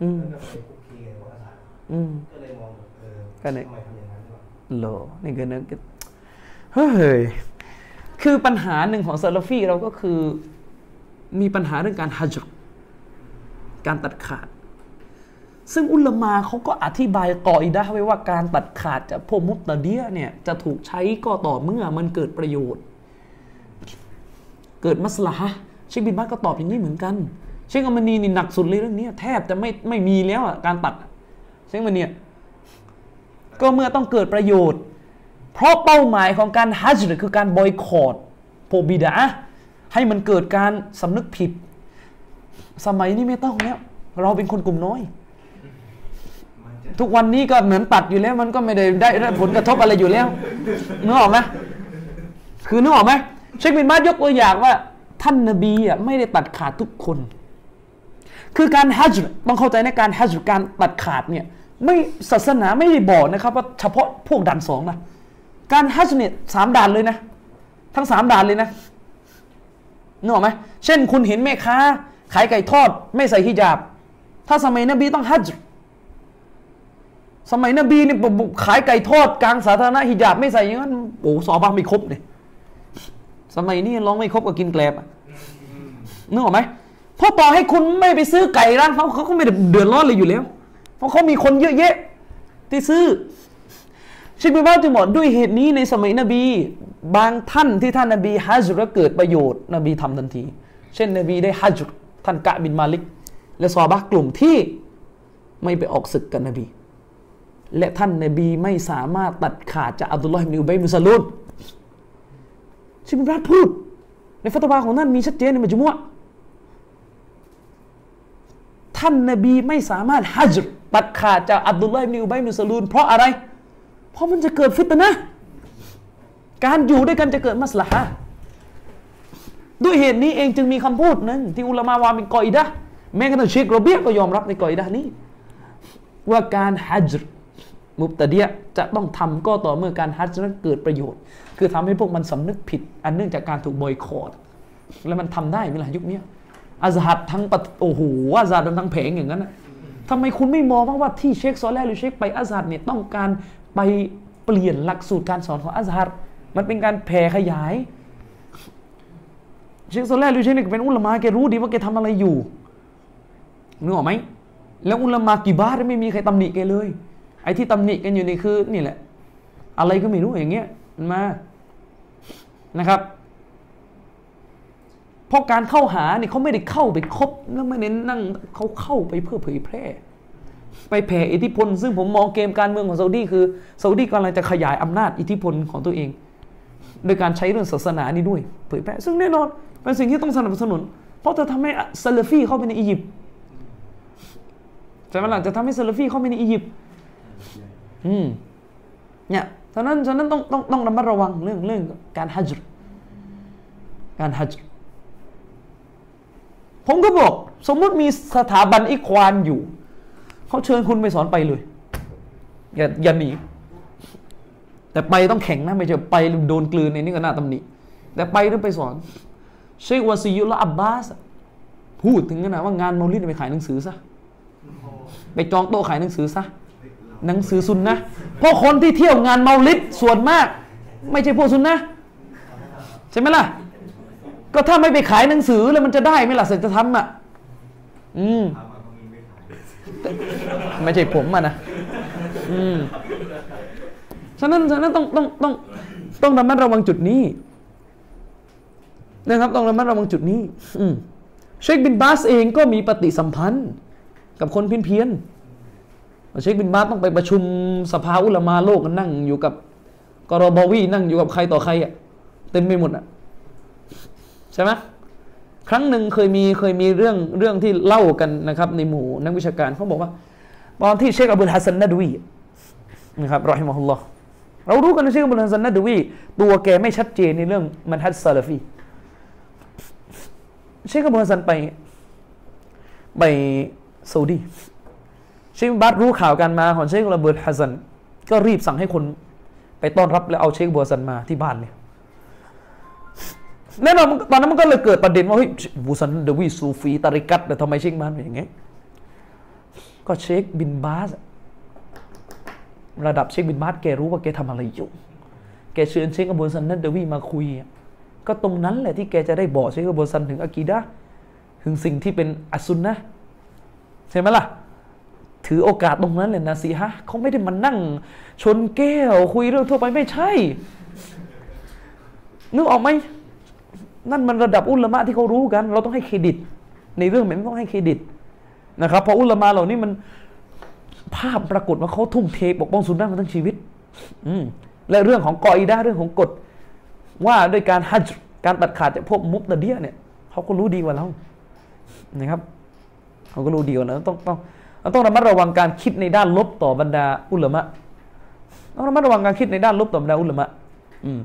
อืมแล้วก็ไปคุกคีกับพวกอาซาดอืมก็เลยมองแบบเออก็เนี่ยทำไมทำอย่างนั้นวะโลนี่คือนึกเฮ้ยคือปัญหาหนึ่งของซาลาฟีเราก็คือ มีปัญหาเรื่องการฮัจญ์การตัดขาด ซึ่งอุลมาเขาก็อธิบายกออิดะไว้ว่าการตัดขาดจากพวกมุตตะเดียเนี่ยจะถูกใช้ก็ต่อเมื่อมันเกิดประโยชน์ เกิดมัสลาฮะเชคบินบัตก็ตอบอย่างนี้เหมือนกัน เชคอามานีนี่หนักสุดเลยเรื่องนี้แทบจะไม่ไม่มีแล้วอะการตัดเชคอมานีก็เมื่อต้องเกิดประโยชน์ เพราะเป้าหมายของการฮัจญ์คือการบอยคอรดพวกบิดาให้มันเกิดการสำนึกผิด สมัยนี้ไม่ต้องแล้วเราเป็นคนกลุ่มน้อย ทุกวันนี้ก็เหมือนตัดอยู่แล้ว มันก็ไม่ได้ได้ได้ผลกระทบอะไรอยู่แล้วนึกออกไหมคือนึกออกไหมเชคบินบาสยกตัวอย่างว่า ท่านนบีอะไม่ได้ตัดขาดทุกคน คือการฮัจญ์ต้องเข้าใจในการฮัจญ์การตัดขาดเนี่ยไม่ศาสนาไม่ได้บอกนะครับว่าเฉพาะพวกด่านสองนะการฮัจญ์เนี่ยสามด่านเลยนะ ทั้งสามด่านเลยนะนึกออกไหมเช่นคุณเห็นแม่ค้า ขายไก่ทอด ไม่ใส่ฮิญาบ ถ้าสมัยนบีต้องฮัจญ์ สมัยนบีนี่บุขายไก่ทอดกลางสาธารณะฮิญาบไม่ใส่อย่างนั้นโอ้สอบาไม่ครบเลยสมัยนี้ร้องไม่ครบก็กินแกลบอะนึกออกไหมเพราะต่อให้คุณไม่ไปซื้อไก่ร้านเขาเขาก็ไม่ได้เดือดร้อนเลยอยู่แล้ว เพราะเขามีคนเยอะแยะที่ซื้อชิบิบ้าจึงบอกด้วยเหตุนี้ในสมัยนบี บางท่านที่ท่านนบีฮัจญ์แล้วเกิดประโยชน์ นบีทำทันที เช่นนบีได้ฮัจญ์ท่านกะบินมาลิก และซอบะห์กลุ่มที่ไม่ไปออกศึกกับนบี และท่านนบีไม่สามารถตัดขาดจากอับดุลลอฮ์อิบนุอุบัยมุสลูนชิบรัดพูด ในฟัตวาของท่านมีชัดเจนในมัจมุอะห์ท่านนบีไม่สามารถฮัจญ์ตัดขาดจากอับดุลลอฮ์อิบนุอุบัยมุสลูนเพราะอะไร เพราะมันจะเกิดฟิตนะ การอยู่ด้วยกันจะเกิดมัสลาฮะด้วยเหตุนี้เองจึงมีคำพูดนึ่งที่อุลามาวาเป็นกออิดะห์แม้กระทั่งเชคโรเบียก็ยอมรับในกออิดะห์นี้ ว่าการฮัจญ์ มุบตะเดียจะต้องทำก็ต่อเมื่อการฮัจญ์นั้นเกิดประโยชน์ คือทำให้พวกมันสำนึกผิด อันเนื่องจากการถูกบอยคอรดแล้วมันทำได้ไหมล่ะยุคนี้อาซฮัดทั้งปะโอ้โหอาซฮัดทั้งแผงอย่างนั้นทำไมคุณไม่มองบ้างว่าที่เชคซอลแลหรือเชคไปอาซฮัดเนี่ยต้องการไปเปลี่ยนหลักสูตรการสอนของอาซฮัดมันเป็นการแผ่ขยาย เชคซอลแลหรือเชคนี่ยเป็นอุลมะแกรู้ดีว่าแกทำอะไรอยู่นึกออกไหมแล้วอุลมะกี่บาทไม่มีใครตำหนิแกเลย ไอ้ที่ตำหนิกันอยู่นี่คือนี่แหละ อะไรก็ไม่รู้อย่างเงี้ยมันมานะครับเพราะการเข้าหาเนี่ยเขาไม่ได้เข้าไปคบแล้วไม่ได้นั่งเขาเข้าไปเพื่อเผยแพร่ ไปแผ่อิทธิพล ซึ่งผมมองเกมการเมืองของซาอุดีคือซาอุดีกำลังจะขยายอำนาจอิทธิพลของตัวเอง โดยการใช้เรื่องศาสนานี่ด้วย เผยแพร่ซึ่งแน่นอนเป็นสิ่งที่ต้องสนับสนุน เพราะจะทำให้ซาลฟีเข้าไปในอียิปต์ใช่ไหมล่ะจะทำให้ซาลฟีเข้าไปในอียิปต์ อืมเนี่ยฉะนั้นฉะนั้นต้องต้องต้องระมัดระวังเรื่องเรื่องการฮัจญ์การฮัจญ์ผมก็บอก สมมติมีสถาบันอิควานอยู่เขาเชิญคุณไปสอนไปเลย อย่าอย่าหนีแต่ไปต้องแข็งนะไม่ใช่ไปโดนกลืนในนี่ก็น่าตำหนิแต่ไปต้องไปสอนเชควาซียุละอับบาสพูดถึงขนาดว่างานมอลลิดไปขายหนังสือซะไปจองโต๊ะขายหนังสือซะ หนังสือซุนนะเพราะคนที่เที่ยวงานเมาลิดส่วนมาก ไม่ใช่พวกซุนนะใช่ไหมล่ะ ก็ถ้าไม่ไปขายหนังสือแล้วมันจะได้ไหมล่ะเสร็จจะทำอะ อืมไม่ใช่ผมอะนะอืมฉะนั้นฉะนั้นต้องต้องต้องต้องระมัดระวังจุดนี้นะครับ ต้องระมัดระวังจุดนี้ อืมเชคบินบาสเองก็มีปฏิสัมพันธ์ กับคนเพี้ยนเเชคบินบาสต้องไปประชุมสภาอุลามาโลกกันนั่งอยู่กับกรบวีนั่งอยู่กับใครต่อใครอะเต็มไปหมดอะใช่ไหมครั้งหนึ่งเคยมีเคยมีเรื่องเรื่องที่เล่ากันนะครับ ในหมู่นักวิชาการเขาบอกว่า ตอนที่เชคอับดุลฮัสซันนัดวีนะครับรอฮิมะฮุลลอฮ์เรารู้กันนะเชคอับดุลฮัสซันนัดวีตัวแกไม่ชัดเจนในเรื่องมันฮัจญ์ซาลาฟีเชคอบุลฮะซันไปไปซาอุดี เชคบินบาสรู้ข่าวการมาของเชคอับดุลฮัสซันก็รีบสั่งให้คนไปต้อนรับแล้วเอาเชคอับดุลฮัสซันมาที่บ้านเลยแน่นอนตอนนั้นมันก็เลยเกิดประเด็นว่าเฮ้ยบูซันเดวีซูฟีตาริกัตแต่ทำไมเชคมันเป็นอย่างงี้ก็เชคบินบาสระดับเชคบินบาสแกรู้ว่าแกทำอะไรอยู่ แกเชิญเชคอับดุลซันนัดเดวีมาคุย ก็ตรงนั้นแหละที่แกจะได้บอกเชคอบุลฮะซันถึงอากีดะถึงสิ่งที่เป็นอัซซุนนะห์ใช่ไหมล่ะ ถือโอกาสตรงนั้นเลยนะสิฮะเขาไม่ได้มานั่ง ชนแก้วคุยเรื่องทั่วไปไม่ใช่ นึกออกไหมนั่นมันระดับอุลมะที่เขารู้กัน เราต้องให้เครดิต ในเรื่องแบบนี้ต้องให้เครดิตนะครับเพราะอุลมะเหล่านี้มันภาพปรากฏว่าเขาทุ่มเทปกป้องสุนนะมาทั้งชีวิต อืมและเรื่องของกออิดะห์เรื่องของกฎ ว่าด้วยการฮัจญ์การตัดขาดจากพวกมุบตะเดียเนี่ยเขาก็รู้ดีกว่าเรานะครับเขาก็รู้ดีกว่าเราต้องต้อง เราต้องระมัดระวังการคิดในด้านลบต่อบรรดาอุลามะต้องระมัดระวังการคิดในด้านลบต่อบรรดาอุลามะอืม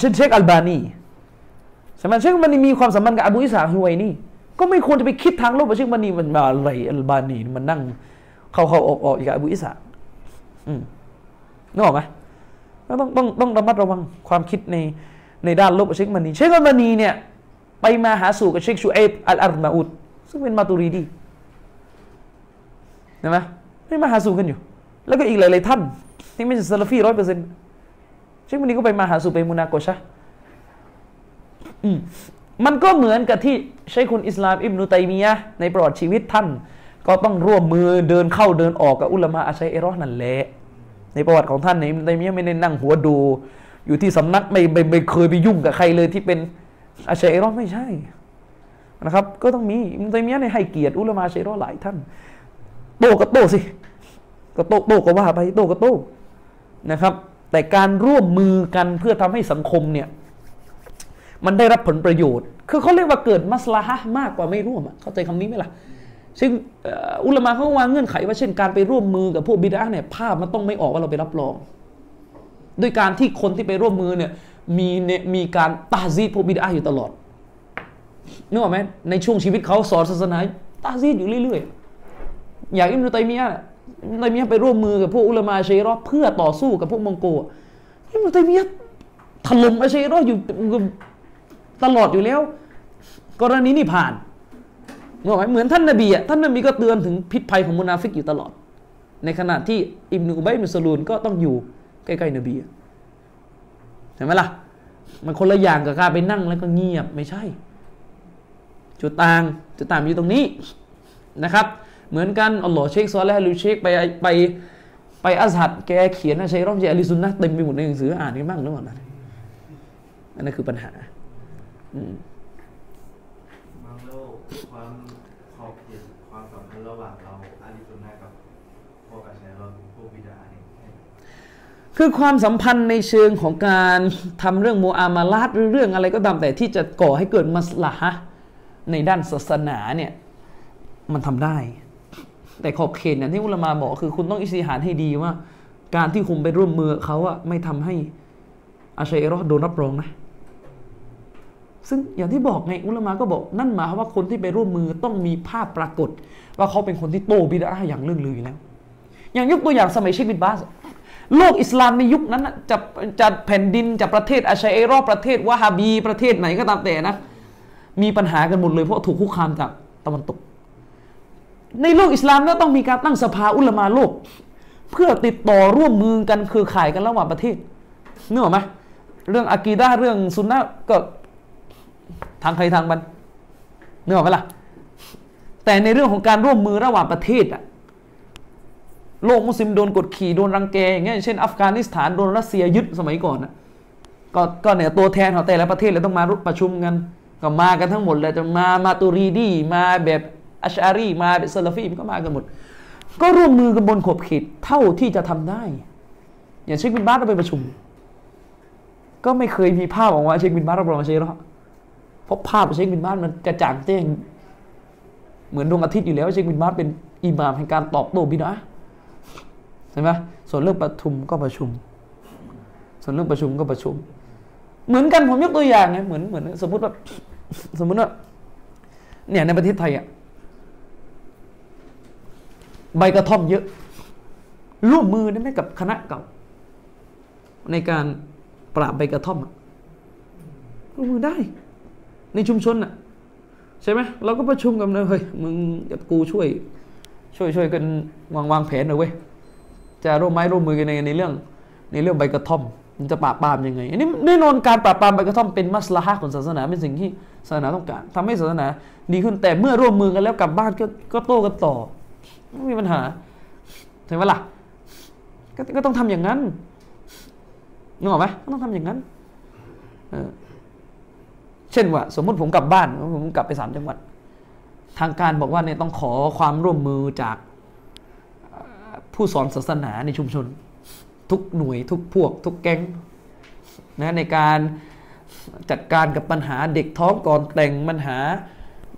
เช่นเชคอัลบานีใช่ไหมเชคอันมีความสัมพันธ์กับอบูอิสาฮุไวนี่ก็ไม่ควรจะไปคิดทางลบว่าเชคอัลบานีมันมาอะไรอัลบานีมันนั่ง เข้าเข้าออกออกกับอบูอิสาอืมนึกออกไหมก็ต้องต้องต้องระมัดระวังความคิดในในด้านลบกับเชคอัลบานีเชคอัลบานีเนี่ยไปมาหาสู่กับเชคชุอัยบ์อัลอัรนาอูฏซึ่งเป็นมาตูรีดี เห็นไหมไม่มาหาสู่กันอยู่ แล้วก็อีกหลายๆท่านที่ไม่ใช่ซาลาฟีร้อยเปอร์เซ็นต์เชควันนี้ก็ไปมาหาสู่ไปمناقشةมันก็เหมือนกับที่ชัยคุลอิสลามอิบนุตัยมียะในประวัติชีวิตท่าน ก็ต้องร่วมมือเดินเข้าเดินออกกับอุลามะอะชาอิเราะห์นั่นแหละในประวัติของท่านเนี่ยอิบนุตัยมียะไม่ได้นั่งหัวดู อยู่ที่สำนักไม่ไม่ไม่เคยไปยุ่งกับใครเลยที่เป็นอาชัยเอรอไม่ใช่นะครับ ก็ต้องมีอิบนุตัยมียะห์เนี่ยให้เกียรติอุลามะอาชัยเอรอหลายท่าน โต้ก็โต้สิ ก็โตโตก็ว่าไปโต้ก็โต้นะครับ แต่การร่วมมือกันเพื่อทำให้สังคมเนี่ย มันได้รับผลประโยชน์ คือเขาเรียกว่าเกิดมัสลาฮะห์มากกว่าไม่ร่วมเข้าใจคำนี้ไหมล่ะซึ่งอุลามะเขาวางเงื่อนไขว่าเช่นการไปร่วมมือกับพวกบิดาเนี่ยภาพมันต้องไม่ออกว่าเราไปรับรอง ด้วยการที่คนที่ไปร่วมมือเนี่ยมีเนี่ยมีการตาซีดพวกบิดาอยู่ตลอดนึกออกไหมในช่วงชีวิตเขาสอนศาสนาตาซีดอยู่เรื่อยๆ อย่างอิมรุตัยมียะอิมรุตัยมียะไปร่วมมือกับพวกอุลามะอาชัยรอเพื่อต่อสู้กับพวกมองโกอิมรุตัยมียะถล่มอาเชยรออยู่ตลอดอยู่แล้ว กรณีนี้ผ่านนึกออกไหมเหมือนท่านนบีอะท่านนบีก็เตือนถึงพิษภัยของมุนาฟิกอยู่ตลอด ในขณะที่อิบนุอุบัยมิสลูนก็ต้องอยู่ใกล้ๆนบีเห็นไหมล่ะมันคนละอย่างกับการไปนั่งแล้วก็เงียบไม่ใช่ จุดต่างจุดต่างอยู่ตรงนี้นะครับ เหมือนกันอัลลอฮ์เชคซอลและลูเชคไปไปไปอัซฮัดแกเขียนนะใช้รอมเจอลิซุนนะเต็มไปหมดในหนังสืออ่านกันบ้างหรือเปล่านะอันนั้นคือปัญหาอืมบางโลกความขอบเขตความสัมพันธ์ระหว่างเราอาลีซุนนะกับพวกอาชัยเราพวกบิดาเนี่ยคือความสัมพันธ์ในเชิงของการทำเรื่องโมอามาลาดหรือเรื่องอะไรก็ตามแต่ที่จะก่อให้เกิดมัสลาฮะในด้านศาสนาเนี่ยมันทำได้ แต่ขอบเขตเนี่ยที่อุลามาบอกคือคุณต้องอิสติหารให้ดีว่า การที่คุณไปร่วมมือเขาอะไม่ทำให้อาชัยรอโดนรับรองนะ ซึ่งอย่างที่บอกไงอุลามาก็บอกนั่นหมายความว่าคนที่ไปร่วมมือต้องมีภาพปรากฏ ว่าเขาเป็นคนที่โตบิดาอย่างเรื่องลืออยู่แล้ว อย่างยกตัวอย่างสมัยเชคบินบาสโลกอิสลามในยุคนั้นจะจะแผ่นดินจะประเทศอาชัยรอประเทศวะฮาบีประเทศไหนก็ตามแต่นะ มีปัญหากันหมดเลยเพราะถูกคุกคามจากตะวันตก ในโลกอิสลามก็ต้องมีการตั้งสภาอุลามาโลก เพื่อติดต่อร่วมมือกันคือข่ายกันระหว่างประเทศนึกออกไหมเรื่องอากีดาเรื่องซุนนะก็ทางใครทางมันนึกออกไหมล่ะแต่ในเรื่องของการร่วมมือระหว่างประเทศอะโลกมุสลิมโดนกดขี่โดนรังแกอย่างเงี้ยเช่นอัฟกานิสถานโดนรัสเซียยึดสมัยก่อนอะก็ก็เนี่ยตัวแทนของแต่ละประเทศเลยต้องมารุประชุมกันก็มากันทั้งหมดเลยจะมามาตูรีดีมาแบบ อัชอารีมาแบบซาลาฟีมันก็มากันหมด ก็ร่วมมือกันบนขอบเขตเท่าที่จะทำได้ อย่างเชคบินบาสเราไปประชุม ก็ไม่เคยมีภาพออกมาเชคบินบาสรับรองเชคหรอกเพราะภาพเชคบินบาสมันกระจ่างแจ้งเหมือนดวงอาทิตย์อยู่แล้วเชคบินบาสเป็นอิหม่ามแห่งการตอบโต้บิดอะห์ใช่ไหมส่วนเรื่องประชุมก็ประชุม ส่วนเรื่องประชุมก็ประชุม เหมือนกันผมยกตัวอย่างไงเหมือนเหมือนสมมติว่าสมมติว่าเนี่ยในประเทศไทยอะ ใบกระท่อมเยอะ ร่วมมือได้ไหมกับคณะเก่า ในการปราบใบกระท่อมร่วมมือได้ ในชุมชนอะใช่ไหมเราก็ประชุมกันเลยเฮ้ยมึงกับกูช่วย ช่วยช่วยกันวางวางแผนหน่อยเว้ยจะร่วมไม้ร่วมมือกันในในเรื่อง ในเรื่องใบกระท่อมมันจะปราบปรามยังไงอันนี้แน่นอนการปราบปรามใบกระท่อมเป็นมัสลาฮะของศาสนาเป็นสิ่งที่ศาสนาต้องการทำให้ศาสนาดีขึ้นแต่เมื่อร่วมมือกันแล้วกลับบ้านก็ก็โต้กันต่อ ไม่มีปัญหาใช่ไหมล่ะก็ก็ต้องทำอย่างนั้นนึกออกไหมต้องทำอย่างนั้นเเช่นว่า สมมุติผมกลับบ้านผมกลับไปสามจังหวัด ทางการบอกว่าเนี่ยต้องขอความร่วมมือจากผู้สอนศาสนาในชุมชน ทุกหน่วยทุกพวก ทุกแก๊งนะในการจัดการกับปัญหาเด็กท้องก่อนแต่งปัญหา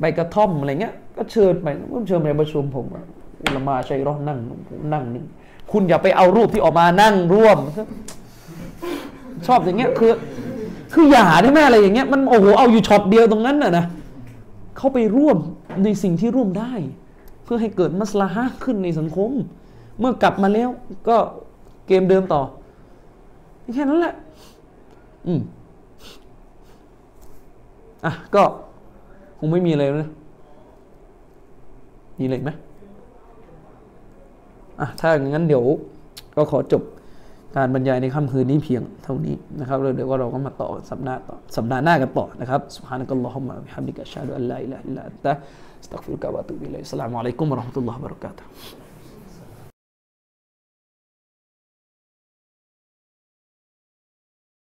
ใบกระท่อมอะไรเงี้ยก็เชิญไปก็เชิญไปประชุมผม อุลามาชัยเรอนั่งนั่งหนี่งคุณอย่าไปเอารูปที่ออกมานั่งร่วม ชอบอย่างเงี้ยคือ คืออย่าได้ไหมอะไรอย่างเงี้ยมันโอ้โหเอาอยู่ช็อตเดียวตรงนั้นน่ะนะเข้าไปร่วมในสิ่งที่ร่วมได้ เพื่อให้เกิดมัสลาฮะขึ้นในสังคม เมื่อกลับมาแล้วก็เกมเดิมต่อแค่นั้นแหละ อืมอะก็คงไม่มีอะไรแล้วนะมีอะไรไหม อ่ะ ถ้าอย่างนั้นเดี๋ยว ก็ขอจบการบรรยายในค่ำคืนนี้เพียงเท่านี้นะครับแล้วเดี๋ยวก็เราก็มาต่อสัปดาห์ต่อสัปดาห์หน้ากันต่อนะครับ سبحانك اللهم وبحمدك أشهد أن لا إله إلا أنت أستغفرك وأتوب إليك السلام عليكم ورحمة الله وبركاته